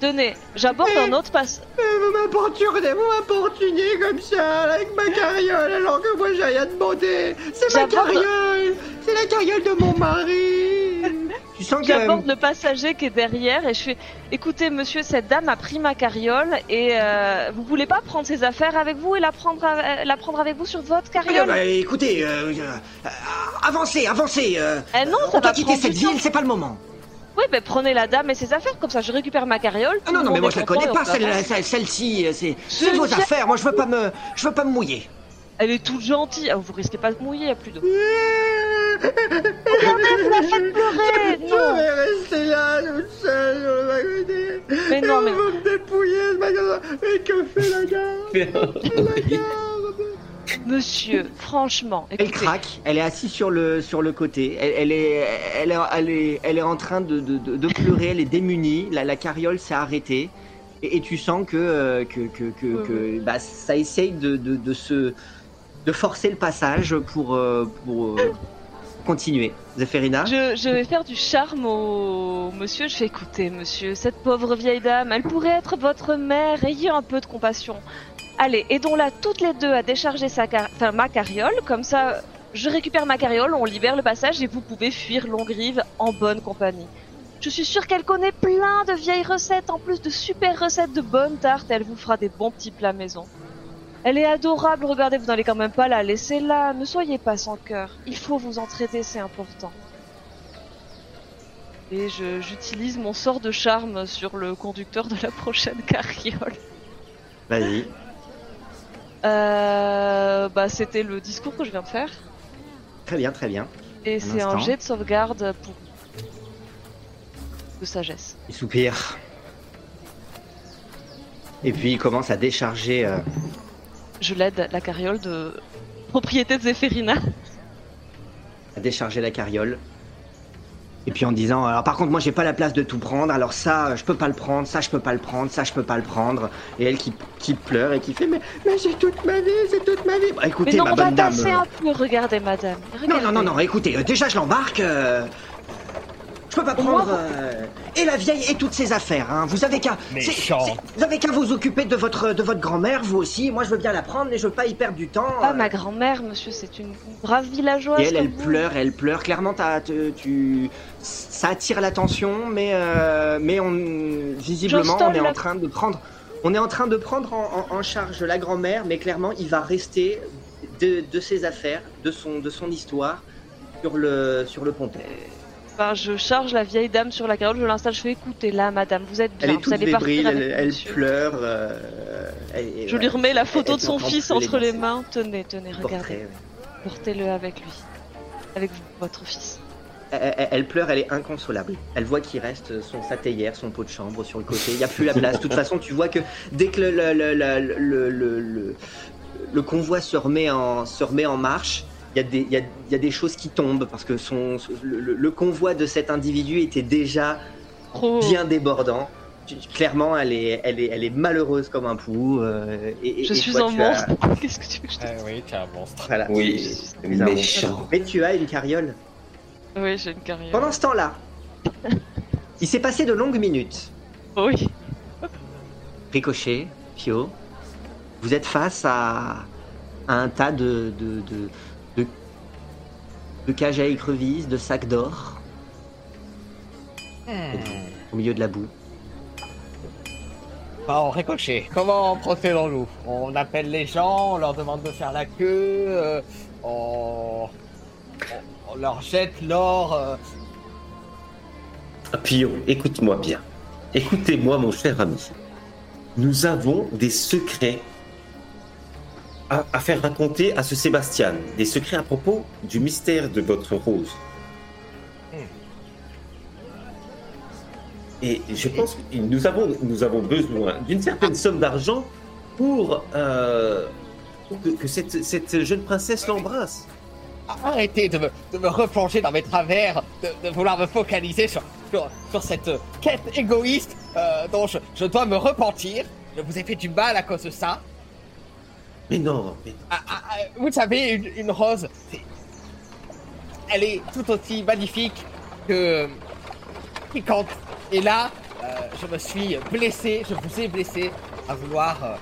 Speaker 3: Tenez, j'aborde un autre passe.
Speaker 6: Mais vous m'importunez, vous m'importunez comme ça, avec ma carriole, alors que moi j'ai rien demandé. C'est ma carriole, c'est la carriole de mon mari.
Speaker 1: Tu sens que.
Speaker 3: J'aborde le passager qui est derrière et je fais écoutez monsieur cette dame a pris ma carriole et euh, vous voulez pas prendre ses affaires avec vous et la prendre à- la prendre avec vous sur votre
Speaker 1: Ah,
Speaker 3: carriole?
Speaker 1: bah, écoutez, euh, euh, avancez, avancez. euh,
Speaker 3: Eh non ça
Speaker 1: on doit
Speaker 3: va
Speaker 1: quitter cette ville, c'est pas le moment.
Speaker 3: Oui mais prenez la dame et ses affaires comme ça je récupère ma carriole.
Speaker 1: Ah non, non, mais moi je la connais pas, celle- celle- celle-ci. euh, C'est vos affaires. Moi je veux pas me, je veux pas me mouiller.
Speaker 3: Elle est toute gentille. Ah, vous risquez pas de mouiller, il y a plus d'eau. Regardez, vous la faites pleurer Non
Speaker 7: rester là, toute seule, sur le côté.
Speaker 3: Mais non, mais...
Speaker 7: me dépouiller, ce magasin. Mais que fait la gare
Speaker 3: Monsieur, franchement,
Speaker 1: Elle
Speaker 3: écoutez,
Speaker 1: craque, elle est assise sur le, sur le côté, elle, elle est, elle, est, elle, est, elle est en train de, de, de, de pleurer, elle est démunie, la, la carriole s'est arrêtée, et, et tu sens que, euh, que, que, que, que, bah, ça essaye de, de, de, se, de forcer le passage pour, euh, pour euh, continuer. Zéphérina
Speaker 3: je, je vais faire du charme au monsieur. Je fais écouter, monsieur, cette pauvre vieille dame, elle pourrait être votre mère. Ayez un peu de compassion. Allez, aidons-la toutes les deux à décharger sa car... enfin, ma carriole. Comme ça, je récupère ma carriole, on libère le passage et vous pouvez fuir Longrive en bonne compagnie. Je suis sûre qu'elle connaît plein de vieilles recettes, en plus de super recettes de bonnes tartes. Elle vous fera des bons petits plats maison. Elle est adorable, regardez, vous n'allez quand même pas la laisser là. Ne soyez pas sans cœur. Il faut vous entraider, c'est important. Et je- j'utilise mon sort de charme sur le conducteur de la prochaine carriole.
Speaker 1: Vas-y.
Speaker 3: Euh, bah, c'était le discours que je viens de faire.
Speaker 1: Très bien, très bien.
Speaker 3: Et c'est un jet de sauvegarde pour. de sagesse.
Speaker 1: Il soupire. Et puis il commence à décharger. euh,
Speaker 3: Je l'aide, la carriole de propriété de Zéphérina.
Speaker 1: à décharger la carriole. Et puis en disant, alors par contre moi j'ai pas la place de tout prendre, alors ça je peux pas le prendre, ça je peux pas le prendre, ça je peux pas le prendre. Et elle qui, qui pleure et qui fait, mais, mais c'est toute ma vie, c'est toute ma vie. Bah,
Speaker 3: Mais
Speaker 1: écoutez
Speaker 3: non,
Speaker 1: ma
Speaker 3: on va
Speaker 1: bonne dame.
Speaker 3: tasser
Speaker 1: euh,
Speaker 3: un peu, regardez madame.
Speaker 1: Non, non, non, non, écoutez, euh, déjà je l'embarque. euh, Je peux pas prendre euh, et la vieille et toutes ses affaires. Hein. Vous avez qu'à, vous avez qu'à vous occuper de votre de votre grand-mère, vous aussi. Moi je veux bien la prendre, mais je veux pas y perdre du temps.
Speaker 3: Ah,
Speaker 1: euh.
Speaker 3: ma grand-mère, monsieur, c'est une brave villageoise.
Speaker 1: Et elle, elle
Speaker 3: vous.
Speaker 1: pleure, elle pleure. Clairement, t'as- te- tu, ça attire l'attention, mais, euh, mais on, visiblement, on est en train de prendre, on est en train de prendre en, en- en charge la grand-mère, mais clairement, il va rester de, de ses affaires, de son, de son histoire sur le, sur le ponton.
Speaker 3: Enfin, je charge la vieille dame sur la carriole, je l'installe, je fais écoutez là, madame, vous êtes bien,
Speaker 1: Elle est
Speaker 3: vous
Speaker 1: toute
Speaker 3: allez partir
Speaker 1: elle,
Speaker 3: avec
Speaker 1: elle pleure. euh, elle-
Speaker 3: Je lui remets la photo de son fils entre les mains. Tenez, tenez,
Speaker 1: Portrait,
Speaker 3: regardez.
Speaker 1: ouais.
Speaker 3: Portez-le avec lui. Avec vous, votre fils.
Speaker 1: Elle, pleure, elle est inconsolable. Elle voit qu'il reste son sa théière, son pot de chambre sur le côté. Il n'y a plus la place. De toute façon, tu vois que dès que le, le, le, le, le- le- le- le convoi se remet en, se remet en marche, il y, a des- il y, a, il y a des choses qui tombent parce que son, le, convoi de cet individu était déjà
Speaker 3: Trop.
Speaker 1: bien débordant. Clairement, elle est, elle, est, elle est malheureuse comme un pou. euh, et,
Speaker 3: Je
Speaker 1: et
Speaker 3: suis
Speaker 1: toi,
Speaker 3: un
Speaker 1: as-
Speaker 3: monstre. Qu'est-ce que tu veux que je te
Speaker 2: Ah oui, tu es un monstre.
Speaker 1: voilà,
Speaker 4: Oui,
Speaker 1: un
Speaker 4: méchant.
Speaker 1: monstre. Mais tu as une carriole.
Speaker 3: Oui, j'ai une carrière.
Speaker 1: Pendant ce temps-là, il s'est passé de longues minutes.
Speaker 3: Oui.
Speaker 1: Ricochet, Pio, vous êtes face à, à un tas de, de, de, de, cages à écrevisses, de sacs d'or au milieu de la boue.
Speaker 2: Bon, ricochet, comment procédons-nous? On appelle les gens, on leur demande de faire la queue, euh, on... on- on leur jette l'or. euh,
Speaker 4: écoute-moi bien. Écoutez-moi, mon cher ami. Nous avons des secrets à, faire raconter à ce Sébastien. Des secrets à propos du mystère de votre rose. Et je pense que nous avons, nous avons besoin d'une certaine somme d'argent pour, euh, que, cette, cette jeune princesse l'embrasse.
Speaker 2: Arrêtez de me, de me replonger dans mes travers, de, vouloir me focaliser sur, sur, cette quête égoïste euh, dont je dois me repentir. Je vous ai fait du mal à cause de ça.
Speaker 4: Mais non, mais
Speaker 2: Ah, ah, ah, vous savez, une, rose, elle est tout aussi magnifique que piquante. Et là, euh, je me suis blessé, je vous ai blessé à vouloir euh,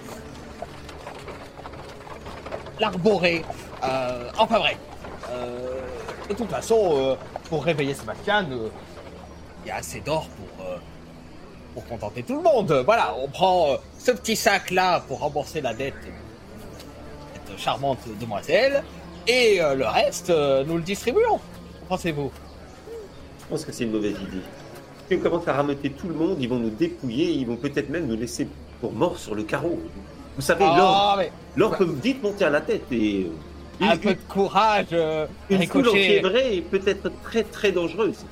Speaker 2: l'arborer. Euh, enfin bref. De toute façon, pour réveiller Sébastien, il y a assez d'or pour, pour contenter tout le monde. Voilà, on prend ce petit sac-là pour rembourser la dette charmante demoiselle, et euh, le reste, euh, nous le distribuons. Pensez-vous?
Speaker 4: Je pense que c'est une mauvaise idée. Si on commence à rameuter tout le monde, ils vont nous dépouiller, ils vont peut-être même nous laisser pour morts sur le carreau. Vous savez, l'or,
Speaker 2: Ah, mais
Speaker 4: l'or peut vite monter à la tête et euh,
Speaker 2: un
Speaker 4: une,
Speaker 2: peu de courage, euh,
Speaker 4: une foule enfiévrée peut être très très dangereuse.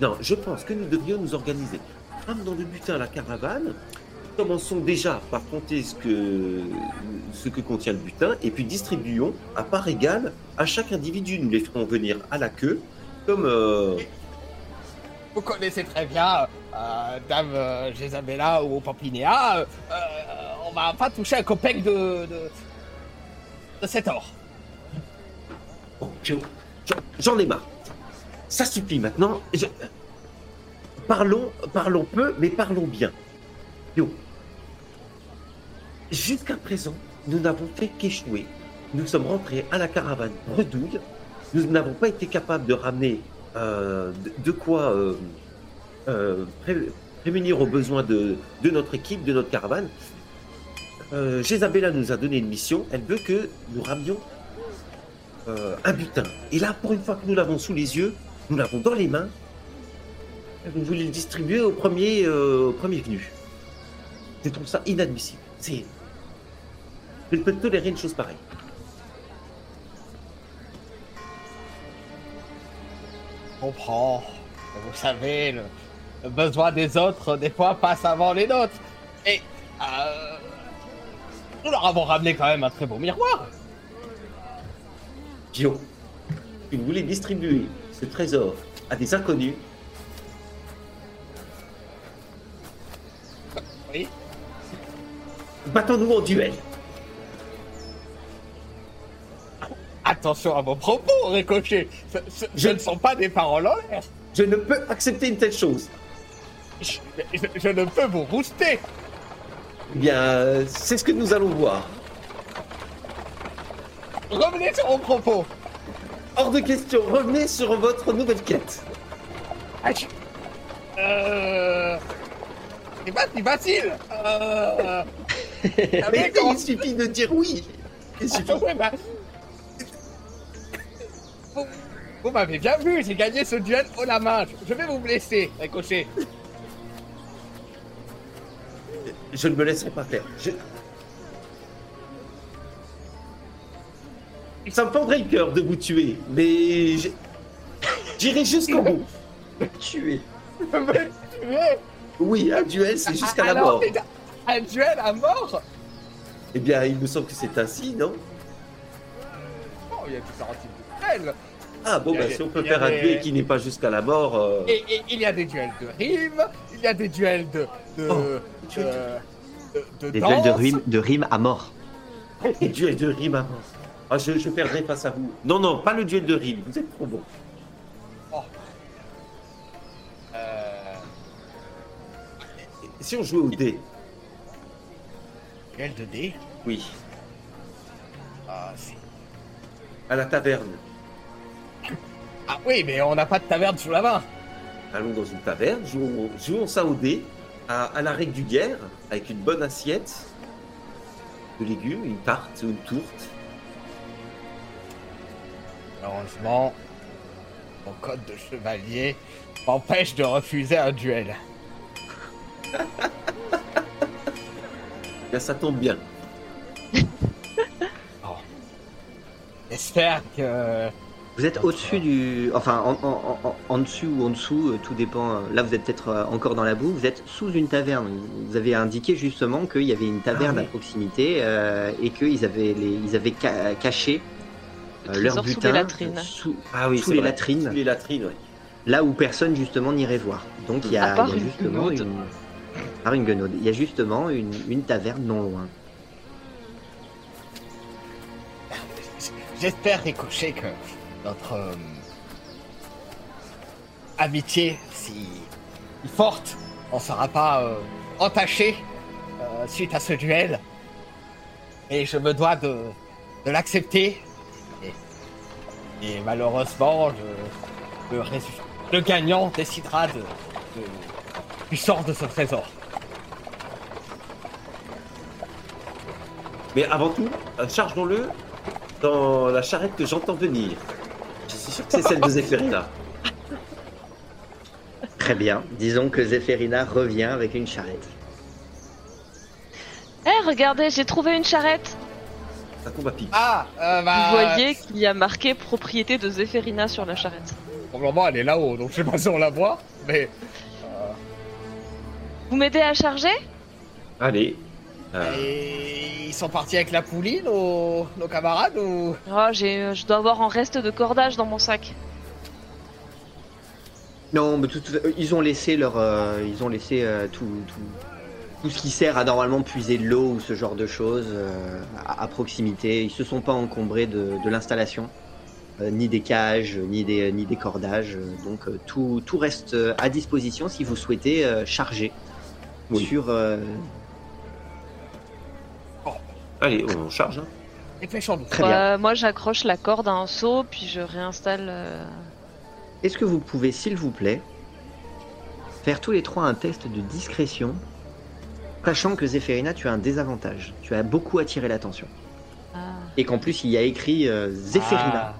Speaker 4: Non, je pense que nous devrions nous organiser. Ramenons le butin à la caravane. Commençons déjà par compter ce que, ce que contient le butin et puis distribuons à part égale à chaque individu. Nous les ferons venir à la queue comme euh,
Speaker 2: Vous connaissez très bien euh, Dame euh, Jésabella ou Pampinéa. euh, on va pas toucher un copec de, de, de cet or.
Speaker 4: Oh, je- je- J'en ai marre. Ça suffit maintenant. Je- Parlons, parlons peu, mais parlons bien. Yo. Jusqu'à présent, nous n'avons fait qu'échouer. Nous sommes rentrés à la caravane bredouille. Nous n'avons pas été capables de ramener euh, de, quoi euh, euh, pré- prémunir aux besoins de, notre équipe, de notre caravane. Euh, nous a donné une mission. Elle veut que nous ramenions euh, un butin. Et là, pour une fois que nous l'avons sous les yeux, nous l'avons dans les mains, vous voulez le distribuer au premier, euh, au premier venu. Je trouve ça inadmissible. C'est. Je ne peux tolérer une chose pareille.
Speaker 2: Je comprends. Vous savez, le, le besoin des autres, des fois, passe avant les nôtres. Et euh, nous leur avons ramené quand même un très beau miroir.
Speaker 4: Gio, si vous voulez distribuer ce trésor à des inconnus,
Speaker 2: Oui.
Speaker 4: battons-nous en duel.
Speaker 2: Attention à vos propos, Ricochet. Ce, ce- ce
Speaker 4: Je-
Speaker 2: ne sont pas des paroles en l'air.
Speaker 4: Je ne peux accepter une telle chose.
Speaker 2: Je, je- je ne peux vous booster.
Speaker 4: Eh bien, euh, c'est ce que nous allons voir.
Speaker 2: Revenez sur vos propos.
Speaker 4: Hors de question, revenez sur votre nouvelle quête.
Speaker 2: Ah, je- Euh... C'est pas si facile. Euh...
Speaker 4: Mais <laughs> il suffit de dire oui. Il suffit.
Speaker 2: Ouais, bah, Vous, vous m'avez bien vu, j'ai gagné ce duel haut la main. Je- vais vous blesser, Ricochet.
Speaker 4: Je ne me laisserai pas faire. Je... Ça me fendrait le cœur de vous tuer, mais j'irai jusqu'au bout.
Speaker 1: Tuer. <laughs>
Speaker 2: Me tuer.
Speaker 4: Oui, un duel, c'est jusqu'à la mort.
Speaker 2: Un duel à mort
Speaker 4: Eh bien, il me semble que c'est ainsi, non?
Speaker 2: Oh, il y a types de duels.
Speaker 4: Ah bon, bah,
Speaker 2: des-
Speaker 4: si on peut faire un
Speaker 2: des-
Speaker 4: duel qui n'est pas jusqu'à la mort... euh,
Speaker 2: Et, et il y a des duels de rimes, il y a des duels de... de,
Speaker 4: Oh,
Speaker 2: de, de, de
Speaker 5: Des duels de
Speaker 2: danse.
Speaker 5: rime, de rime à mort.
Speaker 4: Les duels de rime à mort. Ah, je, je perdrai face à vous. Non, non, pas le duel de rime, vous êtes trop bon.
Speaker 2: Euh,
Speaker 4: Et si on jouait au dé
Speaker 2: duel de dés?
Speaker 4: Oui,
Speaker 2: Ah, c'est-
Speaker 4: à la taverne.
Speaker 2: Ah oui, mais on n'a pas de taverne sous la main.
Speaker 4: Allons dans une taverne, jouons, jouons ça au dé, à, à la régulière, avec une bonne assiette de légumes, une tarte ou une tourte.
Speaker 2: Heureusement, mon code de chevalier m'empêche de refuser un duel. <laughs>
Speaker 4: Ça tombe bien. <laughs>
Speaker 2: J'espère que...
Speaker 5: Vous êtes au-dessus du. Enfin, en, en- en- en dessus ou en dessous, euh, tout dépend. euh, Là, vous êtes peut-être euh, encore dans la boue. Vous êtes sous une taverne. Vous avez indiqué justement qu'il y avait une taverne
Speaker 4: Ah oui.
Speaker 5: à proximité euh, et qu'ils avaient, les, ils avaient ca- caché
Speaker 3: Le
Speaker 5: leur
Speaker 3: sous
Speaker 5: butin
Speaker 3: les latrines.
Speaker 5: sous,
Speaker 4: Ah oui,
Speaker 5: Sous
Speaker 4: c'est
Speaker 5: les
Speaker 4: vrai.
Speaker 5: latrines.
Speaker 4: Sous les latrines, oui.
Speaker 5: là où personne justement n'irait voir. Donc il y a,
Speaker 3: À part
Speaker 5: il y a
Speaker 3: une
Speaker 5: justement une. Par une guenaude. Il y a justement une, une taverne non loin.
Speaker 2: J'espère, Ricochet, que notre euh, amitié, si forte, on sera pas euh, entachée euh, suite à ce duel. Et je me dois de, l'accepter. Et malheureusement, le, gagnant décidera de, de- du sort de ce trésor.
Speaker 4: Mais avant tout, chargeons-le dans la charrette que j'entends venir. Je suis sûr que c'est celle de Zéphirina.
Speaker 1: Très bien. Disons que Zéphérina revient avec une charrette.
Speaker 3: Eh, regardez, j'ai trouvé une charrette.
Speaker 4: Un combat pique.
Speaker 2: Ah, euh, bah,
Speaker 3: Vous voyez qu'il y a marqué propriété de Zéphérina sur la charrette.
Speaker 2: Pour le moment, elle est là-haut, donc je sais pas si on la voit, mais
Speaker 3: Vous m'aidez à charger?
Speaker 4: Allez. Euh,
Speaker 2: Et ils sont partis avec la poulie, nos, nos camarades, ou?
Speaker 3: Oh, j'ai, euh, je dois avoir un reste de cordage dans mon sac.
Speaker 1: Non, mais tout, tout- ils ont laissé leur, euh, ils ont laissé euh, tout, tout, tout ce qui sert à normalement puiser de l'eau ou ce genre de choses euh, à, à proximité. Ils se sont pas encombrés de, de l'installation, euh, ni des cages, ni des, ni des cordages. euh, Donc euh, tout, tout reste euh, à disposition si vous souhaitez euh, charger
Speaker 4: Oui.
Speaker 1: sur.
Speaker 4: Allez, on charge. hein.
Speaker 2: dépêchons-nous.
Speaker 1: Très bien.
Speaker 3: Bah, moi, j'accroche la corde à un seau, puis je réinstalle. euh,
Speaker 1: Est-ce que vous pouvez, s'il vous plaît, faire tous les trois un test de discrétion, sachant que Zéphérina, tu as un désavantage. Tu as beaucoup attiré l'attention.
Speaker 3: ah,
Speaker 1: Et qu'en plus, il y a écrit euh, Zéphérina,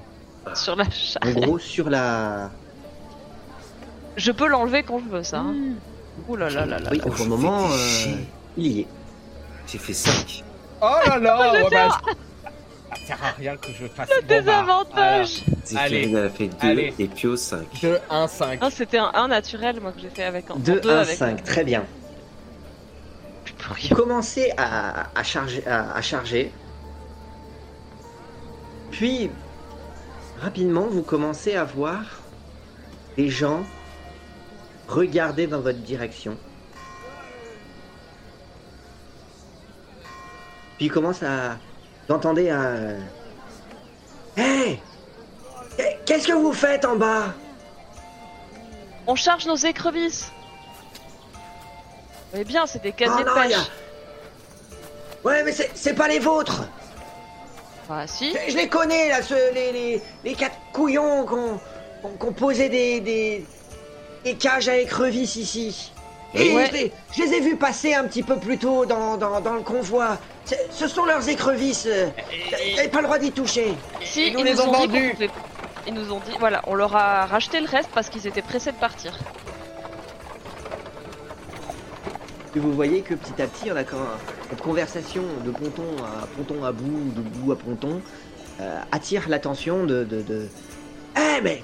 Speaker 3: sur la
Speaker 1: en
Speaker 3: charrette.
Speaker 1: gros, sur la.
Speaker 3: Je peux l'enlever quand je veux, ça. hein. Ouh là là là là.
Speaker 1: Oui,
Speaker 4: Oh,
Speaker 1: pour le moment, euh, il y est.
Speaker 4: J'ai fait 5.
Speaker 2: Oh là là, <laughs> ouais, bah, ça sert à rien que je fasse bon, bah,
Speaker 3: Désavantage
Speaker 4: Zéphirina a fait 2
Speaker 2: Allez.
Speaker 4: et Pio 5.
Speaker 2: voilà. 2, 1, 5.
Speaker 3: Ah, C'était un 1 naturel, moi, que j'ai fait avec un
Speaker 1: 2,
Speaker 3: deux
Speaker 1: 1,
Speaker 3: avec
Speaker 1: 5,
Speaker 3: un-
Speaker 1: très bien. Vous commencez à, à charger, à, à charger. Puis, rapidement, vous commencez à voir des gens regarder dans votre direction. Puis il commence à... Vous entendez un... Hé Qu'est-ce que vous faites en bas?
Speaker 3: On charge nos écrevisses Eh bien, c'est des casiers
Speaker 1: Oh
Speaker 3: de pêche.
Speaker 1: a- Ouais, mais c'est pas les vôtres
Speaker 3: Ah, si.
Speaker 1: Je, je les connais, là, ceux, les, les, les quatre couillons qu'on qu'on posait des, des, des cages à écrevisses ici. Et
Speaker 3: Ouais.
Speaker 1: je, les, je les ai vus passer un petit peu plus tôt dans, dans, dans le convoi. Ce sont leurs écrevisses. Vous n'avez pas le droit d'y toucher.
Speaker 3: Si,
Speaker 2: ils nous
Speaker 3: ils
Speaker 2: les
Speaker 3: nous
Speaker 2: ont
Speaker 3: ont dit
Speaker 2: vendus.
Speaker 3: pouvait- Ils nous ont dit, voilà, on leur a racheté le reste parce qu'ils étaient pressés de partir.
Speaker 1: Et vous voyez que petit à petit, on a quand même cette conversation de ponton à ponton à bout, de bout à ponton, euh, attire l'attention de... de, de... Eh mais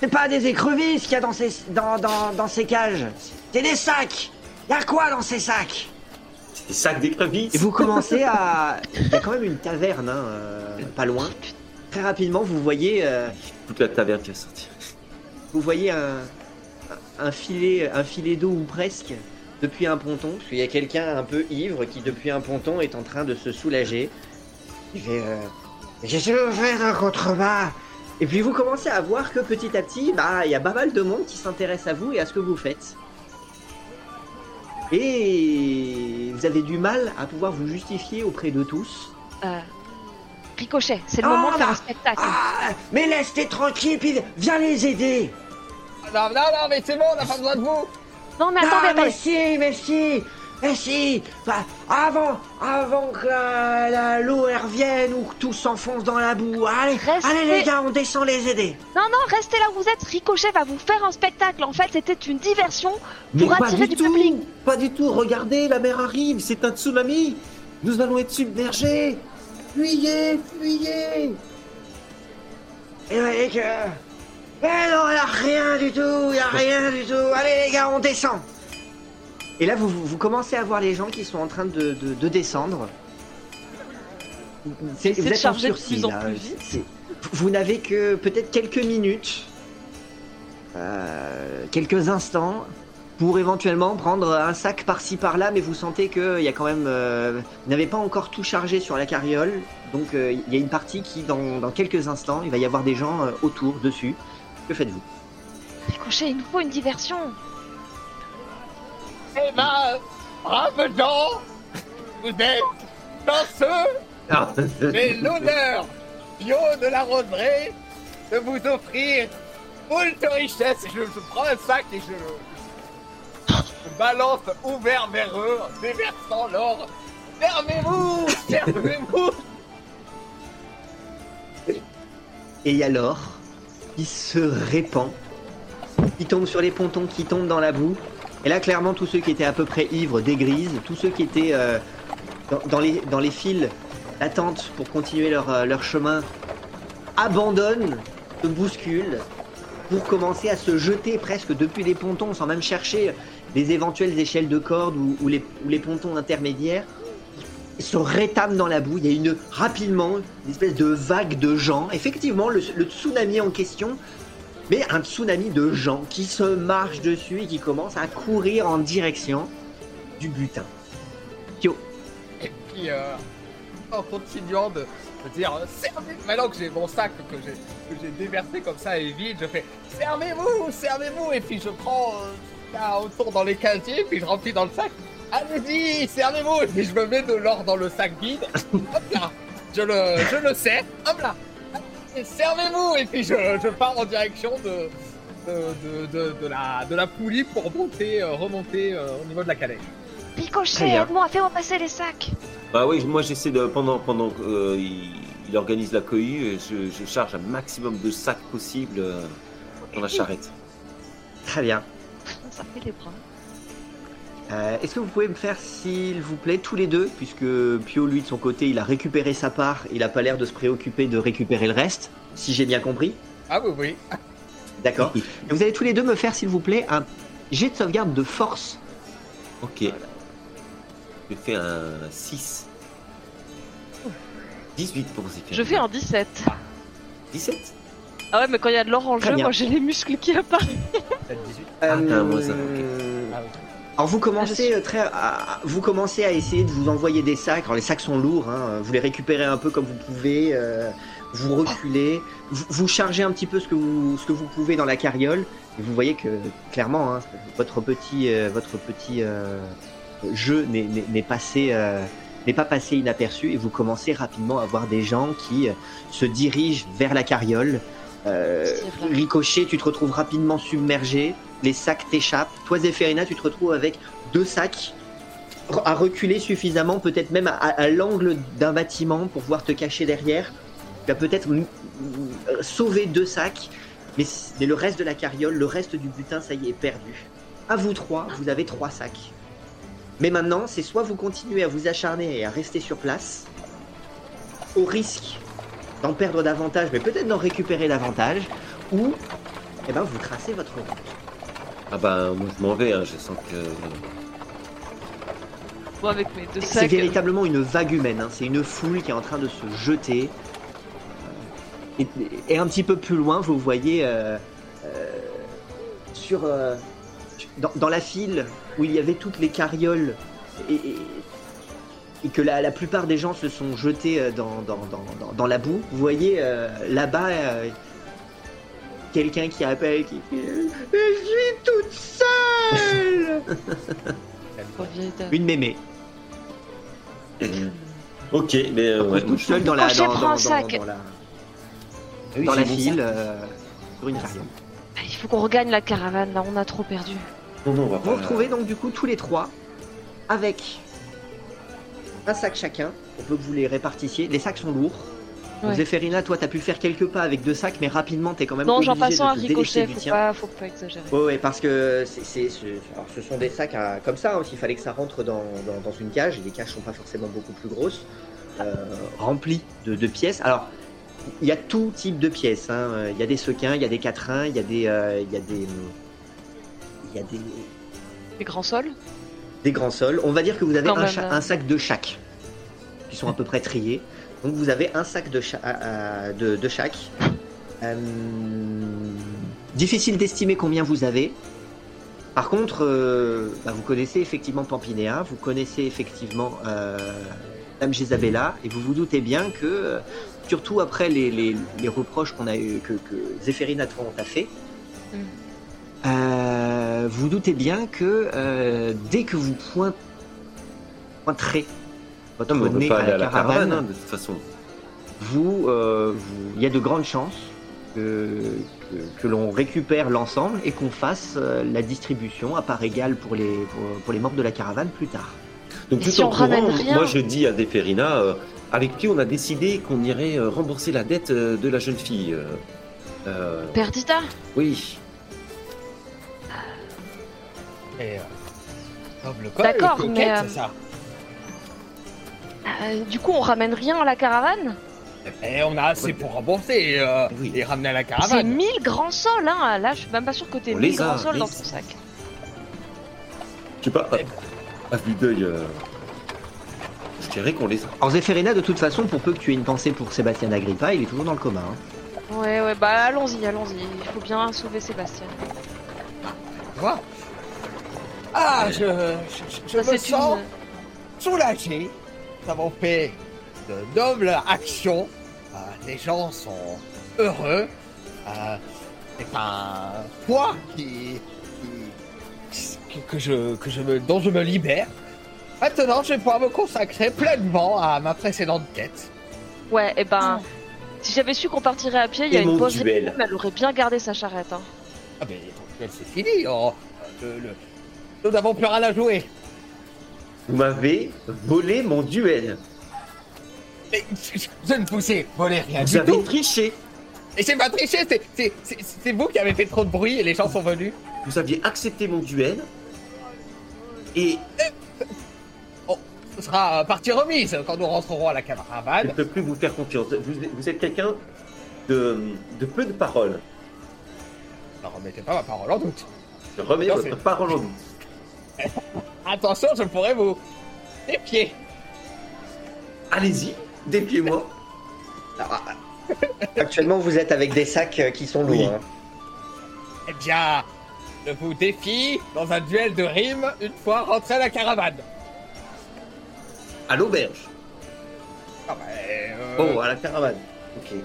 Speaker 1: C'est pas des écrevisses qu'il y a dans ces, dans, dans, dans ces cages. C'est des sacs. Y a quoi dans ces sacs
Speaker 4: Des sacs d'écrevisses.
Speaker 1: Et vous commencez à... <laughs> Il y a quand même une taverne, hein, euh, pas loin. Très rapidement, vous voyez... euh,
Speaker 4: Toute la taverne qui va sortir.
Speaker 1: vous voyez un, un filet, un filet d'eau ou presque depuis un ponton, parce qu'il y a quelqu'un un peu ivre qui depuis un ponton est en train de se soulager. Il fait euh, que vous faites en contrebas Et puis vous commencez à voir que petit à petit, bah, il y a pas mal de monde qui s'intéresse à vous et à ce que vous faites. Et vous avez du mal à pouvoir vous justifier auprès de tous.
Speaker 3: Euh, Ricochet, c'est le
Speaker 1: Oh,
Speaker 3: moment de faire
Speaker 1: bah.
Speaker 3: un spectacle.
Speaker 1: Ah Mais laisse-les tranquilles, puis viens les aider
Speaker 2: Non, non, non, mais c'est bon, on n'a pas besoin de vous.
Speaker 3: non, mais
Speaker 1: Non,
Speaker 3: attendez,
Speaker 1: mais
Speaker 3: attendez.
Speaker 1: si, mais si, mais si. Enfin, avant, avant que la- la- l'eau elle revienne ou que tout s'enfonce dans la boue. Allez,
Speaker 3: Restez-
Speaker 1: allez les gars, on descend les aider.
Speaker 3: Non, non, restez là où vous êtes. Ricochet va vous faire un spectacle. En fait, c'était une diversion pour attirer
Speaker 4: du
Speaker 3: du
Speaker 4: tout.
Speaker 3: public.
Speaker 4: Pas du tout. Regardez, la mer arrive. C'est un tsunami. Nous allons être submergés. Fuyez, fuyez.
Speaker 1: Et voyez que. Mais non, y a rien du tout, y a rien du tout. Allez les gars, on descend. Et là, vous, commencez à voir les gens qui sont en train de, de- de descendre. C'est- Vous
Speaker 3: de
Speaker 1: êtes en
Speaker 3: charger de plus en plus vite.
Speaker 1: Vous n'avez que peut-être quelques minutes, euh, quelques instants, pour éventuellement prendre un sac par-ci par-là, mais vous sentez qu'il y a quand même. euh, vous n'avez pas encore tout chargé sur la carriole, donc euh, il y a une partie qui, dans, dans quelques instants, il va y avoir des gens euh, autour, dessus. Que faites-vous?
Speaker 3: Ricochet, il nous faut une diversion.
Speaker 2: Eh ben, brave gens, vous êtes chanceux,
Speaker 4: Ah,
Speaker 2: mais l'honneur bio de la roseraie de vous offrir moult richesses. Et je, je prends un sac et je, je balance ouvert vers eux, déversant l'or. Servez-vous Servez-vous
Speaker 1: Et il y a l'or qui se répand, qui tombe sur les pontons, qui tombe dans la boue. Et là, clairement, tous ceux qui étaient à peu près ivres dégrisent, tous ceux qui étaient euh, dans, les, dans les files d'attente pour continuer leur, euh, leur chemin abandonnent, se bousculent, pour commencer à se jeter presque depuis les pontons, sans même chercher les éventuelles échelles de corde ou, les, pontons intermédiaires. Ils se rétament dans la boue. Il y a une rapidement une espèce de vague de gens. Effectivement, le tsunami en question, mais un tsunami de gens qui se marchent dessus et qui commencent à courir en direction du butin. Kyo,
Speaker 2: Et puis, euh, en continuant de, dire euh, servez maintenant que j'ai mon sac que j'ai déversé comme ça et vide, je fais servez-vous, servez-vous et puis je prends euh, autour dans les casiers puis je remplis dans le sac. Allez-y, servez-vous et puis je me mets de l'or dans le sac vide. Hop là, je le je le. Hop là, servez-vous et puis je, je pars en direction de de, de, de, de la de la poulie pour monter euh, remonter euh, au niveau de la calèche.
Speaker 3: Ricochet,
Speaker 1: bien.
Speaker 3: aide-moi, fais-moi passer les sacs.
Speaker 4: Bah oui, moi j'essaie de pendant pendant qu'il il organise la cohue, je, je charge un maximum de sacs possible euh, dans la charrette.
Speaker 1: très bien.
Speaker 3: Ça fait les bras.
Speaker 1: Euh, Est-ce que vous pouvez me faire, s'il vous plaît, tous les deux, puisque Pio, lui, de son côté, il a récupéré sa part, il a pas l'air de se préoccuper de récupérer le reste, si j'ai bien compris.
Speaker 2: Ah oui oui.
Speaker 1: D'accord. Vous allez tous les deux me faire, s'il vous plaît, un jet de sauvegarde de force.
Speaker 4: Ok. Je fais un 6. 18 pour Zéphir.
Speaker 3: Je fais un 17.
Speaker 4: 17
Speaker 3: Ah ouais, mais quand il y a de l'or en
Speaker 1: Très
Speaker 3: jeu,
Speaker 1: bien.
Speaker 3: moi j'ai les muscles qui apparaissent.
Speaker 2: T'as le 18.
Speaker 4: Ah,
Speaker 1: Euh,
Speaker 4: t'as un moins un, ok.
Speaker 2: Ah oui.
Speaker 1: Alors vous commencez
Speaker 3: Ah, je
Speaker 1: euh, très, à- vous commencez à essayer de vous envoyer des sacs. Alors les sacs sont lourds, hein, vous les récupérez un peu comme vous pouvez. euh, vous reculez, vous, vous chargez un petit peu ce que vous, ce que vous pouvez dans la carriole. Et vous voyez que clairement, hein, votre petit, euh, votre petit euh, jeu n'est- passé, euh, n'est pas passé inaperçu. Et vous commencez rapidement à voir des gens qui se dirigent vers la carriole. Euh. Ricochet, tu te retrouves rapidement submergé. Les sacs t'échappent. Toi, Zéphérina, tu te retrouves avec deux sacs à reculer suffisamment, peut-être même à, l'angle d'un bâtiment pour pouvoir te cacher derrière. Tu as peut-être mm, sauvé deux sacs, mais, le reste de la carriole, le reste du butin, ça y est, est perdu. À vous trois, vous avez trois sacs. Mais maintenant, c'est soit vous continuez à vous acharner et à rester sur place, au risque d'en perdre davantage, mais peut-être d'en récupérer davantage, ou eh ben, vous tracez votre route.
Speaker 4: Ah bah moi je m'en vais, hein, je sens que...
Speaker 3: Moi avec mes deux
Speaker 1: C'est
Speaker 3: sacs.
Speaker 1: véritablement une vague humaine, hein. c'est une foule qui est en train de se jeter. Et, et un petit peu plus loin, vous voyez euh, euh, sur, euh, dans, dans la file où il y avait toutes les carrioles et, et- et que la, la plupart des gens se sont jetés dans, dans, dans, dans- dans la boue, vous voyez euh, là-bas euh, quelqu'un qui appelle, qui fait Je suis toute seule. <laughs> Une mémé.
Speaker 4: Ok, mais euh, ouais,
Speaker 1: toute
Speaker 4: je-
Speaker 1: seule dans la, dans, la,
Speaker 4: oui,
Speaker 1: dans
Speaker 4: j'ai
Speaker 1: la
Speaker 4: mon
Speaker 1: file, euh, sur une.
Speaker 3: Ah, Il faut qu'on regagne la caravane, là on a trop perdu.
Speaker 4: Non, non, on va
Speaker 1: Vous retrouvez donc du coup tous les trois avec un sac chacun. On veut que vous les répartissiez. Les sacs sont lourds.
Speaker 3: Ouais.
Speaker 1: Zéphérina, toi, t'as pu faire quelques pas avec deux sacs, mais rapidement, t'es quand même
Speaker 3: Non, j'en passant à Ricochet, faut
Speaker 1: tien.
Speaker 3: pas, faut pas exagérer.
Speaker 1: Ouais, ouais, parce que c'est, c'est- c'est- alors, ce sont des sacs à- comme ça, hein, s'il fallait que ça rentre dans, dans- dans une cage, et les cages sont pas forcément beaucoup plus grosses, euh, remplies de, de pièces. Alors, il y a tout type de pièces. hein. Il y a des sequins, il y a des quatrains, il y a des, euh, il y a des, il y a des,
Speaker 3: Les grands sols?
Speaker 1: Des grands sols. On va dire que vous avez un, un sac de chaque, qui sont à peu près triés. Donc vous avez un sac de, cha- de, de chaque. Euh, difficile d'estimer combien vous avez. Par contre, euh, bah, vous connaissez effectivement Pampinéa, vous connaissez effectivement euh, Dame Jésabella, et vous vous doutez bien que, surtout après les, les- les reproches qu'on a eu, que, que Zéphérine a fait,
Speaker 3: Mm.
Speaker 1: vous doutez bien que dès que vous point- pointerez votre
Speaker 4: Non,
Speaker 1: nez
Speaker 4: pas
Speaker 1: à la
Speaker 4: à la
Speaker 1: caravane,
Speaker 4: caravane, hein, de toute façon.
Speaker 1: vous, euh, vous- il y a de grandes chances que, que- que l'on récupère l'ensemble et qu'on fasse euh, la distribution à part égale pour les, pour, pour les membres de la caravane plus tard.
Speaker 4: Donc
Speaker 3: Et
Speaker 4: tout
Speaker 3: si
Speaker 4: en
Speaker 3: on
Speaker 4: courant,
Speaker 3: rien
Speaker 4: moi je dis à Deferina, euh, avec qui on a décidé qu'on irait euh, rembourser la dette euh, de la jeune fille. euh, euh,
Speaker 3: Perdita
Speaker 4: oui.
Speaker 2: Et, euh,
Speaker 3: D'accord,
Speaker 2: coquette,
Speaker 3: mais, euh,
Speaker 2: c'est ça.
Speaker 3: Euh, Du coup, on ramène rien à la caravane
Speaker 2: Et on a assez pour rembourser euh,
Speaker 4: Oui.
Speaker 2: et ramener à la
Speaker 3: C'est
Speaker 2: caravane.
Speaker 3: 1000 grands sols, hein Là, je suis même pas sûr que t'aies
Speaker 4: On
Speaker 3: 1000
Speaker 4: les a,
Speaker 3: grands sols dans ton sac.
Speaker 4: Je sais pas, à, vue d'œil, euh, je dirais qu'on les a.
Speaker 1: Alors Zéphérina, de toute façon, pour peu que tu aies une pensée pour Sébastien Agrippa, il est toujours dans le coma. hein.
Speaker 3: Ouais, ouais, bah allons-y, allons-y. Il faut bien sauver Sébastien.
Speaker 2: Ah, je, je, je- me
Speaker 3: c'est
Speaker 2: sens
Speaker 3: une...
Speaker 2: soulagé. Nous avons fait de nobles actions. Euh, les gens sont heureux. Euh, c'est un poids qui, qui- que, je, que je me, dont je me libère. Maintenant, je vais pouvoir me consacrer pleinement à ma précédente quête.
Speaker 3: Ouais, et ben... Si j'avais su qu'on partirait à pied, il y a
Speaker 4: Et
Speaker 3: une pause elle aurait bien gardé sa charrette. Hein.
Speaker 2: Ah, mais c'est fini. oh. Le- le- Nous n'avons plus rien à jouer.
Speaker 4: Vous m'avez volé mon duel.
Speaker 2: Mais je, ne vous ai volé rien
Speaker 4: Vous
Speaker 2: du
Speaker 4: avez
Speaker 2: tout.
Speaker 4: triché.
Speaker 2: Et c'est pas triché, c'est- vous qui avez fait trop de bruit et les gens sont venus.
Speaker 4: Vous aviez accepté mon duel. Et
Speaker 2: Ce sera euh, partie remise quand nous rentrerons à la
Speaker 4: je ne
Speaker 2: caravane.
Speaker 4: peux plus vous faire confiance. Vous, vous êtes quelqu'un de, de peu de paroles.
Speaker 2: Ne remettez pas ma parole en doute.
Speaker 4: Je remets
Speaker 2: Non,
Speaker 4: votre parole en doute. <laughs>
Speaker 2: Attention, je pourrais vous défier.
Speaker 4: Allez-y, défiez-moi. <laughs>
Speaker 1: Actuellement, vous êtes avec des sacs euh, qui sont lourds.
Speaker 4: Oui.
Speaker 1: hein.
Speaker 2: Eh bien, je vous défie dans un duel de rimes une fois rentré à la caravane.
Speaker 4: À l'auberge.
Speaker 2: Ah bah, euh,
Speaker 4: Bon, à la caravane. Ok.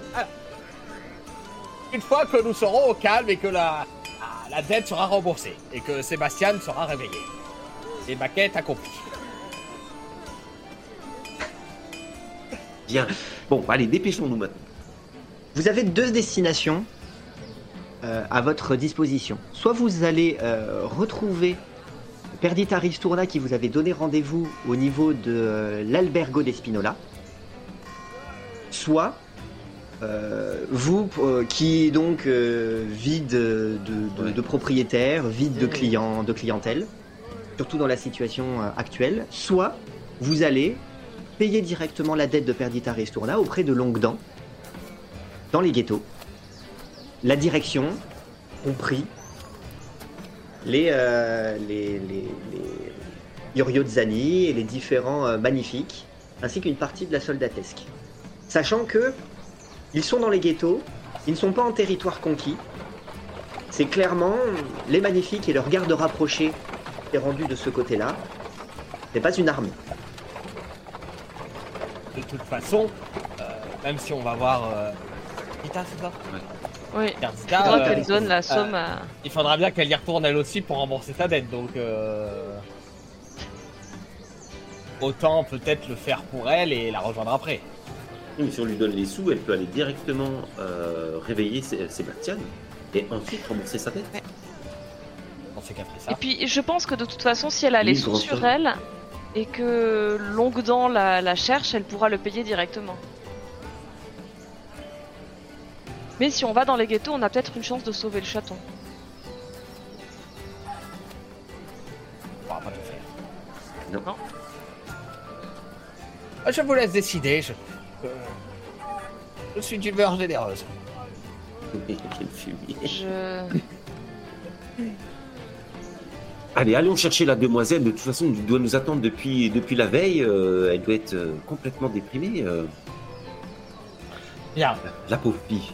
Speaker 2: Une fois que nous serons au calme et que la, la, la dette sera remboursée et que Sébastien sera réveillé. Et ma quête accomplie.
Speaker 4: Bien. Bon, allez, dépêchons-nous maintenant.
Speaker 1: Vous avez deux destinations euh, à votre disposition. Soit vous allez euh, retrouver Perdita Ristourna qui vous avait donné rendez-vous au niveau de euh, l'Albergo d'Espinola. Soit euh, vous euh, qui donc euh, vide de, de- de propriétaires, vide de clients, de clientèle, surtout dans la situation euh, actuelle. Soit vous allez payer directement la dette de Perdita Ristourna auprès de Longuedent dans les ghettos. La direction, compris les, euh, les, les, les Yoriotzani et les différents euh, magnifiques, ainsi qu'une partie de la soldatesque. Sachant que ils sont dans les ghettos, ils ne sont pas en territoire conquis. C'est clairement les magnifiques et leur garde rapprochée qui est rendu de ce côté-là. C'est pas une armée.
Speaker 2: De toute façon, euh, même si on va voir. Euh... Rita, c'est ça
Speaker 3: Oui.
Speaker 2: Rita,
Speaker 3: Il faudra
Speaker 2: euh,
Speaker 3: qu'elle donne la somme à...
Speaker 2: Il faudra bien qu'elle y retourne elle aussi pour rembourser sa dette, donc euh... autant peut-être le faire pour elle et la rejoindre après.
Speaker 4: Oui, mais si on lui donne les sous, elle peut aller directement euh, réveiller Sé- Sébastien et ensuite rembourser sa dette.
Speaker 2: On sait qu'après
Speaker 3: Et
Speaker 2: ça.
Speaker 3: puis, je pense que de toute façon, si elle a les sous sur elle et que Longuedent la, la cherche, elle pourra le payer directement. Mais si on va dans les ghettos, on a peut-être une chance de sauver le chaton.
Speaker 2: On pourra pas tout faire.
Speaker 4: Non.
Speaker 3: Non.
Speaker 2: Ah, Je vous laisse décider. Je, euh, je suis d'humeur généreuse. <laughs>
Speaker 4: Quel fumier.
Speaker 3: Je... <laughs>
Speaker 4: Allez, allons chercher la demoiselle. De toute façon, elle doit nous attendre depuis, depuis la veille. euh, elle doit être euh, complètement déprimée. euh,
Speaker 2: Bien.
Speaker 4: la pauvre fille.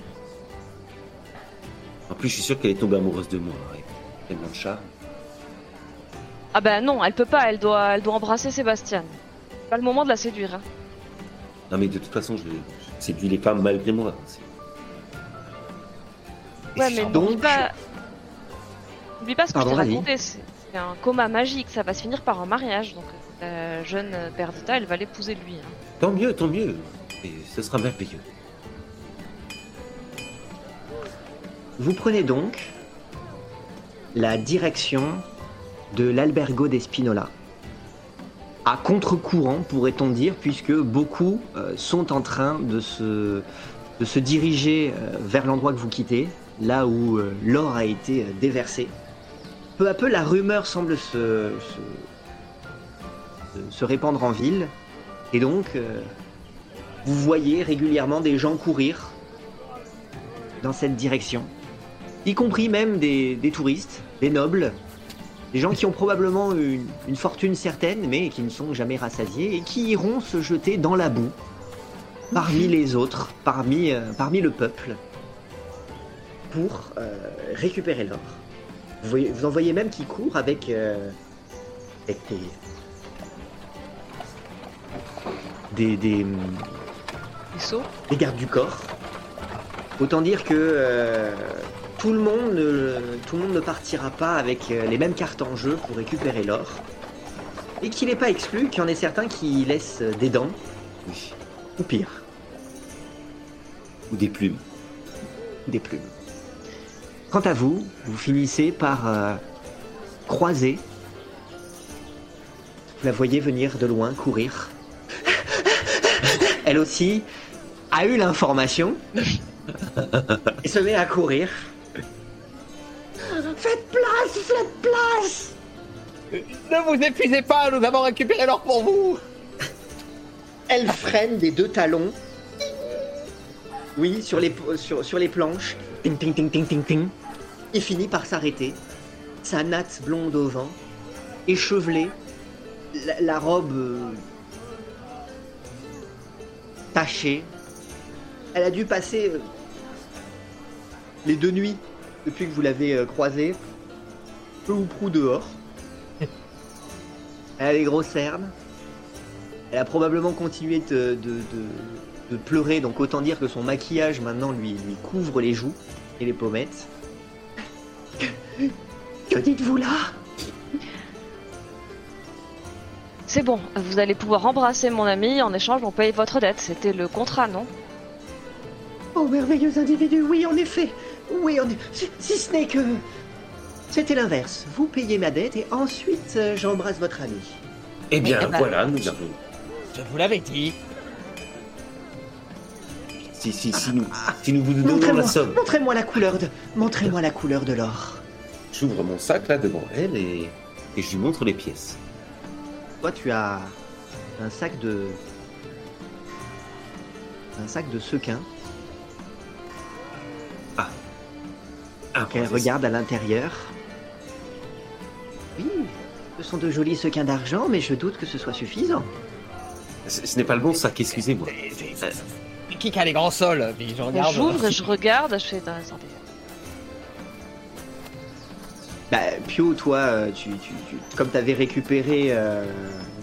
Speaker 4: En plus, je suis sûr qu'elle est tombée amoureuse de moi. ouais. Tellement de charme.
Speaker 3: Ah bah non, elle peut pas, elle doit, elle doit embrasser Sébastien. Pas le moment de la séduire. Hein.
Speaker 4: Non, mais de toute façon, je, je séduis les femmes malgré moi. C'est- Et
Speaker 3: Ouais, mais.
Speaker 1: Donc-
Speaker 3: n'oublie pas... N'oublie pas ce que
Speaker 1: Pardon,
Speaker 3: je t'ai
Speaker 1: vas-y.
Speaker 3: raconté. c'est- c'est un coma magique, ça va se finir par un mariage. Donc la jeune Perdita, elle va l'épouser lui. hein.
Speaker 4: Tant mieux, tant mieux. Et ce sera merveilleux.
Speaker 1: Vous prenez donc la direction de l'albergo d'Espinola. À contre-courant, pourrait-on dire, puisque beaucoup euh, sont en train de se, de se diriger euh, vers l'endroit que vous quittez, là où euh, l'or a été euh, déversé. Peu à peu, la rumeur semble se, se, se- se répandre en ville, et donc euh, vous voyez régulièrement des gens courir dans cette direction. Y compris même des, des touristes, des nobles, des gens qui ont probablement une, une fortune certaine, mais qui ne sont jamais rassasiés, et qui iront se jeter dans la boue, parmi les autres, parmi, euh, parmi le peuple, pour euh, récupérer l'or. Vous, voyez- vous en voyez même qui courent avec, euh, avec des, des, des, hum,
Speaker 3: les
Speaker 1: gardes du corps. Autant dire que euh, tout, le monde ne, tout le monde ne partira pas avec euh, les mêmes cartes en jeu pour récupérer l'or. Et qu'il n'est pas exclu qu'il y en ait certains qui laissent des dents,
Speaker 4: Oui.
Speaker 1: ou pire,
Speaker 4: Ou des plumes.
Speaker 1: des plumes. Quant à vous, vous finissez par euh, croiser. Vous la voyez venir de loin, courir. Elle aussi a eu l'information <laughs> et se met à courir.
Speaker 8: Faites place, faites place
Speaker 2: Ne vous épuisez pas, nous avons récupéré l'or pour vous
Speaker 1: Elle freine des deux talons. Oui, sur les, sur, sur les planches. Ting, ting, ting, ting, ting, ting. Et finit par s'arrêter. Sa natte blonde au vent, échevelée, la, la robe euh, tachée. Elle a dû passer euh, les deux nuits depuis que vous l'avez euh, croisée, peu ou prou dehors. <laughs> Elle a les grosses cernes. Elle a probablement continué de, de- de- de pleurer, donc autant dire que son maquillage maintenant lui, lui couvre les joues et les pommettes.
Speaker 8: Que dites-vous là?
Speaker 3: C'est bon, vous allez pouvoir embrasser mon ami, en échange on paye votre dette. C'était le contrat, non?
Speaker 8: Oh, merveilleux individu, oui, en effet
Speaker 1: Oui, est- si, si ce n'est que... C'était l'inverse. Vous payez ma dette et ensuite euh, j'embrasse votre ami.
Speaker 4: Eh bien,
Speaker 3: Eh ben,
Speaker 4: voilà, nous avons.
Speaker 2: Je vous l'avais dit.
Speaker 4: Si, si, si nous, si nous vous donnons
Speaker 1: Montrez-moi
Speaker 4: la somme.
Speaker 1: montrez-moi la couleur de... Montrez-moi la couleur de l'or.
Speaker 4: J'ouvre mon sac là devant elle et, et je lui montre les pièces.
Speaker 1: Toi, tu as un sac de... Un sac de sequins
Speaker 4: Ah,
Speaker 1: qu'elle
Speaker 4: ouais,
Speaker 1: regarde à l'intérieur. Oui, ce sont de jolis sequins d'argent, mais je doute que ce soit suffisant.
Speaker 4: Ce, ce n'est pas le bon sac, excusez-moi.
Speaker 2: Qui a les grands sols Puis je regarde.
Speaker 3: J'ouvre et je regarde, je fais... Attendez.
Speaker 1: Bah, Pio, toi, euh, tu, tu, tu- comme tu avais récupéré euh,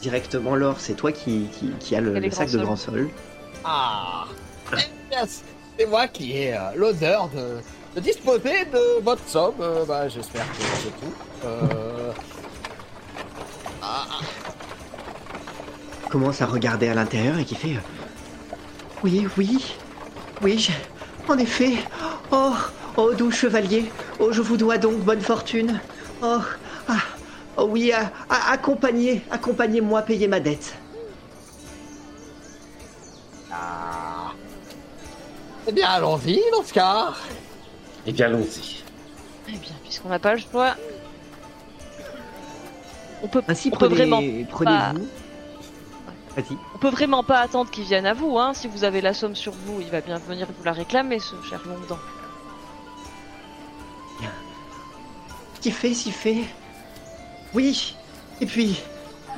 Speaker 1: directement l'or, c'est toi qui, qui, qui a le, sac
Speaker 3: grands
Speaker 1: de
Speaker 3: sols.
Speaker 1: grand sol.
Speaker 2: Ah Eh C'est moi qui ai euh, l'honneur de, de disposer de votre somme. Euh, bah, J'espère que c'est tout. Euh... Ah,
Speaker 1: Commence à regarder à l'intérieur et qui fait. Oui, oui, oui, je- en effet. Oh, oh, doux chevalier. Oh, je vous dois donc bonne fortune. Oh, ah, oh oui, ah, ah, accompagnez, accompagnez-moi payer ma dette.
Speaker 2: ah. Eh bien, allons-y dans ce cas.
Speaker 4: Eh bien, allons-y.
Speaker 3: Eh bien, puisqu'on n'a pas le choix... On peut,
Speaker 1: Ainsi,
Speaker 3: on peut vraiment
Speaker 1: prenez,
Speaker 3: pas-
Speaker 1: prenez-vous. Vas-y.
Speaker 3: On peut vraiment pas attendre qu'il vienne à vous, hein. Si vous avez la somme sur vous, il va bien venir vous la réclamer, ce cher Longdent.
Speaker 1: Si fait, si fait. Oui. Et puis,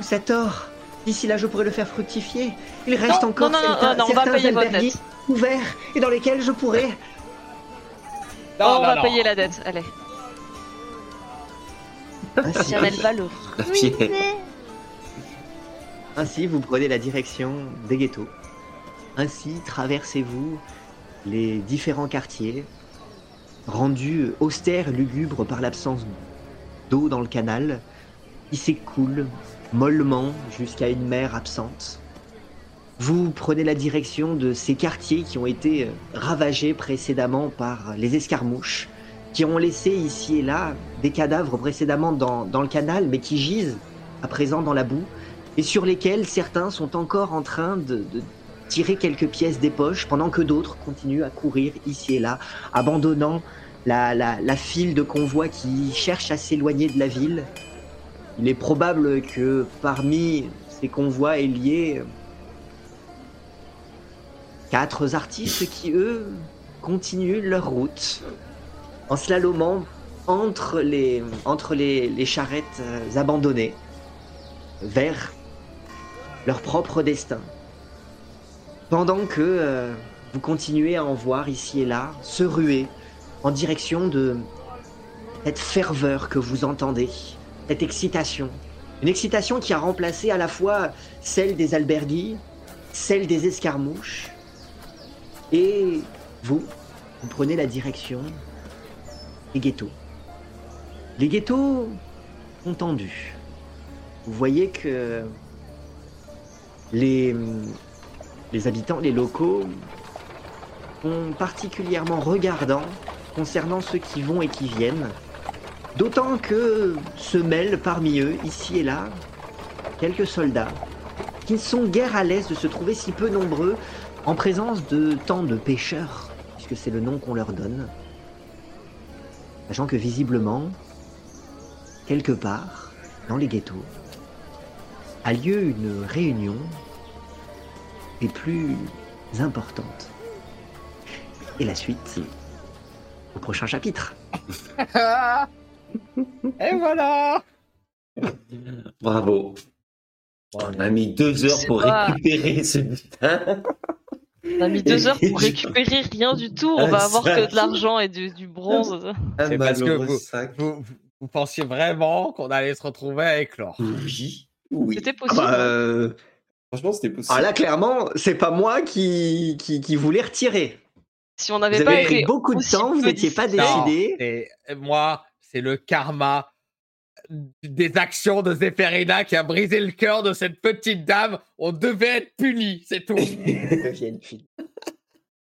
Speaker 1: cet or, d'ici là, je pourrais le faire fructifier. Il reste
Speaker 3: Non,
Speaker 1: encore
Speaker 3: non, non,
Speaker 1: certains,
Speaker 3: non, on va
Speaker 1: certains
Speaker 3: payer votre
Speaker 1: albergues
Speaker 3: dette.
Speaker 1: ouverts et dans lesquels je pourrais.
Speaker 3: Oh, on va payer la dette, allez. Si elle va le.
Speaker 1: Ainsi, vous prenez la direction des ghettos. Ainsi, traversez-vous les différents quartiers, rendus austères lugubres par l'absence d'eau dans le canal, qui s'écoule mollement jusqu'à une mer absente. Vous prenez la direction de ces quartiers qui ont été ravagés précédemment par les escarmouches, qui ont laissé ici et là des cadavres précédemment dans, dans le canal, mais qui gisent à présent dans la boue, et sur lesquels certains sont encore en train de, tirer quelques pièces des poches, pendant que d'autres continuent à courir ici et là, abandonnant la, file de convois qui cherchent à s'éloigner de la ville. Il est probable que parmi ces convois ailiers, quatre artistes qui, eux, continuent leur route en slalomant entre les charrettes euh, abandonnées vers leur propre destin. Pendant que euh, vous continuez à en voir ici et là se ruer en direction de cette ferveur que vous entendez, cette excitation. Une excitation qui a remplacé à la fois celle des alberguilles, celle des escarmouches, et vous, vous prenez la direction des ghettos. Les ghettos ont tendu. Vous voyez que les, les habitants, les locaux, sont particulièrement regardants concernant ceux qui vont et qui viennent. D'autant que se mêlent parmi eux, ici et là, quelques soldats qui ne sont guère à l'aise de se trouver si peu nombreux en présence de tant de pêcheurs, puisque c'est le nom qu'on leur donne. Sachant que visiblement, quelque part, dans les ghettos, a lieu une réunion des plus importantes. Et la suite au prochain chapitre. <laughs>
Speaker 2: Et voilà
Speaker 4: Bravo. On a mis deux heures pour
Speaker 3: pas-
Speaker 4: récupérer ce butin.
Speaker 3: On a mis deux heures pour récupérer rien du tout. On va avoir que de l'argent et du, du bronze.
Speaker 2: C'est parce que vous, vous- vous pensiez vraiment qu'on allait se retrouver avec l'or
Speaker 4: Oui. Oui.
Speaker 3: C'était
Speaker 1: Ah
Speaker 3: possible.
Speaker 1: bah, euh,
Speaker 4: Franchement, c'était possible.
Speaker 1: ah là, clairement, c'est pas moi qui, qui, qui voulais retirer.
Speaker 3: si on
Speaker 1: Vous
Speaker 3: n'avait pas
Speaker 1: pris beaucoup de temps, vous n'étiez pas décidé.
Speaker 2: Et moi, c'est le karma des actions de Zéphérina qui a brisé le cœur de cette petite dame. On devait être puni, c'est tout. <laughs>
Speaker 1: Devienne fille.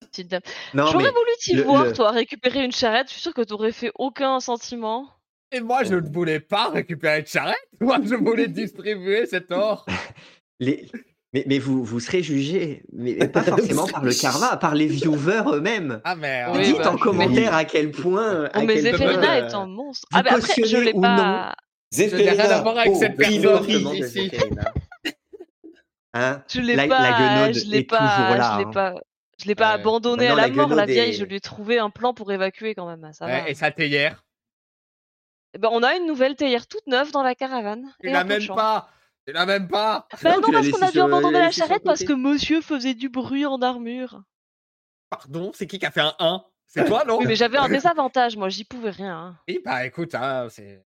Speaker 3: petite dame.
Speaker 1: Non,
Speaker 3: J'aurais
Speaker 1: mais
Speaker 3: voulu t'y
Speaker 1: le-
Speaker 3: voir,
Speaker 1: le-
Speaker 3: toi, récupérer une charrette. Je suis sûr que t'aurais fait aucun sentiment.
Speaker 2: Et moi, je ne voulais pas récupérer de charrette. <laughs> Moi, je voulais <laughs> distribuer cet or. <laughs>
Speaker 1: les- mais, mais vous, vous serez jugé, mais mais pas forcément par le karma, par les viewers eux-mêmes.
Speaker 2: Ah merde.
Speaker 3: Oui,
Speaker 1: Dites
Speaker 3: bah,
Speaker 1: en commentaire à quel point.
Speaker 3: Oh,
Speaker 1: à
Speaker 3: mais
Speaker 1: point,
Speaker 3: est
Speaker 1: euh,
Speaker 3: un monstre.
Speaker 1: vous
Speaker 3: Ah, mais après, je
Speaker 1: cautionnez
Speaker 3: l'ai
Speaker 1: ou
Speaker 3: pas.
Speaker 2: Je n'ai rien à voir avec cette personne. Ici.
Speaker 1: Hein?
Speaker 3: Je l'ai
Speaker 1: La-
Speaker 3: pas.
Speaker 1: la
Speaker 3: je l'ai
Speaker 1: est
Speaker 3: pas.
Speaker 1: toujours là,
Speaker 3: Je l'ai
Speaker 1: hein.
Speaker 3: pas. Je l'ai pas abandonnée
Speaker 1: Maintenant,
Speaker 3: à la,
Speaker 1: la
Speaker 3: mort, la vieille.
Speaker 1: est-
Speaker 3: Je lui ai trouvé un plan pour évacuer quand même. Ça
Speaker 2: Ouais,
Speaker 3: va.
Speaker 2: et sa théière.
Speaker 3: Eh ben, on a une nouvelle théière toute neuve dans la caravane.
Speaker 2: Tu
Speaker 3: et
Speaker 2: l'as même pas. Tu l'as même pas. <laughs>
Speaker 3: Bah
Speaker 1: Non,
Speaker 3: parce qu'on a dû
Speaker 1: sur-
Speaker 3: abandonner la charrette parce que monsieur faisait du bruit en armure.
Speaker 2: Pardon, c'est qui qui a fait un 1 C'est toi, non?
Speaker 3: Oui, mais j'avais un <laughs> désavantage, moi, j'y pouvais rien. hein.
Speaker 2: Oui, bah écoute, hein, c'est.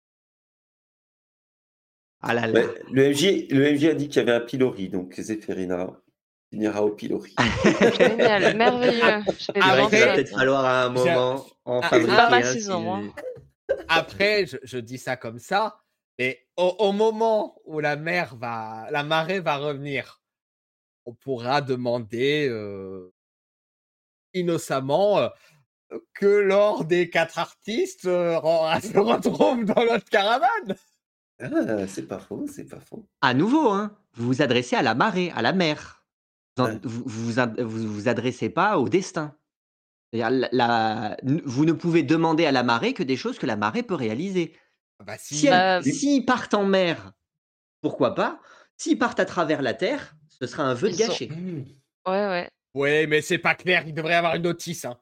Speaker 1: Ah là là.
Speaker 4: Ouais, le, MJ, le MJ a dit qu'il y avait un pilori, donc Zéphérina finira au pilori. <laughs>
Speaker 3: Génial, merveilleux. Je vais
Speaker 2: Ah,
Speaker 1: qu'il va
Speaker 3: ça.
Speaker 1: peut-être falloir à un moment en
Speaker 2: Ah,
Speaker 1: fabriquer
Speaker 3: pas ma
Speaker 1: un
Speaker 3: saison,
Speaker 1: si-
Speaker 3: moi.
Speaker 2: Après, je, je dis ça comme ça, mais au, au moment où la mer va, la marée va revenir, on pourra demander euh, innocemment euh, que l'or des quatre artistes euh, <laughs> se retrouve dans notre caravane.
Speaker 4: Ah, c'est pas faux, c'est pas faux.
Speaker 1: À nouveau, hein, vous vous adressez à la marée, à la mer. Vous
Speaker 4: Ouais.
Speaker 1: vous, vous, vous vous adressez pas au destin. C'est-à-dire, la- la- n- vous ne pouvez demander à la marée que des choses que la marée peut réaliser.
Speaker 2: Bah si.
Speaker 1: Si elle-
Speaker 3: Bah,
Speaker 1: S'ils partent en mer, pourquoi pas? S'ils partent à travers la terre, ce sera un vœu de
Speaker 3: Ils sont-
Speaker 1: gâcher.
Speaker 3: Ouais, ouais.
Speaker 2: Ouais, mais c'est pas clair. Il devrait y avoir une notice. Hein.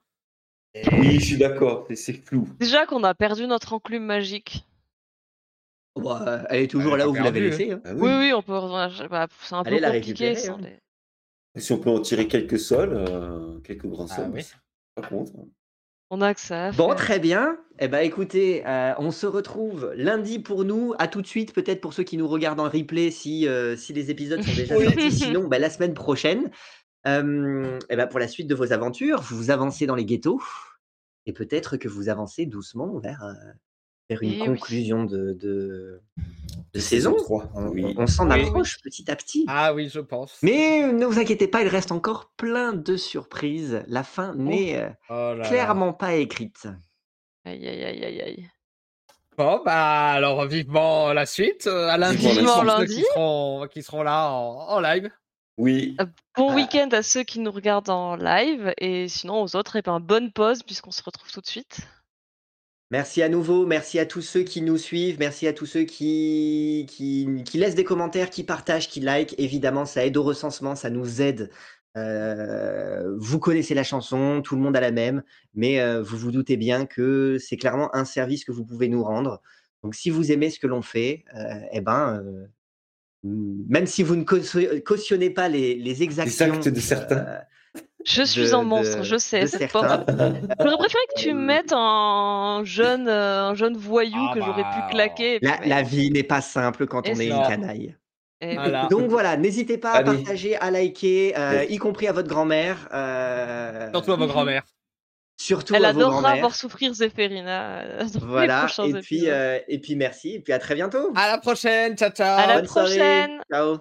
Speaker 2: Et-
Speaker 4: Oui, je suis d'accord, mais c'est flou.
Speaker 3: Déjà qu'on a perdu notre enclume magique.
Speaker 1: Bah, elle est toujours là où vous l'avez
Speaker 2: perdue,
Speaker 1: laissée. hein.
Speaker 4: Ah
Speaker 3: Oui, oui, on peut. bah, c'est un peu
Speaker 1: Allez la
Speaker 3: compliqué.
Speaker 1: récupérer,
Speaker 3: sans
Speaker 1: hein.
Speaker 3: les-
Speaker 4: Si on peut en tirer quelques sols, euh, quelques grands
Speaker 2: Ah
Speaker 4: sols,
Speaker 2: oui.
Speaker 4: Contre.
Speaker 3: On a que ça. à
Speaker 1: Bon, très bien. Eh ben, écoutez, euh, on se retrouve lundi pour nous. À tout de suite, peut-être pour ceux qui nous regardent en replay, si, euh, si les épisodes sont déjà <laughs> sortis. <laughs> Sinon, ben, la semaine prochaine, euh, eh ben, pour la suite de vos aventures, vous avancez dans les ghettos et peut-être que vous avancez doucement vers, euh, vers une
Speaker 3: Eh
Speaker 1: conclusion de, de, de de saison.
Speaker 4: 3.
Speaker 1: On,
Speaker 4: Oui.
Speaker 1: on s'en
Speaker 2: Oui.
Speaker 1: approche petit à petit.
Speaker 2: Ah oui, je pense.
Speaker 1: Mais ne vous inquiétez pas, il reste encore plein de surprises. La fin n'est euh,
Speaker 2: Oh
Speaker 1: clairement pas écrite.
Speaker 3: Aïe, aïe, aïe, aïe, aïe.
Speaker 2: Bon, bah alors vivement la suite. euh, à lundi,
Speaker 4: Vivement
Speaker 3: lundi.
Speaker 2: Qui seront, qui seront là en, en live.
Speaker 4: Oui.
Speaker 3: Bon
Speaker 1: Ah.
Speaker 3: week-end à ceux qui nous regardent en live et sinon aux autres, et ben bonne pause puisqu'on se retrouve tout de suite.
Speaker 1: Merci à nouveau, merci à tous ceux qui nous suivent, merci à tous ceux qui, qui, qui laissent des commentaires, qui partagent, qui like. Évidemment, ça aide au recensement, ça nous aide. Euh, vous connaissez la chanson, tout le monde a la même, mais euh, vous vous doutez bien que c'est clairement un service que vous pouvez nous rendre. Donc, si vous aimez ce que l'on fait, euh, eh ben, même si vous ne caution- cautionnez pas les, les exactions
Speaker 4: actes de certains.
Speaker 1: Euh,
Speaker 3: Je suis
Speaker 1: de-
Speaker 3: un monstre,
Speaker 1: de-
Speaker 3: je sais. <laughs> J'aurais préféré que tu mettes un jeune, euh, un jeune voyou
Speaker 2: Ah
Speaker 3: que j'aurais
Speaker 2: bah,
Speaker 3: pu claquer. et puis,
Speaker 1: la, la vie n'est pas simple quand
Speaker 3: Et
Speaker 1: on est une canaille.
Speaker 3: et-
Speaker 2: Voilà.
Speaker 1: Donc voilà, n'hésitez pas à
Speaker 4: Allez.
Speaker 1: partager, à liker, euh, y compris à votre grand-mère. euh,
Speaker 2: Surtout à vos grand-mères.
Speaker 1: surtout
Speaker 3: Elle
Speaker 1: à
Speaker 3: adorera voir souffrir Zéphérina euh, <laughs> les
Speaker 1: Voilà,
Speaker 3: prochains
Speaker 1: et puis, euh, et puis merci, et puis à très bientôt.
Speaker 2: À la prochaine. Ciao, ciao.
Speaker 3: À la
Speaker 1: Bonne soirée.
Speaker 3: prochaine.
Speaker 1: Ciao.